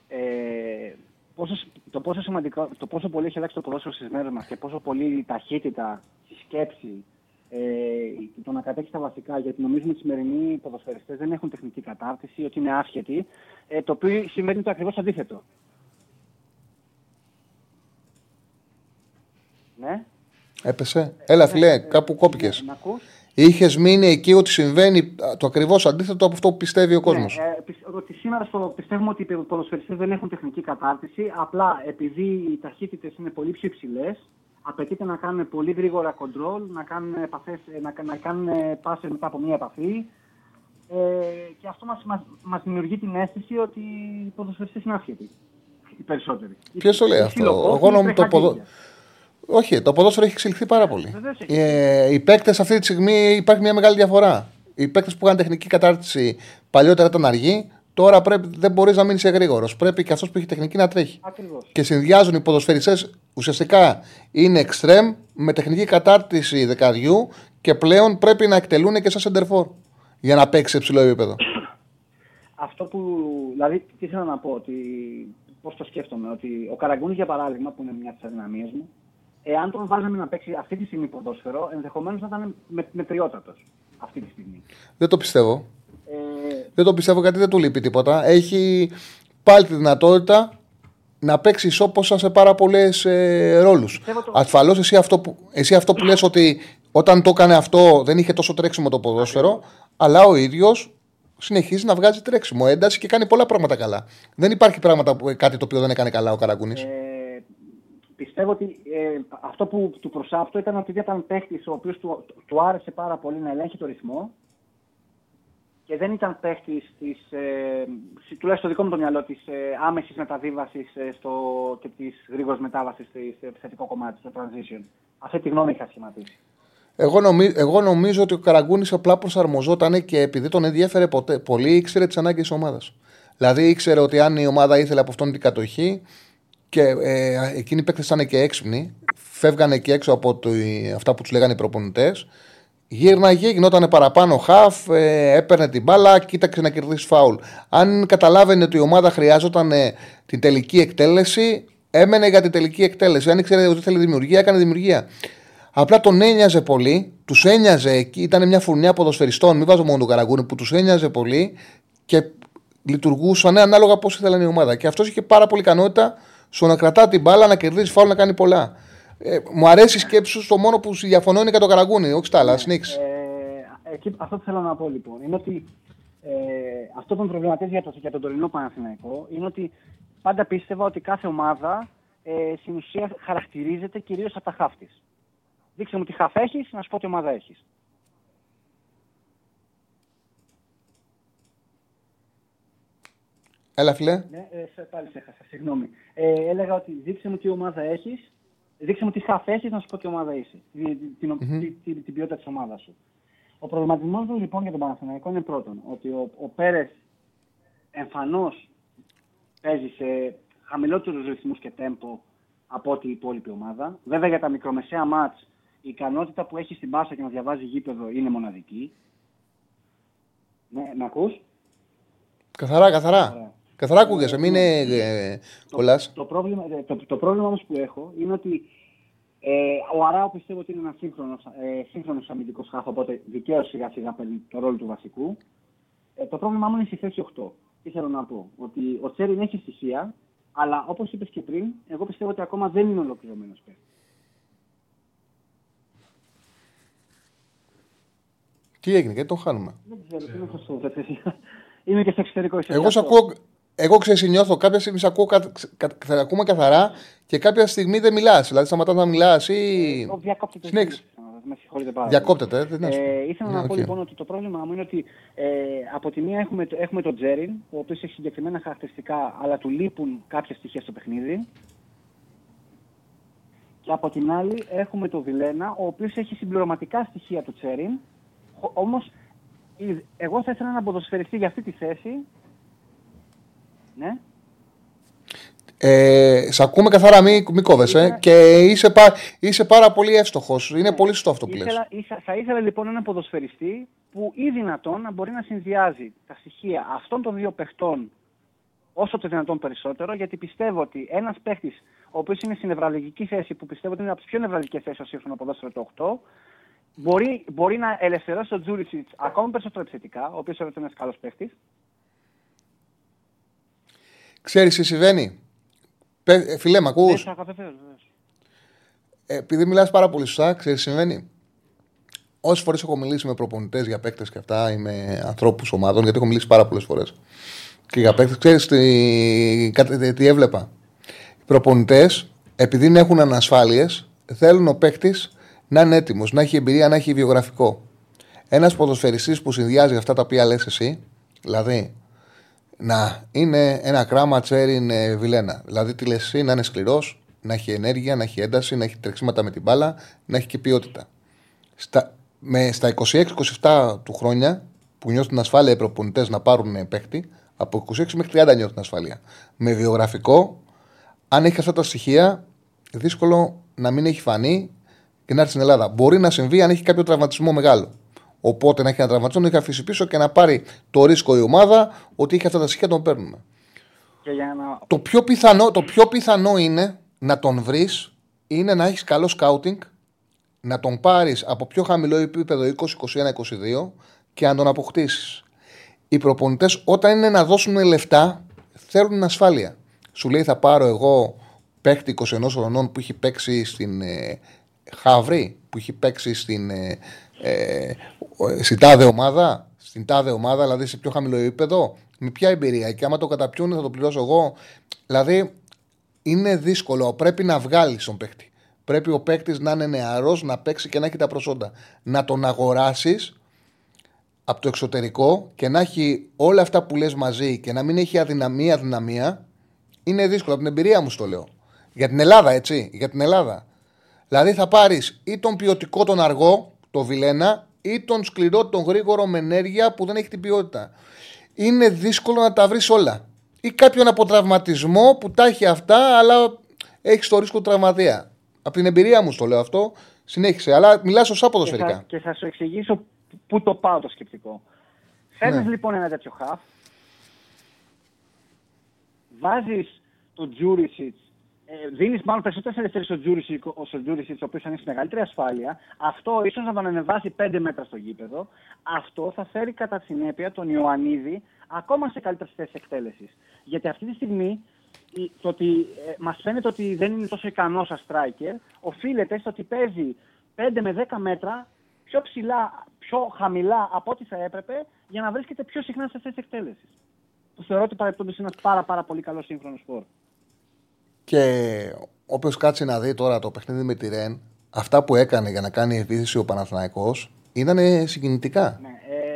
ε, πόσο, το, πόσο σημαντικό, το πόσο πολύ έχει αλλάξει το ποδόσφαιρο στις μέρες μας και πόσο πολύ η ταχύτητα, η σκέψη, ε, το να κατέχει τα βασικά, γιατί νομίζουμε ότι οι σημερινοί ποδοσφαιριστές δεν έχουν τεχνική κατάρτιση, ότι είναι άσχετοι, ε, το οποίο σημαίνει το ακριβώς αντίθετο. Ναι. Έπεσε. Έλα, φιλέ, κάπου κόπηκε. Με ακούς; Είχες μείνει εκεί ότι συμβαίνει το ακριβώς αντίθετο από αυτό που πιστεύει ο κόσμος. Ναι, ε, πι- ότι σήμερα στο, πιστεύουμε ότι οι ποδοσφαιριστές δεν έχουν τεχνική κατάρτιση. Απλά επειδή οι ταχύτητες είναι πολύ πιο υψηλές, απαιτείται να κάνουν πολύ γρήγορα κοντρόλ, να κάνουν, επαφές, ε, να, να κάνουν πάσες μετά από μία επαφή. Ε, και αυτό μας, μας, μας δημιουργεί την αίσθηση ότι οι ποδοσφαιριστές είναι άσχετοι. Οι περισσότεροι. Ποιος το λέει Οι αυτό; ψιλοκόφοι, Εγώ οι νομίζω το ποδο... τρεχαντήλια. Όχι, το ποδόσφαιρο έχει εξελιχθεί πάρα πολύ. Βεβαίως έχει. Ε, οι παίκτες αυτή τη στιγμή υπάρχει μια μεγάλη διαφορά. Οι παίκτες που είχαν τεχνική κατάρτιση παλιότερα ήταν αργοί, τώρα πρέπει, δεν μπορείς να μείνεις γρήγορο. Πρέπει και αυτός που έχει τεχνική να τρέχει. Ακριβώς. Και συνδυάζουν οι ποδοσφαιριστές ουσιαστικά είναι εξτρέμ με τεχνική κατάρτιση δεκαριού και πλέον πρέπει να εκτελούν και σαν σεντερφόρ για να παίξει σε ψηλό επίπεδο. Αυτό που. Δηλαδή, τι ήθελα να πω, ότι. Πώς το σκέφτομαι, ότι ο Καραγκούνης, για παράδειγμα, που είναι μια από τι αδυναμίες μου, εάν τον βάζαμε να παίξει αυτή τη στιγμή ποδόσφαιρο, ενδεχομένως να ήταν με, μετριότατος αυτή τη στιγμή. Δεν το πιστεύω. Ε, Δεν το πιστεύω γιατί δεν του λείπει τίποτα. Έχει πάλι τη δυνατότητα να παίξει ισόποσα σε πάρα πολλές ε, ρόλους. το- Ασφαλώς εσύ, αυτό που- εσύ αυτό που λες ότι όταν το έκανε αυτό δεν είχε τόσο τρέξιμο το ποδόσφαιρο, αλλά ο ίδιος συνεχίζει να βγάζει τρέξιμο, ένταση και κάνει πολλά πράγματα καλά. Δεν υπάρχει πράγματα που, κάτι το οποίο δεν έκανε καλά ο Καραγκούνης. ε, πιστεύω ότι ε, αυτό που του προσάπτω ήταν ότι ήταν παίχτης ο οποίος του, του άρεσε πάρα πολύ να ελέγχει το ρυθμό και δεν ήταν παίχτης της, ε, σι- τουλάχιστον στο δικό μου το μυαλό, της ε, άμεσης μεταβίβασης ε, στο, και της γρήγορης μετάβασης στο επιθετικό κομμάτι, στο transition. Αυτή τη γνώμη είχα σχηματίσει. Εγώ, νομι, εγώ νομίζω ότι ο Καραγκούνης απλά προσαρμοζόταν και επειδή τον ενδιέφερε ποτέ, πολύ, ήξερε τις ανάγκες της ομάδας. Δηλαδή ήξερε ότι αν η ομάδα ήθελε από αυτόν την κατοχή και ε, εκείνοι οι παίκτες ήταν και έξυπνοι, φεύγανε και έξω από το, αυτά που τους λέγανε οι προπονητές. Γύρναγε, γινόταν παραπάνω χαφ, ε, έπαιρνε την μπάλα, κοίταξε να κερδίσει φάουλ. Αν καταλάβαινε ότι η ομάδα χρειάζονταν ε, την τελική εκτέλεση, έμενε για την τελική εκτέλεση. Αν ήξερε ότι θέλει δημιουργία, έκανε δημιουργία. Απλά τον ένοιαζε πολύ, τους ένοιαζε εκεί, ήταν μια φουρνιά ποδοσφαιριστών, μην βάζω μόνο τον Καραγκούνη, που τους ένοιαζε πολύ και λειτουργούσαν ανάλογα πώς ήθελαν η ομάδα. Και αυτός είχε πάρα πολύ ικανότητα στο να κρατά την μπάλα, να κερδίζεις φάουλ, να κάνει πολλά. Ε, μου αρέσει η σκέψη σου, το μόνο που διαφωνώ είναι για τον Καραγκούνη, όχι στα άλλα, σνίξ. Ε, εκεί, αυτό που θέλω να πω λοιπόν είναι ότι ε, αυτό που με προβληματίζει για, το, για τον τωρινό Παναθηναϊκό είναι ότι πάντα πίστευα ότι κάθε ομάδα ε, στην ουσία χαρακτηρίζεται κυρίως από τα χαφ της. Δείξε μου τι χαφ έχεις, να σου πω τι ομάδα έχεις. Έλα, φιλέ. Ναι, ε, σε, πάλι σε έχασα, συγγνώμη. Ε, έλεγα ότι δείξε μου τι ομάδα έχεις, δείξε μου τι χαφ έχεις, να σου πω τι ομάδα είσαι. Την, την, την, την, την ποιότητα της ομάδας σου. Ο προβληματισμός μου λοιπόν για τον Παναθηναϊκό είναι πρώτον ότι ο, ο Πέρες εμφανώς παίζει σε χαμηλότερους ρυθμούς και τέμπο από ό,τι η υπόλοιπη ομάδα. Βέβαια για τα μικρομεσαία μάτς η ικανότητα που έχει στην πάσα και να διαβάζει γήπεδο είναι μοναδική. Ναι, με ακούς; Καθαρά, καθαρά. Καθαρά ακούγεσαι, μην είναι ε, κολλάς. Το πρόβλημα, ε, το, το πρόβλημα όμως που έχω είναι ότι ε, ο Αράο πιστεύω ότι είναι ένας σύγχρονος ε, σύγχρονος αμυντικός χάφ, οπότε δικαίως σιγά σιγά παίρνει το ρόλο του βασικού. Ε, το πρόβλημά μου είναι στη θέση 8. Τι θέλω να πω, ότι ο Τσέριν έχει στοιχεία, αλλά όπως είπες και πριν, εγώ πιστεύω ότι ακόμα δεν είναι ολοκληρωμένος παίκτης. Τι έγινε, γιατί τον χάνουμε; Δεν ξέρω, τι να σας πω, παιδιά. Είμαι και στο εξωτερικό. είσαι Εγώ και σε αυτό. ακούω, εγώ ξέρεις, νιώθω κάποια στιγμή σε ακούω, κα, κα, κα, ακούμε καθαρά και κάποια στιγμή δεν μιλάς. Δηλαδή σταματάς να μιλάς ή... Εγώ διακόπτεται. Συνέχισε. Με συγχωρείτε πάρα πολύ. Διακόπτεται, ε, δεν είναι άσχημο. Ε, ήθελα Ναι, να πω οκ. λοιπόν ότι το πρόβλημά μου είναι ότι ε, από τη μία έχουμε, το- έχουμε τον Τσέριν, ο οποίος έχει συγκεκριμένα χαρακτηριστικά, αλλά του λείπουν κάποια στοιχεία στο παιχνίδι. Και από την άλλη έχουμε τον Βιλένα, ο οποίος έχει συμπληρωματικά στοιχεία του Τσέριν, χω- όμως Είδε- Εγώ θα ήθελα να ποδοσφαιριστεί για αυτή τη θέση. Ναι. Ε, σ' ακούμε καθαρά, μην μη κόβεσαι. Ήθελα- Και είσαι, πα, είσαι πάρα πολύ εύστοχος. Είναι πολύ σωστό αυτό που λες. Ήθελα, ήθελα, θα ήθελα λοιπόν έναν ποδοσφαιριστή που ή δυνατόν να μπορεί να συνδυάζει τα στοιχεία αυτών των δύο παιχτών όσο το δυνατόν περισσότερο, γιατί πιστεύω ότι ένας παίχτης, ο οποίος είναι στην νευραλγική θέση, που πιστεύω ότι είναι από τις πιο νευραλγικές θέσεις ω σύμφωνο ποδόσφαιρο το 8, μπορεί, μπορεί να ελευθερώσει τον Τζούρισιτς ακόμα περισσότερο επιθετικά, ο οποίος είναι ένας καλός παίχτης. Ξέρεις τι συμβαίνει; Πε- ε, Φιλέ, μ' ακούς; Ε, επειδή μιλάς πάρα πολύ σωστά, ξέρεις τι συμβαίνει; Όσες φορές έχω μιλήσει με προπονητές για παίκτες και αυτά ή με ανθρώπους ομάδων, γιατί έχω μιλήσει πάρα πολλές φορές. Και για παίκτες, ξέρεις τι, κάτι- τι έβλεπα; Οι προπονητές, επειδή δεν έχουν ανασφάλειες, θέλουν ο παίκτης να είναι έτοιμος, να έχει εμπειρία, να έχει βιογραφικό. Ένας ποδοσφαιριστής που συνδυάζει αυτά τα οποία λες εσύ, δηλαδή να είναι ένα κράμα τσέριν ε, βιλένα. Δηλαδή, τι λες εσύ, να είναι σκληρός, να έχει ενέργεια, να έχει ένταση, να έχει τρεξίματα με την μπάλα, να έχει και ποιότητα. Στα, με, στα 26-27 του χρόνια που νιώθουν ασφάλεια οι προπονητές να πάρουν ε, παίχτη, από 26 μέχρι 30 νιώθουν ασφάλεια. Με βιογραφικό, αν έχει αυτά τα στοιχεία, δύσκολο να μην έχει φανεί και να έρθει στην Ελλάδα. Μπορεί να συμβεί αν έχει κάποιο τραυματισμό μεγάλο. Οπότε να έχει ένα τραυματισμό, να έχει αφήσει πίσω και να πάρει το ρίσκο η ομάδα ότι έχει αυτά τα στοιχεία, τον παίρνουμε. Και για να... Το πιο πιθανό, το πιο πιθανό είναι να τον βρεις είναι να έχεις καλό σκάουτινγκ, να τον πάρεις από πιο χαμηλό επίπεδο 20, 21, 22 και να τον αποκτήσεις. Οι προπονητές, όταν είναι να δώσουν λεφτά, θέλουν ασφάλεια. Σου λέει θα πάρω εγώ παίχτη 21 χρονών που έχει παίξει στην ε, Χαύρη, που έχει παίξει στην, ε, ε, στην τάδε ομάδα, στην τάδε ομάδα, δηλαδή σε πιο χαμηλό επίπεδο, με ποια εμπειρία. Και άμα το καταπιούν θα το πληρώσω εγώ. Δηλαδή είναι δύσκολο. Πρέπει να βγάλεις τον παίκτη. Πρέπει ο παίκτης να είναι νεαρός, να παίξει και να έχει τα προσόντα. Να τον αγοράσεις από το εξωτερικό και να έχει όλα αυτά που λες μαζί και να μην έχει αδυναμία, αδυναμία, είναι δύσκολο. Από την εμπειρία μου στο λέω. Για την Ελλάδα, έτσι. Για την Ελλάδα. Δηλαδή θα πάρεις ή τον ποιοτικό τον αργό, το Βιλένα, ή τον σκληρό τον γρήγορο με ενέργεια που δεν έχει την ποιότητα. Είναι δύσκολο να τα βρεις όλα. Ή κάποιον από τραυματισμό που τα έχει αυτά, αλλά έχεις το ρίσκο του τραυματία. Από την εμπειρία μου στο λέω αυτό. Συνέχισε. Αλλά μιλάς σωστά και, θα, ποδοσφαιρικά. και θα σου εξηγήσω πού το πάω το σκεπτικό. Φέρνει Ναι. λοιπόν ένα τέτοιο χαφ, βάζεις τον Τζούριτσιτς, ε, δίνεις μάλλον περισσότερες ελευθερίες στον Τζούριτσιτς, ο Τζούριτσιτς, ο οποίος θα είναι σε μεγαλύτερη ασφάλεια. Αυτό ίσως να τον ανεβάσει 5 μέτρα στο γήπεδο. Αυτό θα φέρει κατά συνέπεια τον Ιωαννίδη ακόμα σε καλύτερη θέση εκτέλεσης. Γιατί αυτή τη στιγμή η- το ότι ε, μας φαίνεται ότι δεν είναι τόσο ικανός σαν striker οφείλεται στο ότι παίζει 5 με 10 μέτρα πιο ψηλά, πιο χαμηλά από ό,τι θα έπρεπε για να βρίσκεται πιο συχνά σε θέση εκτέλεσης. Που θεωρώ ότι παρεπτόντως είναι ένας πάρα, πάρα πολύ καλός σύγχρονος σπορ. Και όποιος κάτσει να δει τώρα το παιχνίδι με τη Ρεν, αυτά που έκανε για να κάνει επίθεση ο Παναθηναϊκός ήταν συγκινητικά.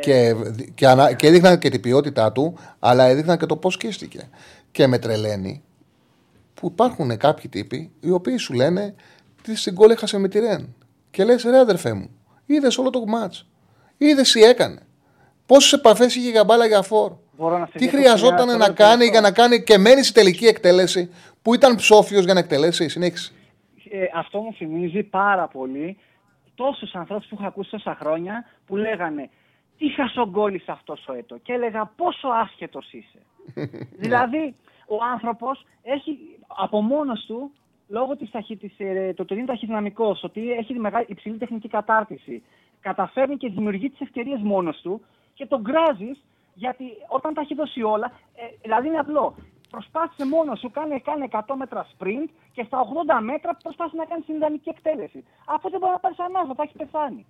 και, και, ανα- και έδειχναν και την ποιότητά του, αλλά έδειχναν και το πώς σκίστηκε. Και με τρελαίνει που υπάρχουν κάποιοι τύποι οι οποίοι σου λένε τις στην γκολ έχασε με τη Ρεν. Και λες, ρε αδερφέ μου, είδες όλο το μάτς. Είδες τι έκανε. Πόσες επαφές είχε για μπάλα για φόρ. Μπορώ να σε Τι διακόψω χρειαζόταν μια να τώρα κάνει τελευταίο. για να κάνει και μένει στη τελική εκτέλεση που ήταν ψόφιος για να εκτελέσει. Συνέχισε. ε, αυτό μου θυμίζει πάρα πολύ τόσους ανθρώπους που έχω ακούσει τόσα χρόνια που λέγανε τι χασογκόλης αυτός ο έτο και έλεγα πόσο άσχετος είσαι. δηλαδή ο άνθρωπος έχει από μόνος του λόγω της, ταχύ, της ε, το ότι είναι ταχυδυναμικός, ότι έχει μεγάλη, υψηλή τεχνική κατάρτιση, καταφέρνει και δημιουργεί τις ευκαιρίες μόνος του και τον γκράζεις γιατί όταν τα έχει δώσει όλα, ε, δηλαδή είναι απλό. Προσπάθησε μόνος σου, κάνε, κάνε 100 μέτρα sprint και στα 80 μέτρα προσπάθησε να κάνεις την ιδανική εκτέλεση. Αφού δεν μπορεί να πάρεις ανάγκη, θα έχει πεθάνει.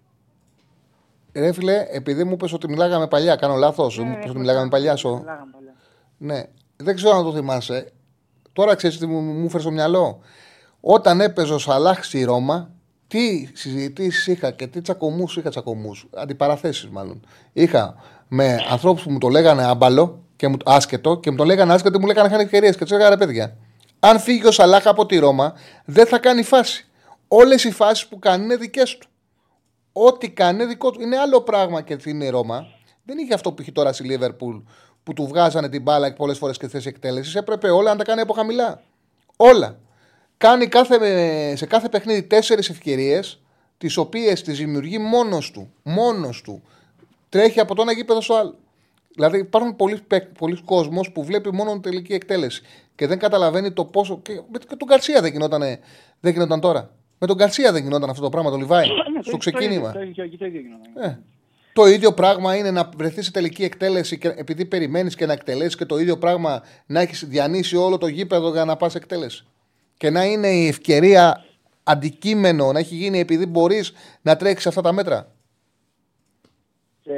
Ρε φίλε, επειδή μου είπες ότι μιλάγαμε παλιά, κάνω λάθος; μου είπες ότι έχουμε μιλάγαμε κάνει, παλιά σου. μιλάγαμε παλιά. Ναι, δεν ξέρω αν το θυμάσαι. Τώρα ξέρεις τι μου, μου φέρει στο μυαλό. Όταν έπαιζε ο Σαλάχ στη Ρώμα, τι συζητήσεις είχα και τι τσακωμούς είχα τσακωμούς. Αντιπαραθέσεις μάλλον. Είχα με ανθρώπους που μου το λέγανε άμπαλο και μου, άσχετο και μου το λέγανε άσχετο και μου λέγανε χάνει ευκαιρίες. Και τους έλεγα ρε παιδιά, αν φύγει ο Σαλάχ από τη Ρώμα, δεν θα κάνει φάση. Όλες οι φάσεις που κάνει είναι δικές του. Ό,τι κάνει είναι δικό του. Είναι άλλο πράγμα και είναι η Ρώμα. Δεν είχε αυτό που έχει τώρα στη Λίβερπουλ που του βγάζανε την μπάλα πολλές φορές και θέση εκτέλεσης. Έπρεπε όλα να τα κάνει από χαμηλά. Όλα. Κάνει κάθε, σε κάθε παιχνίδι τέσσερις ευκαιρίες, τις οποίες τις δημιουργεί μόνος του. Μόνος του. Τρέχει από το ένα γήπεδο στο άλλο. Δηλαδή υπάρχουν πολλοί, πολλοί κόσμοι που βλέπει μόνο την τελική εκτέλεση και δεν καταλαβαίνει το πόσο. Και με τον Καρσία δεν γινόταν, δεν γινόταν τώρα. Με τον Καρσία δεν γινόταν αυτό το πράγμα, το Λιβάη. Ναι, στο ξεκίνημα. Το ίδιο γινόταν. Ε, το ίδιο πράγμα είναι να βρεθείς σε τελική εκτέλεση και επειδή περιμένεις και να εκτελέσεις και το ίδιο πράγμα να έχεις διανύσει όλο το γήπεδο για να πας εκτέλεση. Και να είναι η ευκαιρία αντικείμενο να έχει γίνει επειδή μπορείς να τρέξεις αυτά τα μέτρα. Και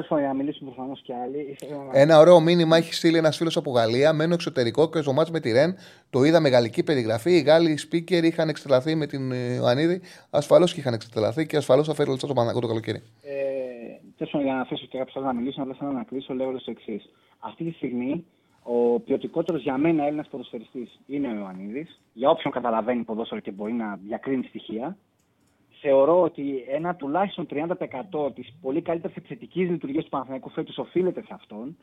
θέλω για να μιλήσουμε προφανώς και άλλοι. Ένα ωραίο μήνυμα έχει στείλει ένας φίλος από Γαλλία. Μένω εξωτερικό και στο μάτς με τη Ρεν. Το είδα με γαλλική περιγραφή. Οι Γάλλοι speaker είχαν εξτρελαθεί με την ε, Ιωαννίδη. Ασφαλώς και είχαν εξτρελαθεί και ασφαλώς θα φέρει λεφτά στο Παναγό το καλοκαίρι. Ε, θέλω για να θέσω και κάποιο να μιλήσω, αλλά θέλω να κλείσω λέγοντας το εξής. Αυτή τη στιγμή ο ποιοτικότερος για μένα Έλληνας ποδοσφαιριστής είναι ο Ιωαννίδης. Για όποιον καταλαβαίνει ποδόσφαιρο και μπορεί να διακρίνει στοιχεία. Θεωρώ ότι ένα τουλάχιστον 30% της πολύ καλύτερης επιθετική λειτουργίας του Παναθηναϊκού φέτος οφείλεται σε αυτόν.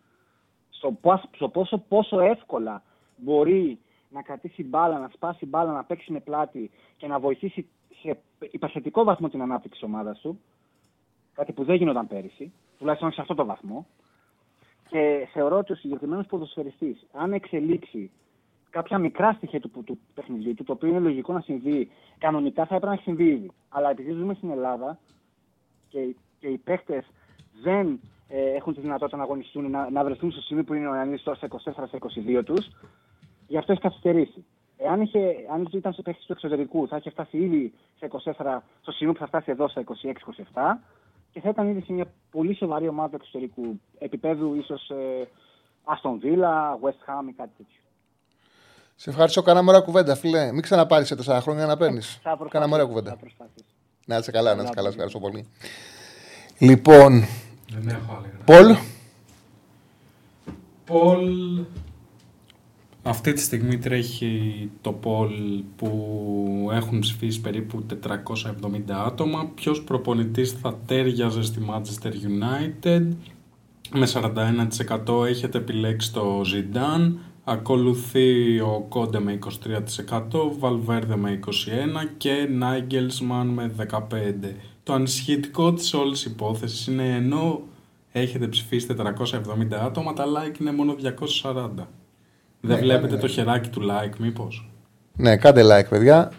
Στο, στο πόσο, πόσο εύκολα μπορεί να κρατήσει μπάλα, να σπάσει μπάλα, να παίξει με πλάτη και να βοηθήσει σε υπερθετικό βαθμό την ανάπτυξη της ομάδας του. Κάτι που δεν γινόταν πέρυσι, τουλάχιστον σε αυτό το βαθμό. Και θεωρώ ότι ο συγκεκριμένος ποδοσφαιριστής, αν εξελίξει κάποια μικρά στοιχεία του, του παιχνιδιού του, το οποίο είναι λογικό να συμβεί κανονικά, θα έπρεπε να έχει συμβεί ήδη. Αλλά επειδή ζούμε στην Ελλάδα και, και οι παίχτε δεν ε, έχουν τη δυνατότητα να αγωνιστούν, να, να βρεθούν στο σημείο που είναι ο Ιωαννίδης τώρα στα 24-22 τους, γι' αυτό έχει καθυστερήσει. Εάν είχε, αν ήταν σε παίχτη του εξωτερικού, θα είχε φτάσει ήδη σε 24, στο σημείο που θα φτάσει εδώ στα 26-27 και θα ήταν ήδη σε μια πολύ σοβαρή ομάδα εξωτερικού επίπεδου, ίσως ε, Aston Villa, West Ham ή κάτι τέτοιο. Σε ευχαριστώ. Κάναμε ωραία κουβέντα, φίλε. Μην ξαναπάρεις σε τέσσερα χρόνια να παίρνεις. Κάναμε ωραία κουβέντα. Να είσαι καλά, να είσαι καλά. Ευχαριστώ πολύ. Λοιπόν. Δεν έχω άλλη. Πολ. Πολ. Αυτή τη στιγμή τρέχει το Πολ που έχουν ψηφίσει περίπου 470 άτομα. Ποιος προπονητής θα τέριαζε στη Manchester United; Με 41% έχετε επιλέξει το Zidane. Ακολουθεί ο Κόντε με 23%, Βαλβέρδε με 21% και Νάγκελσμαν με 15%. Το ανησυχητικό της όλης υπόθεσης είναι ενώ έχετε ψηφίσει 470 άτομα, τα like είναι μόνο 240. Δεν Ναι, βλέπετε ναι, ναι. το χεράκι του like μήπως; Ναι, κάντε like, παιδιά.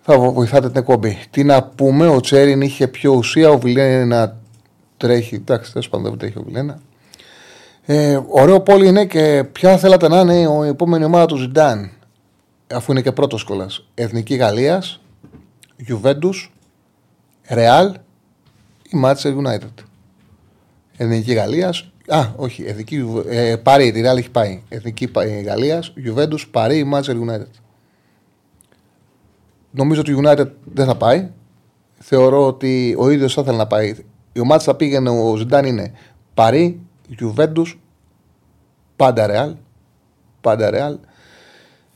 Θα βο- βοηθάτε την εκπομπή. Τι να πούμε, ο Τσέριν είχε πιο ουσία, ο Βιλένα τρέχει. Εντάξει, τέλος πάντων δεν τρέχει ο Βιλένα. Ε, ωραίο πόλη είναι και ποια θέλατε να είναι η επόμενη ομάδα του Ζιντάν, αφού είναι και πρώτος κολλά. Εθνική Γαλλίας, Juventus, Real ή Manchester United. Εθνική Γαλλίας. Α, όχι, εθνική. Ε, Παρή, η Real έχει πάει. Εθνική Γαλλίας, Juventus, Παρή ή Manchester United. Νομίζω ότι η United δεν θα πάει. Θεωρώ ότι ο ίδιος θα ήθελε να πάει. Η ομάδας που θα πήγαινε ο Ζιντάν είναι Παρή, Juventus, πάντα Real. Πάντα Real.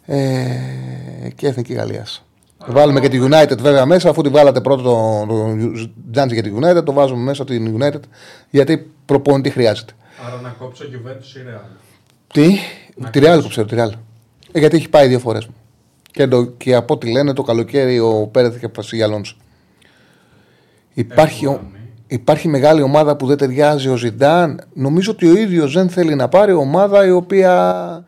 Ε, και Εθνική Γαλλίας. Βάλουμε και τη United βέβαια μέσα, αφού τη βάλατε πρώτο το, το Τζάντζι για τη United, το βάζουμε μέσα την United, γιατί προπονητή χρειάζεται. Άρα να κόψω Juventus ή Real. Τι, τη Real που ξέρω, τη Real. Ε, γιατί έχει πάει δύο φορές. Και, το, και από ό,τι λένε το καλοκαίρι ο Πέρεθ είχε αποφασίσει για Αλόνσο. Υπάρχει, ο- υπάρχει μεγάλη ομάδα που δεν ταιριάζει ο Ζιντάν. Νομίζω ότι ο ίδιος δεν θέλει να πάρει ομάδα η οποία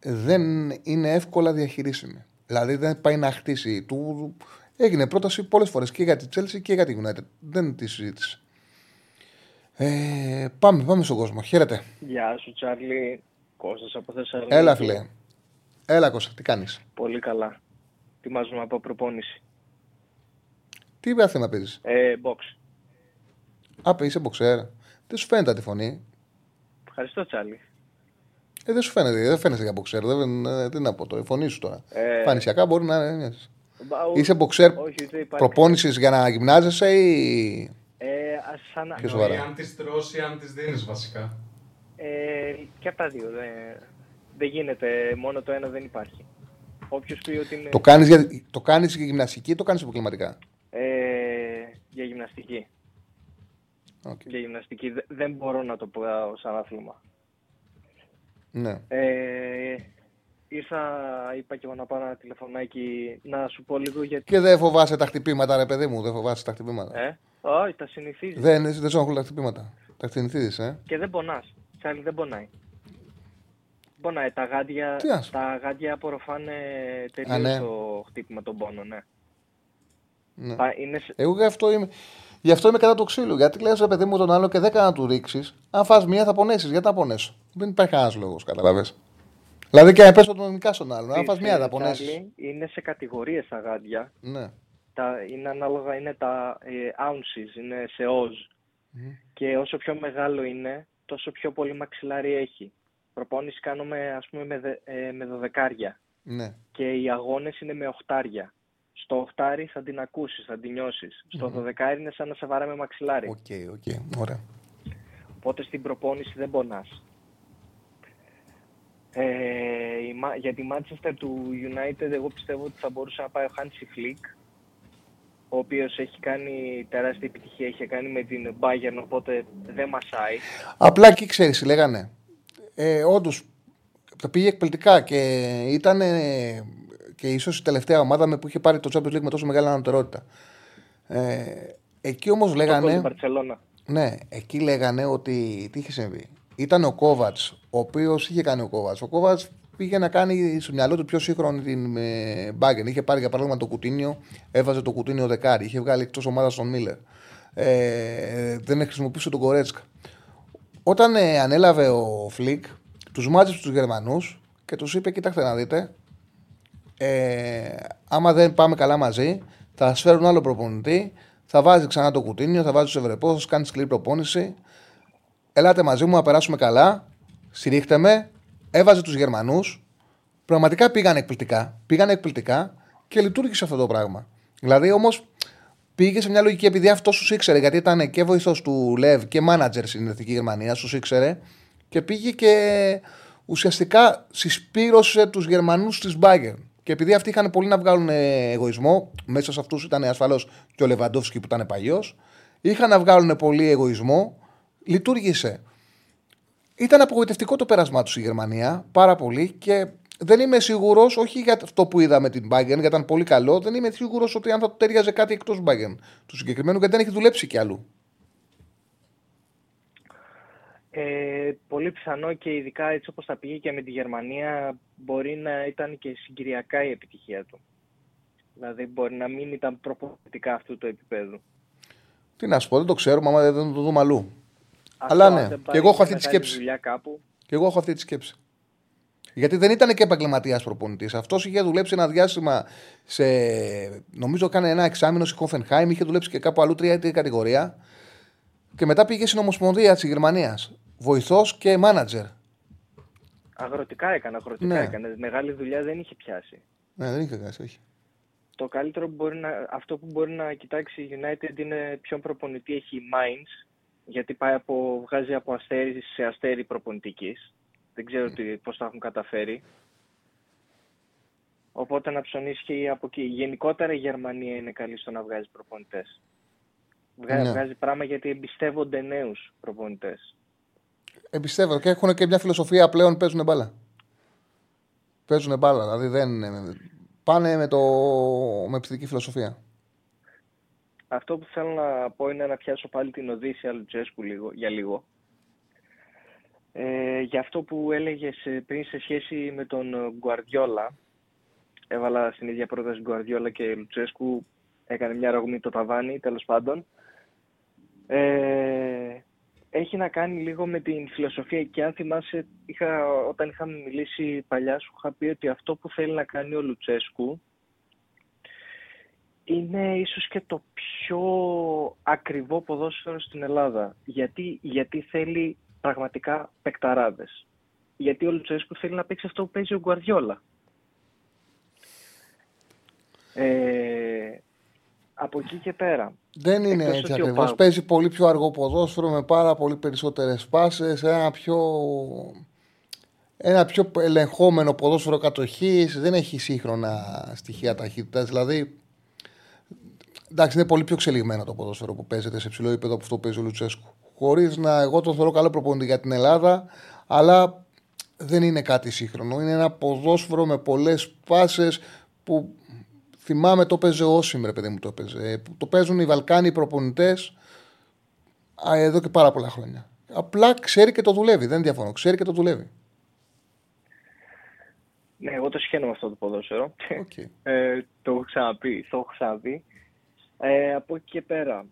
δεν είναι εύκολα διαχειρίσιμη. Δηλαδή δεν πάει να χτίσει. Του έγινε πρόταση πολλές φορές και για τη Chelsea και για τη United. Δεν τη συζήτησε. Ε, πάμε, πάμε στον κόσμο. Χαίρετε. Γεια σου, Τσάρλι. Κώστας από Θεσσαλονίκη. Έλα, φιλέ. Έλα, Κώστα, τι κάνεις; Πολύ καλά. Ετοιμάζομαι από προπόνηση. Τι θέμα παίζεις; Ε, box. Α, πει, είσαι μποξέρ. Δεν σου φαίνεται τη φωνή. Ευχαριστώ, Τσάρλι. Ε, δεν σου φαίνεται, δεν φαίνεσαι για μποξέρ. Δεν, ε, τι να πω τώρα, η φωνή σου τώρα. Ε, Φανησιακά μπορεί να είναι. Μπα, ο- Είσαι μποξέρ όχι, δεν υπάρχει. προπόνησης για να γυμνάζεσαι ή. Ε, ας σαν... Πιο σοβαρά. Ή αν τις τρώσει ή αν τις δίνεις βασικά. Ε, και από τα δύο. Δεν, δεν γίνεται. Μόνο το ένα δεν υπάρχει. Όποιος πει ότι είναι Το κάνεις για, το κάνεις για γυμναστική ή το κάνεις επαγγελματικά; ε, για γυμναστική. Okay. για γυμναστική. Δε- Δεν μπορώ να το πω σαν άθλημα. Ναι. Ε, ήρθα, είπα και εγώ να πάρω ένα τηλεφωνάκι να σου πω λίγο γιατί. Και δεν φοβάσαι τα χτυπήματα, ρε παιδί μου, δεν φοβάσαι τα χτυπήματα. Ε, όχι, τα συνηθίζεις. Δεν, δεν σε ενοχλούν τα χτυπήματα. Τα συνηθίζεις, ε. Και δεν πονάς. Τσάλι δεν πονάει. Πονάει. Τα γάντια, Τι ας- τα γάντια απορροφάνε τελείω Α, ναι. το χτύπημα των πόνο, ναι. Ναι. Πα- Είναι, σε- Εγώ γι' αυτό είμαι, γι αυτό είμαι κατά το ξύλο. Γιατί λε, ρε παιδί μου, τον άλλο και δεν να του ρίξεις. Αν φας μία θα πονέσεις. Γιατί να πονέσω; Δεν υπάρχει κανένας λόγος, κατάλαβε. Δηλαδή και αν πέσω τον νικά στον άλλον. Αν φας μία θα Τσάλι, πονέσεις. Είναι σε κατηγορίες τα γάντια. Ναι. Τα, είναι ανάλογα, είναι τα ε, ounces, είναι σε oz. Και όσο πιο μεγάλο είναι, τόσο πιο πολύ μαξιλάρι έχει. Προπόνηση κάνουμε ας πούμε με, δε, ε, με δωδεκάρια Ναι. και οι αγώνες είναι με οχτάρια. Στο οχτάρι θα την ακούσεις, θα την νιώσεις. Στο δωδεκάρι είναι σαν να σε βαράμε μαξιλάρι. Ok, ok. Ωραία. Οπότε στην προπόνηση δεν πονάς. Ε, η, Μα- για τη Manchester του United εγώ πιστεύω ότι θα μπορούσε να πάει ο Hansi Flick ο οποίος έχει κάνει τεράστια επιτυχία, είχε κάνει με την Bayern οπότε δεν μασάει. Απλά εκεί ξέρεις, λέγανε. Ε, Όντως τα πήγε εκπληκτικά και ήταν και ίσως η τελευταία ομάδα με που είχε πάρει το Champions League με τόσο μεγάλη ανωτερότητα. Ε, εκεί όμως Το λέγανε. Μπαρτσελώνα. Ναι, εκεί λέγανε ότι. Τι είχε συμβεί. Ήταν ο Κόβατς, ο οποίος είχε κάνει ο Κόβατς. Ο Κόβατς πήγε να κάνει στο μυαλό του πιο σύγχρονη την ε, Μπάγκεν. Είχε πάρει για παράδειγμα το κουτίνιο, έβαζε το κουτίνιο δεκάρι. Είχε βγάλει εκτός ομάδας τον Μίλλερ. Ε, δεν χρησιμοποιούσε τον Κορέτσκα. Όταν ε, ανέλαβε ο Φλικ, τους μάζεψε τους Γερμανούς και τους είπε: Κοιτάξτε να δείτε, ε, άμα δεν πάμε καλά μαζί, θα σας φέρουν άλλο προπονητή, θα βάζει ξανά το κουτίνιο, θα βάζει τους Ευρωπαίου, θα σας κάνει σκληρή προπόνηση. Ελάτε μαζί μου να περάσουμε καλά. Στηρίχτε με. Έβαζε τους Γερμανούς. Πραγματικά πήγαν εκπληκτικά. Πήγαν εκπληκτικά και λειτουργήσε αυτό το πράγμα. Δηλαδή όμως πήγε σε μια λογική επειδή αυτός τους ήξερε, γιατί ήταν και βοηθός του Λεβ και μάνατζερ στην Εθνική Γερμανία, τους ήξερε και πήγε και ουσιαστικά συσπήρωσε τους Γερμανούς της Bayern. Και επειδή αυτοί είχαν πολύ να βγάλουν ε, εγωισμό, μέσα σε αυτούς ήταν ασφαλώς και ο Λεβαντόφσκι που ήταν παλιός, είχαν να βγάλουν πολύ εγωισμό, λειτουργήσε. Ήταν απογοητευτικό το πέρασμά τους η Γερμανία, πάρα πολύ και δεν είμαι σίγουρος, όχι για αυτό που είδαμε την Bayern, γιατί ήταν πολύ καλό, δεν είμαι σίγουρος ότι αν θα του ταιριάζε κάτι εκτός Bayern του συγκεκριμένου, γιατί δεν έχει δουλέψει κι αλλού. Ε, πολύ πιθανό και ειδικά έτσι όπως τα πήγε και με τη Γερμανία μπορεί να ήταν και συγκυριακά η επιτυχία του. Δηλαδή μπορεί να μην ήταν προπονητικά αυτού του επίπεδου. Τι να σου πω, δεν το ξέρουμε, άμα δεν το δούμε αλλού. Αυτό, Αλλά αν ναι, δεν και πάρει εγώ έχω αυτή μια τη μεγάλη σκέψη. Δουλειά κάπου, Και εγώ έχω αυτή τη σκέψη. Γιατί δεν ήταν και επαγγελματίας προπονητής. Αυτός είχε δουλέψει ένα διάστημα σε. Νομίζω έκανε ένα εξάμεινο στη Χόφενχάιμ, είχε δουλέψει και κάπου αλλού τριετή κατηγορία. Και μετά πήγε στην Ομοσπονδία της Γερμανίας. Βοηθός και μάνατζερ. αγροτικά έκανε, αγροτικά Ναι. έκανε. Μεγάλη δουλειά δεν είχε πιάσει. Ναι, δεν είχε κάνει, όχι. Το καλύτερο που μπορεί να, αυτό που μπορεί να κοιτάξει η United είναι ποιον προπονητή έχει η Mainz, γιατί πάει από, βγάζει από αστέρι σε αστέρι προπονητικής. Δεν ξέρω τι, πώς τα έχουν καταφέρει. Οπότε να ψωνίσει και από εκεί. Γενικότερα η Γερμανία είναι καλή στο να βγάζει προπονητές. Βγάζει, Ναι. βγάζει πράγμα γιατί εμπιστεύονται νέους προπονητές. Εμπιστεύω και έχουν και μια φιλοσοφία πλέον παίζουν μπάλα. Παίζουν μπάλα, δηλαδή δεν. Πάνε με, το... με ψητική φιλοσοφία. Αυτό που θέλω να πω είναι να πιάσω πάλι την Οδύσσια Λουτσέσκου λίγο, για λίγο. Ε, για αυτό που έλεγες ε, πριν σε σχέση με τον Γκουαρδιόλα, έβαλα στην ίδια πρόταση Γκουαρδιόλα και Λουτσέσκου, έκανε μια ρογμή το ταβάνι, τέλος πάντων. Ε, έχει να κάνει λίγο με την φιλοσοφία και αν θυμάσαι, είχα, όταν είχαμε μιλήσει παλιά σου είχα πει ότι αυτό που θέλει να κάνει ο Λουτσέσκου είναι ίσως και το πιο ακριβό ποδόσφαιρο στην Ελλάδα. Γιατί, γιατί θέλει πραγματικά παικταράδες. Γιατί ο Λουτσέσκου θέλει να παίξει αυτό που παίζει ο Γκουαρδιόλα. Ε, από εκεί και πέρα. Δεν είναι Εκτός έτσι ότι ο ακριβώς. Πα- Παίζει πολύ πιο αργό ποδόσφαιρο με πάρα πολύ περισσότερες πάσε. Ένα πιο. Ένα πιο ελεγχόμενο ποδόσφαιρο κατοχής. Δεν έχει σύγχρονα στοιχεία ταχύτητας. Δηλαδή. εντάξει, είναι πολύ πιο εξελιγμένο το ποδόσφαιρο που παίζεται σε ψηλό επίπεδο από αυτό που παίζει ο Λουτσέσκου. Χωρίς να. Εγώ τον θεωρώ καλό προπονητή για την Ελλάδα, αλλά δεν είναι κάτι σύγχρονο. Είναι ένα ποδόσφαιρο με πολλές φάσεις που θυμάμαι το παίζει ο Όσιμ, ρε παιδί μου το παίζει. Ε, Το παίζουν οι Βαλκάνοι προπονητές εδώ και πάρα πολλά χρόνια. Απλά ξέρει και το δουλεύει. Δεν διαφωνώ. Ξέρει και το δουλεύει. Ναι, εγώ το συχαίνω με αυτό το ποδόσφαιρο. Okay. ε, το έχω ξαναπεί. Το έχω ξαναπεί. Ε, από εκεί και πέρα,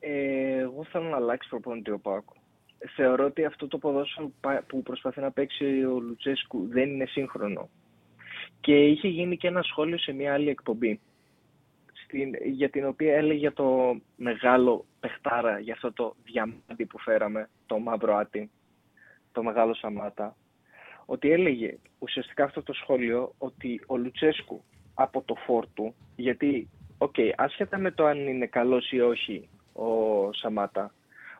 ε, εγώ θέλω να αλλάξει προπονητή ο Πάκο. Θεωρώ ότι αυτό το ποδόσφαιρο πα- που προσπαθεί να παίξει ο Λουτσέσκου δεν είναι σύγχρονο. Και είχε γίνει και ένα σχόλιο σε μια άλλη εκπομπή, στην, για την οποία έλεγε το μεγάλο παιχτάρα για αυτό το διαμάντι που φέραμε, το μαύρο άτι, το μεγάλο Σαμάτα, ότι έλεγε ουσιαστικά αυτό το σχόλιο ότι ο Λουτσέσκου από το φόρτου, γιατί, οκ, άσχετα με το αν είναι καλός ή όχι ο Σαμάτα,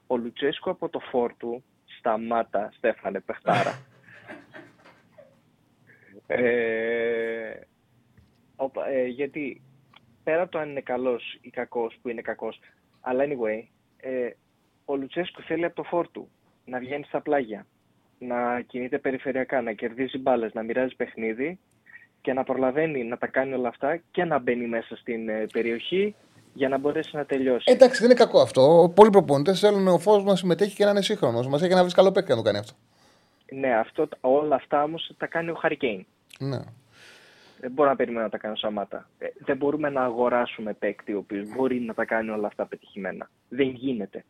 ο Λουτσέσκου από το φόρτου σταμάτα, Στέφανε Πεχτάρα. ε, οπα- ε, γιατί πέρα από το αν είναι καλός ή κακός, που είναι κακός, αλλά anyway, ε, ο Λουτσέσκου θέλει από το φόρτου να βγαίνει στα πλάγια, να κινείται περιφερειακά, να κερδίζει μπάλες, να μοιράζει παιχνίδι και να προλαβαίνει να τα κάνει όλα αυτά και να μπαίνει μέσα στην ε, περιοχή για να μπορέσει να τελειώσει. Εντάξει, δεν είναι κακό αυτό. Πολλοί προπονητές θέλουν ο φως να συμμετέχει και να είναι σύγχρονος. Μας έχει να βρει καλό παίκτη να το κάνει αυτό. Ναι, αυτό, όλα αυτά όμως τα κάνει ο Χαρικέιν. Ναι. Δεν μπορώ να περιμένω να τα κάνει ο Σαμάτα. Ε, δεν μπορούμε να αγοράσουμε παίκτη ο οποίος μπορεί να τα κάνει όλα αυτά πετυχημένα. Δεν γίνεται.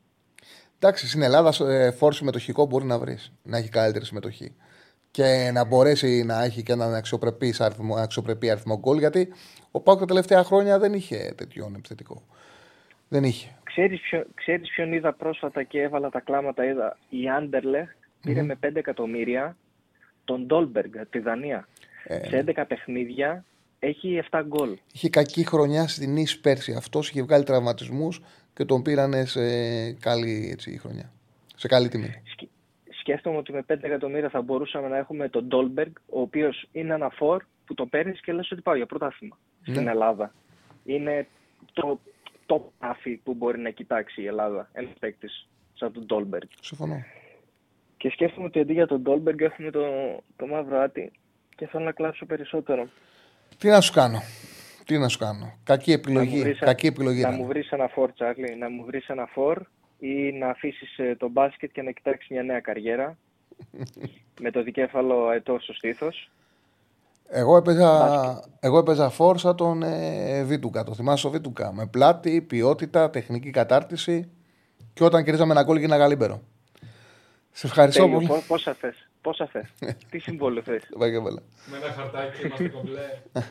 Εντάξει, στην Ελλάδα ε, φόρ συμμετοχικό μπορεί να βρεις. Να έχει καλύτερη συμμετοχή. Και να μπορέσει να έχει και έναν αξιοπρεπής αριθμό, αξιοπρεπή αριθμό γκολ. Γιατί ο Πάουκ τα τελευταία χρόνια δεν είχε τέτοιον επιθετικό. Δεν είχε. Ξέρεις, ποιο, ξέρεις ποιον είδα πρόσφατα και έβαλα τα κλάματα. Είδα η Άντερλεχ πήρε Μμμ. με 5 εκατομμύρια τον Ντόλμπεργκ από τη Δανία. Ε, Σε 11 παιχνίδια έχει 7 γκολ. Είχε κακή χρονιά στην Νης πέρσι. Αυτός είχε βγάλει τραυματισμούς και τον πήρανε σε καλή έτσι, χρονιά. Σε καλή τιμή. Σκέφτομαι ότι με 5 εκατομμύρια θα μπορούσαμε να έχουμε τον Ντόλμπεργκ, ο οποίος είναι ένα φορ που το παίρνεις και λες ότι πάω για πρωτάθλημα Ναι. στην Ελλάδα. Είναι το το άφη που μπορεί να κοιτάξει η Ελλάδα. Ένας παίκτης σαν τον Ντόλμπεργκ. Συμφωνώ. Και σκέφτομαι ότι αντί για τον Ντόλμπεργκ έχουμε το, το μαύρο άτι και θέλω να κλάψω περισσότερο. Τι να σου κάνω. Τι να σου κάνω. Κακή Να μου επιλογή. βρεις, Κακή επιλογή. να ήταν. μου βρεις ένα φορ, Τσάρλι, να μου βρεις ένα φορ ή να αφήσεις ε, το μπάσκετ και να κοιτάξεις μια νέα καριέρα με το δικέφαλο ετώ στο στήθος. Εγώ έπαιζα, εγώ έπαιζα φόρ σαν τον ε, Βίτουκα. Το θυμάσαι ο Βίτουκα. Με πλάτη, ποιότητα, τεχνική κατάρτιση. Και όταν κερδίζαμε ένα γκολ γίναγα λίμπερο. Σε ευχαριστώ Τέλειο. πολύ. Πό- Πόσα θες, πόσα θες. Τι συμβόλαιο θες. Βάγε, βάλε. Με ένα χαρτάκι είμαστε κομπλέ.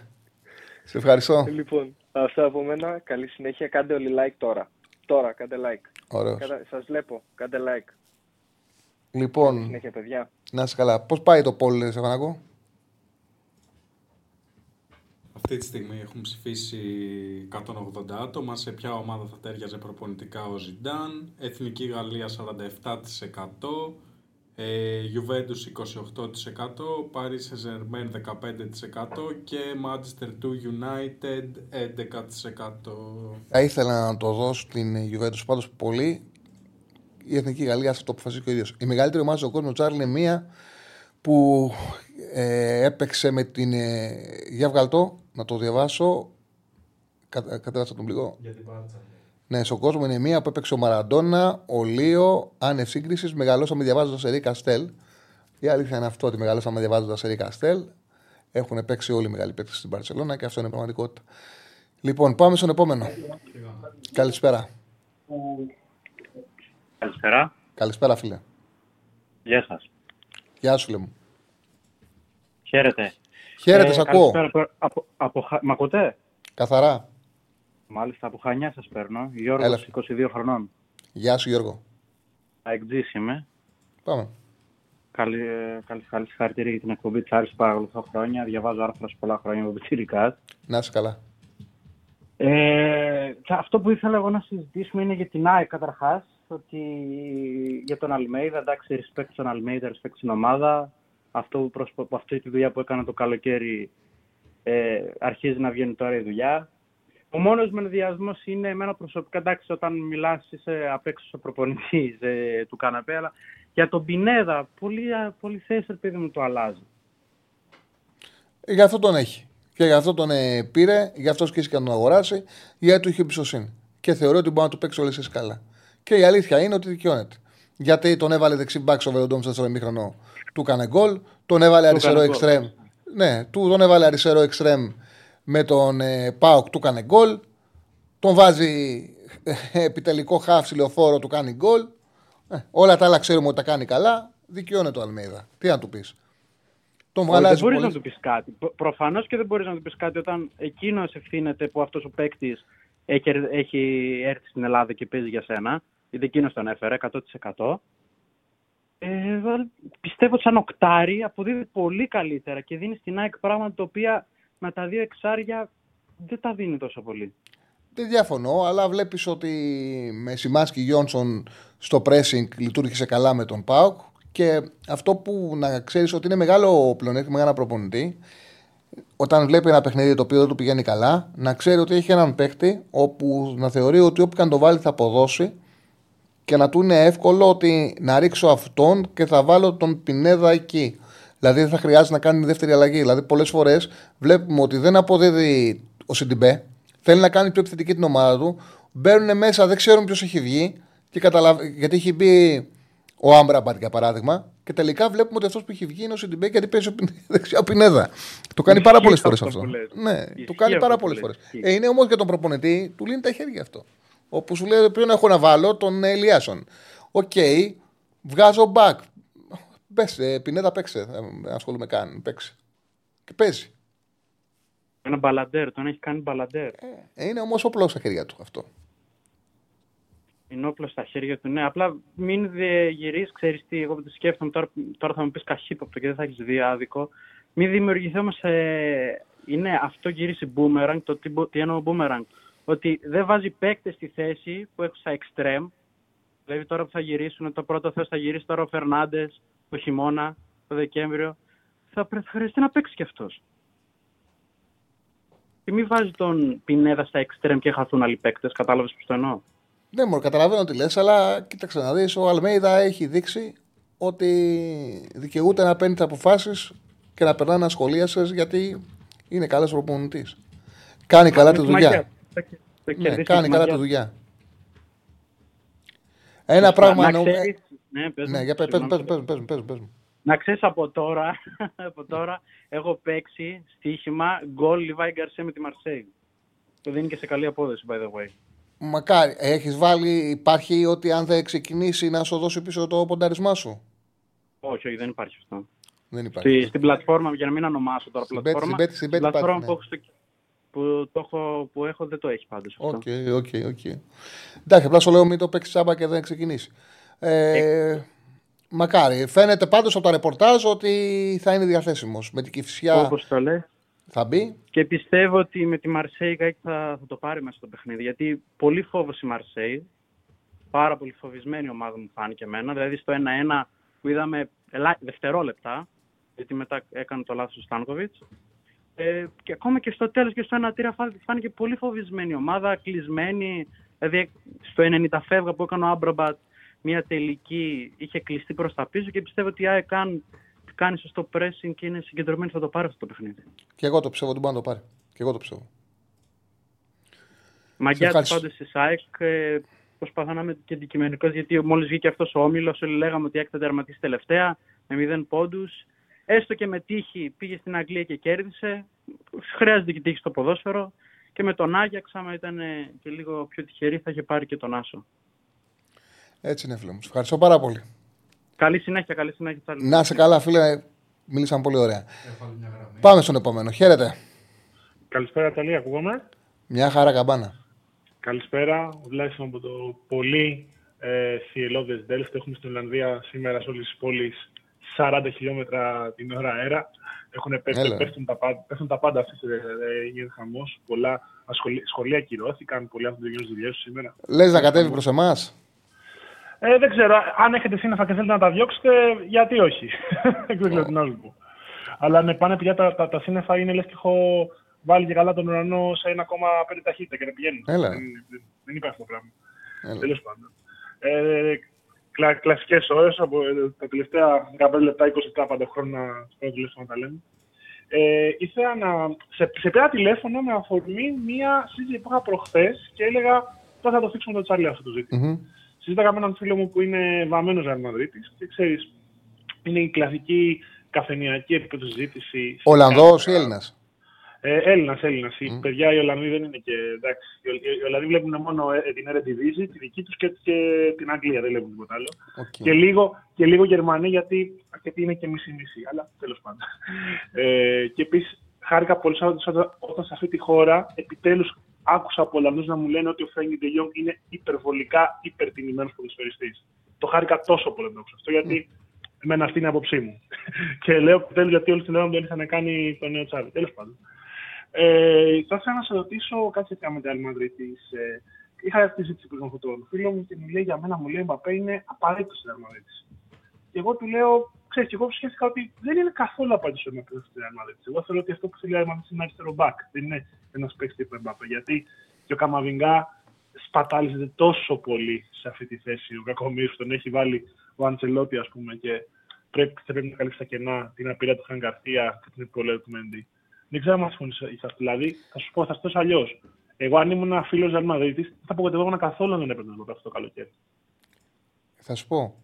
Σε ευχαριστώ. Λοιπόν, αυτά από μένα. Καλή συνέχεια. Κάντε όλοι like τώρα. Τώρα, κάντε like. Ωραίος. Κάτα- Σας βλέπω. Κάντε like. Λοιπόν, Συνέχεια, παιδιά. να είσαι καλά. Πώς πάει το πόλ, Σεφανάκο. Αυτή τη στιγμή έχουν ψηφίσει 180 άτομα. Σε ποια ομάδα θα τέριαζε προπονητικά ο Ζιντάν. Εθνική Γαλλία 47%. Ε, Juventus 28%, Paris Saint-Germain 15% και Manchester 2 United 11%. Θα ήθελα να το δώσω στην Juventus πάντως πολύ. Η Εθνική Γαλλία αυτό το αποφασίζει και ο ίδιος. Η μεγαλύτερη ομάδα στον κόσμο, Τσάρλ, είναι μία που ε, έπαιξε με την. Ε, για βγαλτό, να το διαβάσω. Κα, κατέβασα τον πληγό. Για την Πάρτσα. Ναι, στον κόσμο είναι μία που έπαιξε ο Μαραντόνα, ο Λίο, άνευ σύγκρισης. Μεγαλώσαμε διαβάζοντας Ερή Καστέλ. Η αλήθεια είναι αυτό ότι μεγαλώσαμε διαβάζοντας Ερή Καστέλ. Έχουν παίξει όλοι οι μεγάλοι παίκτες στην Παρσελώνα και αυτό είναι πραγματικότητα. Λοιπόν, πάμε στον επόμενο. Καλησπέρα. Καλησπέρα. Καλησπέρα, φίλε. Γεια σας. Γεια σου, λέμε. Χαίρετε. Χαίρετε, Ε, σ' ακούω. καλησπέρα, Από, από, Χα- Μ' ακούτε; Καθαρά. Μάλιστα, από Χανιά σας παίρνω. Γιώργος, Έλα. 22 χρονών. Γεια σου, Γιώργο. Αεκτζής είμαι. Πάμε. Καλή, ε, καλή, καλή συγχαρητήρια για την εκπομπή της Άρης παρακολουθώ χρόνια. Διαβάζω άρθρα σε πολλά χρόνια από πιτσιρικάς. Να είσαι καλά. Ε, και αυτό που ήθελα εγώ να συζητήσουμε είναι για την ΑΕΚ καταρχάς. Ότι για τον Αλμέιδα, εντάξει, respect στον Αλμέιδα, respect στην ομάδα. Αυτό που προσπα... αυτή τη δουλειά που έκανα το καλοκαίρι ε, αρχίζει να βγαίνει τώρα η δουλειά. Ο μόνος με ενδιασμό είναι εμένα προσωπικά, εντάξει, όταν μιλάς είσαι απ' έξω ο προπονητής ε, του καναπέ, αλλά για τον Πινέδα, πολύ, πολύ θέση, ρε παιδί μου, το αλλάζει. Ε, Γι' αυτό τον έχει. Και γι' αυτό τον ε, πήρε, γι' αυτό σκέφτηκε να τον αγοράσει, γιατί του είχε εμπιστοσύνη. Και θεωρεί ότι μπορεί να του παίξει όλες τις καλά. Και η αλήθεια είναι ότι δικαιώνεται. Γιατί τον έβαλε δεξί μπακ στο Βελοντόμ στο 4 μήχρονο, του έκανε γκολ. Τον έβαλε αριστερό έκανε γκολ. εξτρέμ. Ναι, του, τον έβαλε αριστερό εξτρέμ με τον ε, Πάοκ, του έκανε γκολ. Τον βάζει ε, επιτελικό χάφ λεωφόρο, του κάνει γκολ. Ε, όλα τα άλλα ξέρουμε ότι τα κάνει καλά. Δικαιώνεται ο Αλμέιδα. Τι να του πεις. Τον Όχι, δεν βγαλάζει μπορείς πολύ. να του πεις κάτι. Προφανώς και δεν μπορείς να του πεις κάτι όταν εκείνος ευθύνεται που αυτός ο παίκτης έχει έρθει στην Ελλάδα και παίζει για σένα. Γιατί εκείνος τον έφερε 100%. Ε, βα- πιστεύω σαν οκτάρι αποδίδει πολύ καλύτερα και δίνει στην ΑΕΚ πράγματα τα οποία με τα δύο εξάρια δεν τα δίνει τόσο πολύ. Δεν διαφωνώ, αλλά βλέπεις ότι με Σιμάσκι Γιόνσον στο pressing λειτουργήσε καλά με τον Πάουκ. Και αυτό που να ξέρεις ότι είναι μεγάλο πλεονέκτημα για ένα προπονητή, όταν βλέπει ένα παιχνίδι το οποίο δεν του πηγαίνει καλά, να ξέρει ότι έχει έναν παίχτη όπου να θεωρεί ότι όπου και αν το βάλει θα αποδώσει και να του είναι εύκολο ότι να ρίξω αυτόν και θα βάλω τον Πινέδα εκεί. Δηλαδή δεν θα χρειάζεται να κάνει δεύτερη αλλαγή. Δηλαδή πολλές φορές βλέπουμε ότι δεν αποδίδει ο Σιντιμπέ, θέλει να κάνει πιο επιθετική την ομάδα του. Μπαίνουν μέσα, δεν ξέρουν ποιος έχει βγει και καταλαβα... γιατί έχει μπει ο Άμραμπατ για παράδειγμα. Και τελικά βλέπουμε ότι αυτός που έχει βγει είναι ο Σιντιμπέ γιατί παίζει ο Πινέ- δεξιά ο Πινέδα. Το κάνει πάρα Ισχύει πολλές φορές αυτό αυτό. που λες. Ναι, Ισχύει το κάνει αυτό πάρα που πολλές λες. φορές. Ισχύει. Ε, είναι όμως για τον προπονητή, του λύνει τα χέρια αυτό. Όπου σου λέει ποιον έχω να βάλω, τον Ελιάσον. Οκ, βγάζω back. Πες, ε, Πινέδα παίξε. Δεν ασχολούμαι καν. Παίξε. Και παίζει. Ένα μπαλαντέρ, τον έχει κάνει μπαλαντέρ. Ε, είναι όμως όπλο στα χέρια του αυτό. Είναι όπλο στα χέρια του. Ναι, απλά μην δε γυρίσει, ξέρεις τι. Εγώ που το σκέφτομαι τώρα, τώρα θα μου πεις καχύποπτο και δεν θα έχεις δει άδικο. Μην δημιουργηθεί όμως. είναι αυτό γυρίσει boomerang. Το τι, μπο- τι εννοώ boomerang. Ότι δεν βάζει παίκτες στη θέση που έχουν στα extreme. Δηλαδή τώρα που θα γυρίσουν, το πρώτο θέο θα γυρίσει τώρα ο Φερνάντες το χειμώνα, το Δεκέμβριο. Θα, πρε- θα χρειαστεί να παίξει κι αυτός. Και μην βάζει τον Πινέδα στα extreme και χαθούν άλλοι παίκτες. Κατάλαβες πώ το εννοώ; Ναι, μόνο καταλαβαίνω τι λες, αλλά κοίταξε να δεις. Ο Αλμέιδα έχει δείξει ότι δικαιούται να παίρνει τις αποφάσεις και να περνάει ανασχολίασε γιατί είναι καλός προπονητής. Κάνει καλά τη Με δουλειά. μαγιά. Το κε- το Ναι, κερδίσει κάνει με καλά μαγιά. τη δουλειά. Ένα Σωστά. πράγμα Να εννοώ- ξέρεις- ναι, πες Ναι, μου, για πες, πες, συγγνώμη. πες, πες, πες, πες μου. Να ξέρεις από τώρα, από τώρα έχω παίξει στοίχημα γκολ Λιβάη Γκαρσέ με τη Μαρσέη. Το δίνει και σε καλή απόδοση, by the way. Μακάρι. Έχεις βάλει, υπάρχει ότι αν δεν ξεκινήσει να σου δώσει πίσω το πονταρισμά σου; Όχι, όχι, δεν υπάρχει αυτό. Δεν υπάρχει. Στη, στην πλατφόρμα, για να μην ονομάσω τώρα Στην πλατφόρμα, Bet- στην Bet- στην Bet πλατφόρμα υπάρχει, που, έχω στο, που, το έχω, που έχω δεν το έχει πάντως αυτό. OK, OK, OK. Εντάξει, απλά σου λέω μην το παίξεις τσάμπα και δεν ξεκινήσει. Ε, μακάρι. Φαίνεται πάντως από τα ρεπορτάζ ότι θα είναι διαθέσιμος. Με την Κηφισιά Όπως το λες. θα μπει. Και πιστεύω ότι με τη Μαρσέη κάτι θα, θα το πάρει μέσα στο παιχνίδι. Γιατί πολύ φόβος η Μαρσέη. Πάρα πολύ φοβισμένη ομάδα μου φάνηκε εμένα. Δηλαδή στο 1-1 που είδαμε ελά... δευτερόλεπτα, γιατί μετά έκανε το λάθος ο Στάνκοβιτς. Ε, και ακόμα και στο τέλος και στο 1-3 φά- φάνηκε πολύ φοβισμένη η ομάδα, κλεισμένη. Δηλαδή στο 90 φεύγα που έκανε ο Άμπραμπατ μια τελική, είχε κλειστεί προς τα πίσω και πιστεύω ότι η ΑΕΚ αν κάνει σωστό pressing και είναι συγκεντρωμένη θα το πάρει αυτό το παιχνίδι. Και εγώ το πιστεύω ότι μπορεί να το πάρει. Και εγώ το πιστεύω. Μαγκιά του ευχαριστώ. πάντως στη ΣΑΕΚ. Ε, προσπαθώ να είμαι και αντικειμενικός γιατί μόλις βγήκε αυτός ο όμιλος, όλοι λέγαμε ότι η ΑΕΚ θα τερματίσει τελευταία με 0 πόντους. Έστω και με τύχη πήγε στην Αγγλία και κέρδισε. Χρειάζεται και τύχη στο ποδόσφαιρο. Και με τον Άγιαξ, άμα ήταν ε, και λίγο πιο τυχερή, θα είχε πάρει και τον Άσο. Έτσι είναι, φίλε μου. Σε ευχαριστώ πάρα πολύ. Καλή συνέχεια, καλή συνέχεια. Τσάρλι. Να σε καλά, φίλε. Μίλησαν πολύ ωραία. Πάμε στον επόμενο. Χαίρετε. Καλησπέρα, Ταλή, ακούγομαι; Μια χαρά καμπάνα. Καλησπέρα. Ο Βλάσης από το πολύ ε, θυελώδες Δέλφτ. Έχουμε στην Ολλανδία σήμερα σε όλες τις πόλεις 40 χιλιόμετρα την ώρα αέρα. Έχουν πέφτει, Έλα. πέφτουν, τα, πάντα- πέφτουν τα πάντα αυτή τη στιγμή. Γίνεται χαμός. Πολλά ασχολη- σχολεία ακυρώθηκαν. Πολλοί άνθρωποι δεν γίνουν δουλειές τους σήμερα. Λες να κατέβει προς εμάς; Ε, δεν ξέρω. Αν έχετε σύννεφα και θέλετε να τα διώξετε, γιατί όχι. δεν ξέρω τι να σου πω. Αλλά ναι, πάνε πια τα, τα, τα σύννεφα είναι λες και έχω βάλει και καλά τον ουρανό σε 1,5 ταχύτητα και να πηγαίνουν. Έλα. Δεν, δεν, δεν υπάρχει αυτό το πράγμα. Έλα. Τέλος πάντων. Ε, κλα, Κλασικές ώρες από ε, τα τελευταία 15 λεπτά, 20 λεπτά παντοχρόνα στο τηλέφωνο τα λέμε. Ε, ήθελα να. Σε, σε πήρα τηλέφωνο με αφορμή μία συζήτηση που είχα προχθές και έλεγα τώρα θα το θίξουμε το Τσάρλι αυτό το ζήτημα. Μμμ. Συζήταγα με έναν φίλο μου που είναι βαμμένος Ρεάλ Μαδρίτη και ξέρεις, είναι η κλασική καφενειακή επίπεδο συζήτηση. Ολλανδός ή Έλληνας; Ε, Έλληνας, Έλληνας. Οι παιδιά οι Ολλανδοί δεν είναι και. Εντάξει, οι, Ολλ- οι Ολλανδοί βλέπουν μόνο ε, την Eredivisie, τη δική τους και, και την Αγγλία. Δεν βλέπουν τίποτα άλλο. Και, λίγο, και λίγο Γερμανοί, γιατί αρκετοί είναι και μισή-μισή. Αλλά τέλος πάντων. Ε, και επίσης χάρηκα πολύ σαν- σαν- όταν σε αυτή τη χώρα επιτέλους άκουσα από Ολλανδού να μου λένε ότι ο Φρέγκι Ντε Jong είναι υπερβολικά υπερτιμημένος ποδοσφαιριστής. Το χάρηκα τόσο πολύ να το ακούσω αυτό, γιατί εμένα αυτή είναι η άποψή μου. και λέω επιτέλου γιατί όλοι στην Ελλάδα δεν είχαν κάνει τον νέο Τσάβη. Τέλος πάντων. Ε, θα ήθελα να σε ρωτήσω κάτι σχετικά με την Real Madrid. Ε, είχα αυτή τη συζήτηση πριν με αυτόν τον φίλο μου και μου λέει για μένα, μου λέει Μπαπέ είναι απαραίτητος στην Real Madrid. Και εγώ του λέω, ξέρεις, και εγώ σκέφτηκα ότι δεν είναι καθόλου απαραίτητο να παίξει στην Real Madrid. Εγώ θέλω ότι αυτό που θέλει η Real Madrid είναι αριστερό back. Δεν είναι ένας παίκτης τύπου Μπαπέ. Γιατί και ο Καμαβιγκά σπατάλιζεται τόσο πολύ σε αυτή τη θέση. Ο Κακομίρ τον έχει βάλει ο Αντσελότη, ας πούμε, και πρέπει, θα πρέπει να καλύψει τα κενά την απειρία του Χαγκαρθία και την υπολέου του Μέντι. Δεν ξέρω αν συμφωνεί σε αυτό. Δηλαδή, θα σου πω, θα σου το αλλιώς. Εγώ, αν ήμουν ένα φίλο Ρεάλ Μαδρίτη, δεν θα απογοητευόμουν καθόλου αν δεν έπαιρνε το αυτό το καλοκαίρι. Θα σου πω.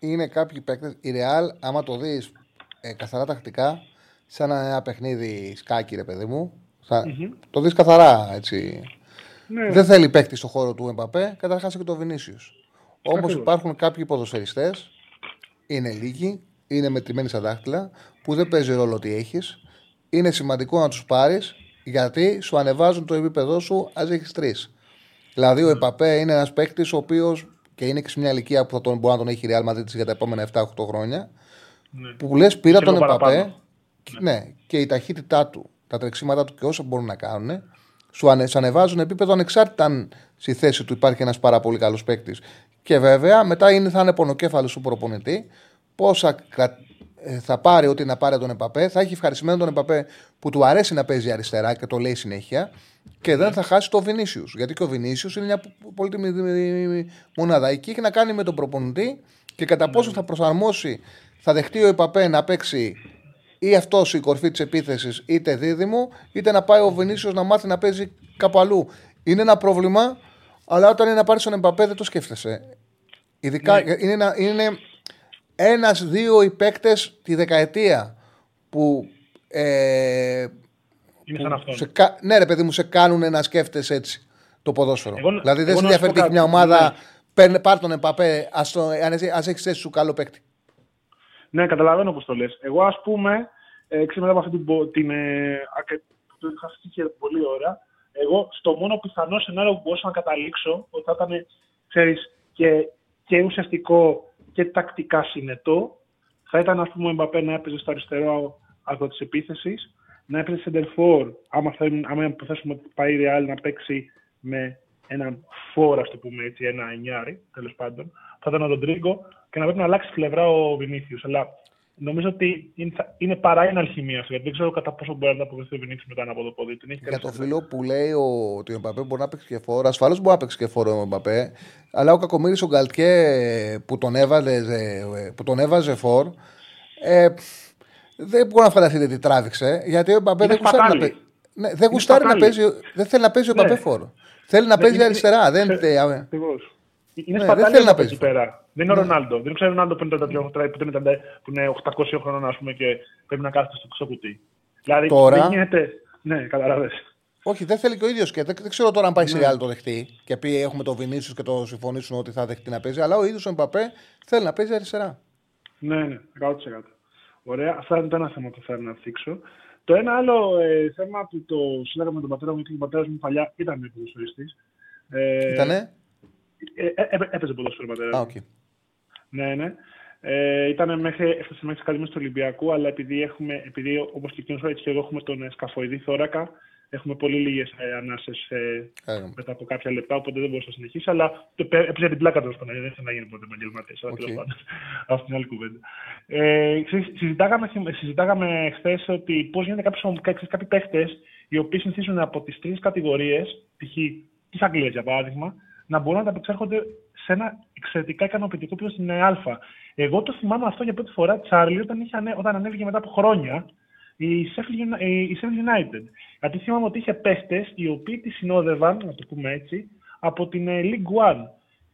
Είναι κάποιοι παίκτες. Η Real, άμα το δεις ε, καθαρά τακτικά, σαν ένα παιχνίδι σκάκι, ρε παιδί μου. Θα, Μμμ. Το δεις καθαρά έτσι. Ναι. Δεν θέλει παίκτη στο χώρο του Εμπαπέ, καταρχάς και το Βινίσιους. Όμως Ακριβώς. υπάρχουν κάποιοι ποδοσφαιριστές, είναι λίγοι, είναι μετρημένοι στα δάχτυλα, που δεν παίζει ρόλο τι έχεις. Είναι σημαντικό να τους πάρεις γιατί σου ανεβάζουν το επίπεδό σου, ας έχεις τρεις. Δηλαδή, ο Εμπαπέ είναι ένας παίκτης ο οποίος και είναι και σε μια ηλικία που θα τον, μπορεί να τον έχει η Real Madrid για τα επόμενα 7-8 χρόνια. Ναι. Που λες, πήρα Και τον λίγο Εμπαπέ. παραπάνω. Ναι. και η ταχύτητά του, τα τρεξίματά του και όσα μπορούν να κάνουν, σου ανε, σε ανεβάζουν επίπεδο ανεξάρτητα αν στη θέση του υπάρχει ένας πάρα πολύ καλός παίκτης. Και βέβαια μετά είναι, θα είναι πονοκέφαλος του προπονητή πόσα κρα- ε, θα πάρει ό,τι να πάρει τον Εμπαπέ. Θα έχει ευχαριστημένο τον Εμπαπέ που του αρέσει να παίζει αριστερά και το λέει συνέχεια. Και δεν θα χάσει το Βινίσιους. Γιατί και ο Βινίσιους είναι μια πολύτιμη δι- μονάδα. Εκεί έχει να κάνει με τον προπονητή και κατά πόσο θα προσαρμόσει, θα δεχτεί ο Εμπαπέ να παίξει ή αυτός η κορφή της επίθεσης, είτε δίδυμο, είτε να πάει ο Βινίσιο να μάθει να παίζει κάπου αλλού. Είναι ένα πρόβλημα, αλλά όταν είναι να πάρει τον Εμπαπέ δεν το σκέφτεσαι. Ειδικά Ναι. είναι, ένα, είναι ένας-δύο οι παίκτε τη δεκαετία που. Ε, Είναι που σαν αυτόν. σε, κα- ναι, ρε παιδί μου, σε κάνουν να σκέφτεσαι έτσι το ποδόσφαιρο. Εγώ- δηλαδή δεν εγώ σε να σου ενδιαφέρει πω τι έχει μια κάτι. ομάδα, Ναι. παίρνε, πάρ τον Εμπαπέ, ας, το, αν εσύ- ας έχεις θέση σου καλό παίκτη. Ναι, καταλαβαίνω πώς το λες. Εγώ, ας πούμε, ε, ξέρω μετά από αυτή την. πο- την ε, αρκε- που το είχα σκεφτεί και πολλή ώρα, εγώ στο μόνο πιθανό σενάριο που μπορούσα να καταλήξω ότι θα ήταν, ξέρεις, και, και ουσιαστικό και τακτικά συνετό, θα ήταν, ας πούμε, ο Εμπαπέ να έπαιζε στο αριστερό άκρο της επίθεσης, να έπαιζε center άμα, θέλουν, άμα υποθέσουμε ότι πάει η Real να παίξει με έναν φόρο, ας το πούμε έτσι, ένα εννιάρι, τέλος πάντων, θα ήταν ο Ροντρίγκο και να πρέπει να αλλάξει πλευρά ο Βινίσιους. Αλλά νομίζω ότι είναι, θα- είναι παρά είναι αλχημία γιατί δεν ξέρω κατά πόσο μπορεί να αποκριθεί ο Βινίσιου μετά από το πόδι. Την έχει Για κάνει το σε- φίλο που λέει ο, ότι ο Εμπαπέ μπορεί να παίξει και φόρο, ασφαλώ μπορεί να παίξει και φόρο ο Εμπαπέ, αλλά ο Κακομήρη ο Γκαλτιέ που τον έβαζε, ε, που τον έβαζε φόρ, ε, δεν μπορεί να φανταστείτε τι τράβηξε, γιατί ο Εμπαπέ Είναι δεν γουστάρει να σπατάλι. παίζει. Ναι, δεν, γουστάρει να σπατάλι. παίζει, δεν θέλει να παίζει ο Ναι. Εμπαπέ φόρο. Θέλει να Ναι, παίζει είναι- αριστερά. Δεν, είναι- ε, Ακριβώς. Είναι Ναι, σπατάλη δεν θέλει να από παίζει. εκεί πέρα. Δεν είναι ο Ναι. Ρονάλντο. Δεν ξέρω ο Ρονάλντο που είναι 33, που είναι 30, που είναι 800 χρονών, ας πούμε, και πρέπει να κάθεται στο ξό κουτί. Δηλαδή, Τώρα- δεν γίνεται. Ναι, καταλαβες. Όχι, δεν θέλει και ο ίδιος και δεν, δεν ξέρω τώρα αν πάει σε Ναι. Real το δεχτεί και πει έχουμε το Βινίσιο και το συμφωνήσουν ότι θα δεχτεί να παίζει. Αλλά ο ίδιος ο Εμπαπέ θέλει να παίζει αριστερά. Ναι, ναι, 100%. Ωραία. Αυτά είναι το ένα θέμα που θέλω να θίξω. Το ένα άλλο ε, θέμα που το συζήταγα με τον πατέρα μου, γιατί ο πατέρας μου παλιά ήταν ποδοσφαιριστής. Ε, Ήτανε; Ε, ε, ε, έπαιζε ποδόσφαιρο ο πατέρας Α, μου. Οκ. Ναι, ναι. Ε, ήταν μέχρι, έφτασε μέχρι τις Ακαδημίες του Ολυμπιακού, αλλά επειδή, έχουμε, επειδή όπως και εκείνος έτσι και εγώ έχουμε τον ε, σκαφοειδή θώρακα, έχουμε πολύ λίγες ε, ανάσες ε, Ε, μετά από κάποια λεπτά, οπότε δεν μπορούσε να συνεχίσει, αλλά το πέ- έπαιζε την πλάκα του στον δεν ήθελε να γίνει ποτέ επαγγελματίας, αλλά Οκ. τέλος πάντων. Αυτή είναι άλλη κουβέντα. Ε, ξέρεις, συζητάγαμε, συζητάγαμε χθες ότι πώς γίνεται κάποιοι, κάποιοι, κάποιοι παίχτες οι οποίοι συνηθίζουν από τις τρεις κατηγορίες, π.χ. στη Αγγλία για παράδειγμα, να μπορούν να ανταπεξέρχονται σε ένα εξαιρετικά ικανοποιητικό επίπεδο στην Α. Εγώ το θυμάμαι αυτό για πρώτη φορά, Τσάρλι, όταν, είχε, όταν ανέβηκε μετά από χρόνια η Sheffield, η Sheffield United. Γιατί θυμάμαι ότι είχε παίχτες οι οποίοι τη συνόδευαν, να το πούμε έτσι, από την ε, League One.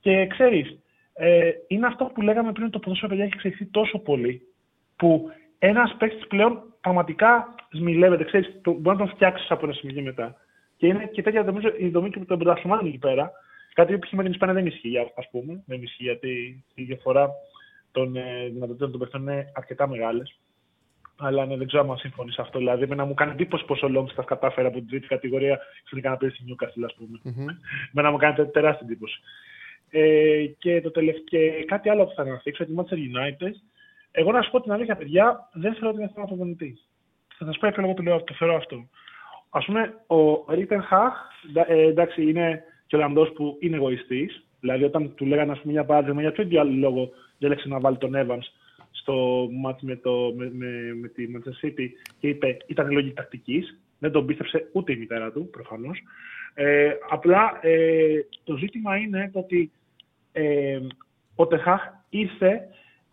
Και ξέρεις, ε, είναι αυτό που λέγαμε πριν, το ποδόσφαιρο παιδιά έχει εξελιχθεί τόσο πολύ, που ένας παίκτη πλέον πραγματικά σμιλεύεται. Ξέρεις, το, μπορεί να τον φτιάξεις από ένα σημείο μετά. Και είναι και τέτοια νομίζω, η δομή και των πρωταθλημάτων εκεί πέρα. Κάτι που με την Ισπανία δεν ισχύει, ας πούμε. Δεν ισχύει γιατί η διαφορά των ε, δυνατοτήτων των παιχτών είναι αρκετά μεγάλες. Αλλά ναι, δεν ξέρω αν συμφωνείς αυτό. Δηλαδή, με να μου κάνει εντύπωση πόσο ο τα κατάφερε από την τρίτη κατηγορία ξαφνικά να πέσει στη Newcastle, ας πούμε. Mm-hmm. Με να μου κάνει τεράστια εντύπωση. Ε, και, το τελευταίο, κάτι άλλο που θα αναφήξω, τη Manchester United. Εγώ να σου πω την αλήθεια, παιδιά, δεν θέλω ότι είναι θέμα προπονητή. Θα σας πω για ποιο λόγο το, λέω, το φέρω αυτό. Α πούμε, ο Ρίτερ Χαχ, ε, εντάξει, είναι και ο Ολλανδό που είναι εγωιστής. Δηλαδή, όταν του λέγανε, ας πούμε, για παράδειγμα, για ποιο ίδιο λόγο διέλεξε να βάλει τον Evans στο μάτι με, το, με, με, με τη Manchester City και είπε ήταν λόγη τακτικής. Δεν τον πίστεψε ούτε η μητέρα του, προφανώς. Ε, απλά ε, το ζήτημα είναι το ότι ε, ο Τεχάχ ήρθε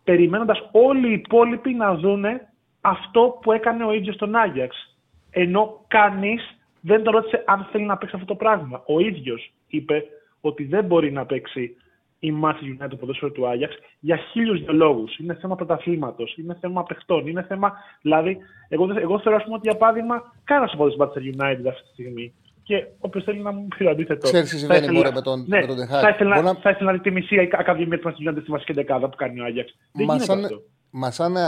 περιμένοντας όλοι οι υπόλοιποι να δούνε αυτό που έκανε ο ίδιος στον Άγιαξ. Ενώ κανείς δεν τον ρώτησε αν θέλει να παίξει αυτό το πράγμα. Ο ίδιος είπε ότι δεν μπορεί να παίξει η Manchester United το ποδόσφαιρο του Άγιαξ για χίλιους δυο λόγους. Είναι θέμα πρωταθλήματος, είναι θέμα παιχτών, είναι θέμα. Δηλαδή, εγώ, εγώ θεωρώ πούμε, ότι για παράδειγμα, κανένας από τις Manchester United αυτή τη στιγμή και όποιος θέλει να μου πει το αντίθετο. Ξέρεις τι συμβαίνει μπορεί με τον, ναι, τον Θα ήθελα, να... θα ήθελα να δει τη μισή ακαδημία της Manchester United στη βασική δεκάδα που κάνει ο Άγιαξ. Δεν Μα σαν, αυτό. Μα σαν ε,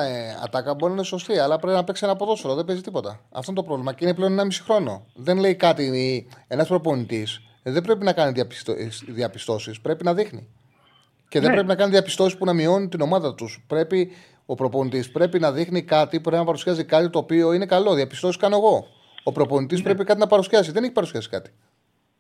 ατάκα μπορεί να είναι σωστή, αλλά πρέπει να παίξει ένα ποδόσφαιρο. Δεν παίζει τίποτα. Αυτό είναι το πρόβλημα. Και είναι πλέον ένα μισή χρόνο. Δεν λέει κάτι ένας προπονητής. Δεν πρέπει να κάνει διαπιστώσεις. Πρέπει να δείχνει. Και δεν ναι. πρέπει να κάνει διαπιστώσεις που να μειώνει την ομάδα τους. Πρέπει ο προπονητής πρέπει να δείχνει κάτι, πρέπει να παρουσιάζει κάτι το οποίο είναι καλό. Διαπιστώσεις κάνω εγώ. Ο προπονητής ναι. πρέπει κάτι να παρουσιάσει. Δεν έχει παρουσιάσει κάτι.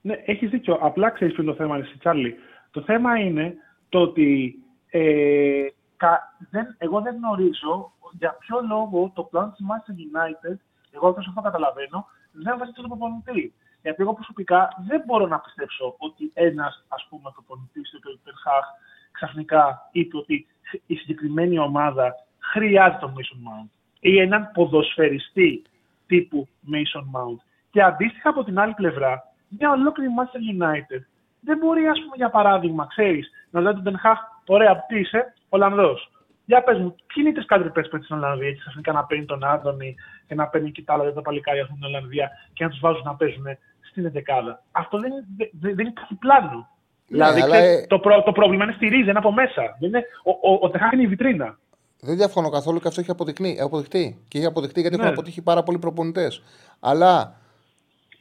Ναι, έχεις δίκιο. Απλά ξέρεις ποιο είναι το θέμα, εσύ, Τσάρλι. Το θέμα είναι το ότι ε, κα, δεν, εγώ δεν γνωρίζω για ποιο λόγο το πλάνο της Manchester United, εγώ όπω αυτό καταλαβαίνω, δεν βάζει τον προπονητή. Γιατί εγώ προσωπικά δεν μπορώ να πιστέψω ότι ένας ας πούμε προπονητής του Υπερχάχ ξαφνικά είπε ότι η συγκεκριμένη ομάδα χρειάζεται τον Mason Mount ή έναν ποδοσφαιριστή τύπου Mason Mount. Και αντίστοιχα από την άλλη πλευρά, μια ολόκληρη Manchester United δεν μπορεί, ας πούμε, για παράδειγμα, ξέρεις, να λέει τον Τενχάχ, ωραία, τι είσαι, Ολλανδός. Για πες μου, ποιοι είναι οι τρεις πες στην Ολλανδία, έτσι ξαφνικά να παίρνει τον Άντωνη και να παίρνει και τα άλλα τα παλικάρια στην Ολλανδία και να τους βάζουν να παίζουν στην δεκάδα. Αυτό δεν, δεν, δεν υπάρχει πλάνο. Δηλαδή, ναι, δηλαδή, το, προ, το πρόβλημα είναι στη ρίζα, είναι από μέσα. Είναι, ο, ο, ο Τεχάχ είναι η βιτρίνα. Δεν διαφωνώ καθόλου και αυτό έχει αποδειχτεί. Και έχει αποδειχτεί γιατί ναι. έχουν αποτύχει πάρα πολλοί προπονητές. Αλλά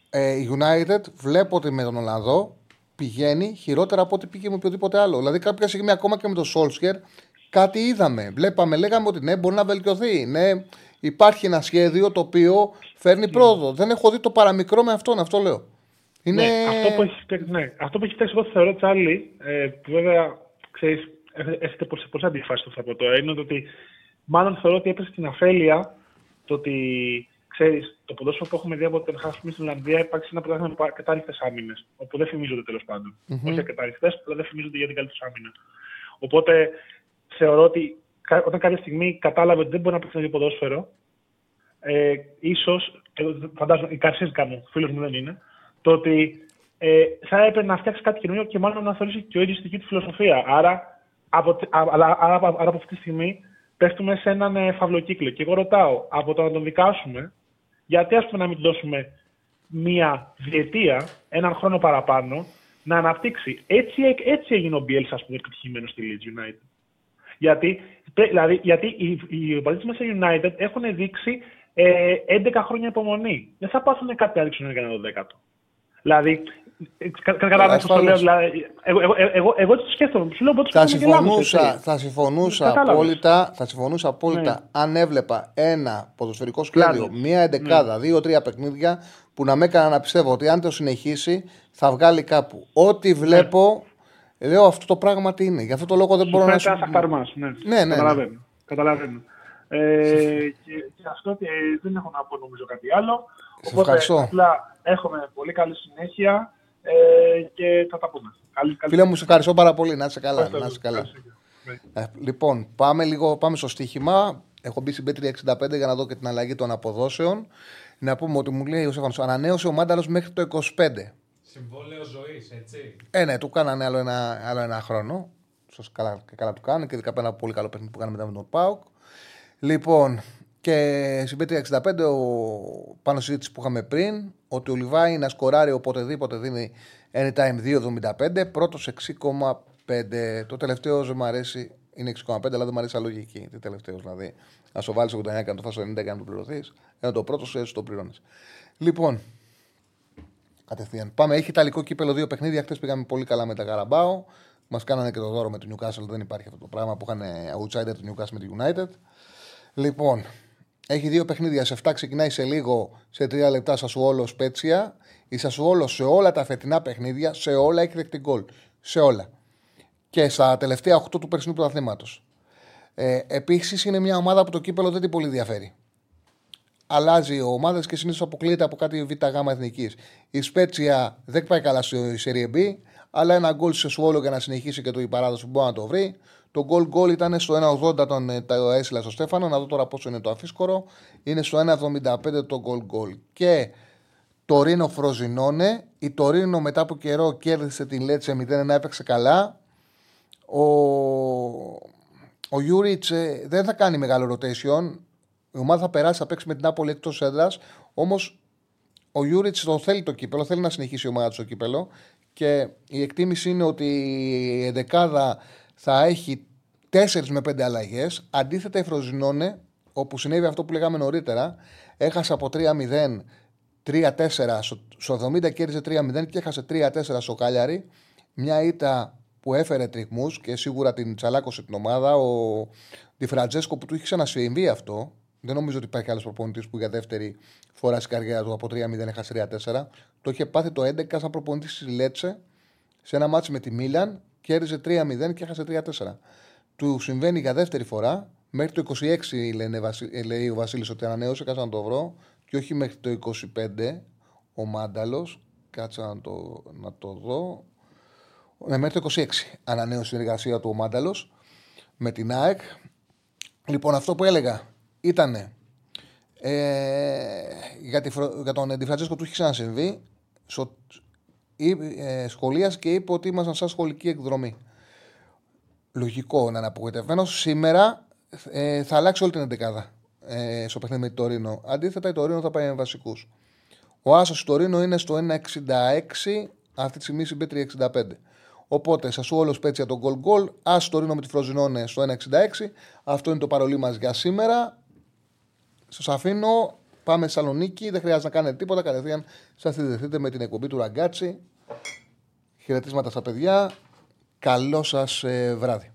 ε, η United βλέπω ότι με τον Ολλανδό πηγαίνει χειρότερα από ό,τι πήγε με οποιοδήποτε άλλο. Δηλαδή, κάποια στιγμή ακόμα και με τον Σόλσκερ κάτι είδαμε. Βλέπαμε, λέγαμε ότι ναι, μπορεί να βελτιωθεί. Ναι, υπάρχει ένα σχέδιο το οποίο φέρνει ναι. πρόοδο. Δεν έχω δει το παραμικρό με αυτόν, αυτό λέω. Είναι... Ναι, αυτό που έχεις, ναι, αυτό που έχεις φτιάξει εγώ θεωρώ Τσάρλι, ε, που βέβαια ξέρεις, έχετε πολλές αντιφάσεις στο από τώρα, είναι ότι μάλλον θεωρώ ότι έπεσε στην αφέλεια το ότι ξέρεις, το ποδόσφαιρο που έχουμε δει από την Χάσπιμη στην Ολλανδία υπάρχει ένα πρωτάθλημα με κατάρριχτε άμυνες. Όπου δεν φημίζονται τέλος πάντων. Mm-hmm. Όχι κατάρριχτε, αλλά δεν φημίζονται για την καλύτερη άμυνα. Οπότε θεωρώ ότι όταν κάποια στιγμή κατάλαβε ότι δεν μπορεί να παίξει ένα ποδόσφαιρο, ε, ίσως, φαντάζομαι, η Καρσίσκα μου, φίλος μου δεν είναι, το ότι ε, θα έπρεπε να φτιάξει κάτι καινούριο και μάλλον να θεωρήσει και ο ίδιος τη δική του φιλοσοφία. Άρα, από, άρα, άρα, άρα, από αυτή τη στιγμή πέφτουμε σε έναν ε, φαυλοκύκλο. Και εγώ ρωτάω, από το να τον δικάσουμε, γιατί ας πούμε να μην του δώσουμε μία διετία, έναν χρόνο παραπάνω, να αναπτύξει. Έτσι, έτσι έγινε ο Μπιέλς, ας πούμε, επιτυχημένος στη Leeds United. Γιατί, δηλαδή, γιατί οι, οι πολίτες στη United έχουν δείξει ε, 11 χρόνια υπομονή. Δεν θα πάθουν κάτι να δείξουν ένα 12. Δηλαδή, Καταλάβατε πώς το λέω. Δηλαδή, εγώ, εγώ, εγώ, εγώ το σκέφτομαι. Σου λέω θα συμφωνούσα, θα συμφωνούσα απόλυτα, θα συμφωνούσα απόλυτα ναι. αν έβλεπα ένα ποδοσφαιρικό σχέδιο, μία εντεκάδα, ναι. δύο-τρία παιχνίδια που να με έκανα να πιστεύω ότι αν το συνεχίσει θα βγάλει κάπου. Ό,τι βλέπω, ναι. Λέω αυτό το πράγμα τι είναι. Γι' αυτό το λόγο δεν μπορώ να σου πω. Ναι, ναι, ναι. Καταλαβαίνω. Καταλαβαίνω. Ε, και, και αυτό ε, δεν έχω να πω νομίζω κάτι άλλο. Σε ευχαριστώ. Απλά έχουμε πολύ καλή συνέχεια ε, και θα τα πούμε. Καλή, καλή Φίλε μου, σε ευχαριστώ πάρα πολύ. Να είσαι καλά. Να είσαι καλά. Ε, λοιπόν, πάμε, λίγο, πάμε στο στοίχημα. Έχω μπει στην Πέτρια 65 για να δω και την αλλαγή των αποδόσεων. Να πούμε ότι μου λέει ο Σέφανος, ανανέωσε ο Μάνταλος μέχρι το 25. Συμβόλαιο ζωής, έτσι. Ε, ναι, του κάνανε άλλο ένα, άλλο ένα χρόνο. Σωστά καλά, και καλά του κάνανε και ειδικά ένα πολύ καλό παιχνίδι που κάνανε μετά με τον Πάουκ. Λοιπόν, και στην Πέτρια 65, ο, πάνω συζήτηση που είχαμε πριν, ότι ο Λιβάη να σκοράρει οποτεδήποτε δίνει anytime 2,75, πρώτος 6,5. Το τελευταίο δεν μου αρέσει, είναι 6,5, αλλά δεν μου αρέσει λογική. Τι τελευταίος δηλαδή. Να σου βάλεις 89 και να το φάσει 90 και να το πληρωθείς. Ενώ το πρώτος σου το πληρώνεις. Λοιπόν, κατευθείαν. Πάμε. Έχει ιταλικό κύπελο δύο παιχνίδια. Χθες πήγαμε πολύ καλά με τα Γαραμπάο. Μας κάνανε και το δώρο με το Newcastle. Δεν υπάρχει αυτό το πράγμα που είχαν outsider του Newcastle με τη United. Λοιπόν, έχει δύο παιχνίδια. Σε 7 ξεκινάει σε λίγο, σε 3 λεπτά Σασουόλο Σπέτσια. Η Σασουόλο σε όλα τα φετινά παιχνίδια, σε όλα έχει δεκτή γκολ. Σε όλα. Και στα τελευταία 8 του περσινού πρωταθλήματος. Ε, Επίσης είναι μια ομάδα που το κύπελο δεν την πολύ ενδιαφέρει. Αλλάζει ο ομάδας και συνήθως αποκλείεται από κάτι β' γ εθνικής. Η Σπέτσια δεν πάει καλά στη Serie B, αλλά ένα γκολ σε Σουόλο για να συνεχίσει και το η παράδοση που μπορεί να το βρει. Το γκολ γκολ ήταν στο 1,80 τον ε, το έστειλα στο Στέφανο. Να δω τώρα πόσο είναι το αφίσκορο. Είναι στο 1,75 το γκολ γκολ. Και το Ρήνο Φροζινώνε. Η Τωρίνο μετά από καιρό κέρδισε την Λέτσε 0-1, έπαιξε καλά. Ο, ο Γιούριτς ε, δεν θα κάνει μεγάλο rotation. Η ομάδα θα περάσει, θα παίξει με τη Νάπολι εκτός έδρας. Όμως ο Γιούριτς το θέλει το κύπελο, θέλει να συνεχίσει η ομάδα του στο κύπελο. Και η εκτίμηση είναι ότι η εντεκάδα θα έχει 4 με 5 αλλαγές. Αντίθετα, η Φροζινόνε, όπου συνέβη αυτό που λέγαμε νωρίτερα, έχασε από 3-0, 3-4, στο 70 κέρδισε 3-0 και έχασε 3-4 στο Κάλιαρη. Μια ήττα που έφερε τριγμούς και σίγουρα την τσαλάκωσε την ομάδα. Ο Διφραντζέσκο που του είχε ξανασυμβεί αυτό. Δεν νομίζω ότι υπάρχει άλλος προπονητής που για δεύτερη φορά στην καριέρα του από 3-0 έχασε 3-4. Το είχε πάθει το 11 σαν προπονητής τη Λέτσε σε ένα μάτσο με τη Μίλαν κέρδιζε 3-0 και έχασε 3-4. Του συμβαίνει για δεύτερη φορά. Μέχρι το 26 λένε, ε, λέει ο Βασίλης ότι ανανέωσε, κάτσε να το βρω. Και όχι μέχρι το 25 ο Μάνταλος. Κάτσε να το, να το δω. Ναι, μέχρι το 26 ανανέωσε η συνεργασία του ο Μάνταλος με την ΑΕΚ. Λοιπόν, αυτό που έλεγα ήταν ε, για, τη, για τον Ντιφραντζέσκο του είχε ξανασυμβεί ε, σχολίασε και είπε ότι ήμασταν σαν σχολική εκδρομή. Λογικό να είναι απογοητευμένος. Σήμερα ε, θα αλλάξει όλη την εντεκάδα ε, στο παιχνίδι με την Τωρίνο. Αντίθετα, η Τωρίνο θα πάει με βασικούς. Ο Άσος του Τωρίνο είναι στο 1,66, αυτή τη στιγμή συμπέτρια 65. Οπότε, σα σου όλο πέτσια τον γκολ γκολ. Άσο Τωρίνο με τη Φροζινόνε στο 1,66. Αυτό είναι το παρολί μας για σήμερα. Σας αφήνω. Πάμε Θεσσαλονίκη. Δεν χρειάζεται να κάνετε τίποτα. Κατευθείαν σας συνδεθείτε με την εκπομπή του Ραγκάτσι. Χαιρετίσματα στα παιδιά. Καλό σας ε, βράδυ.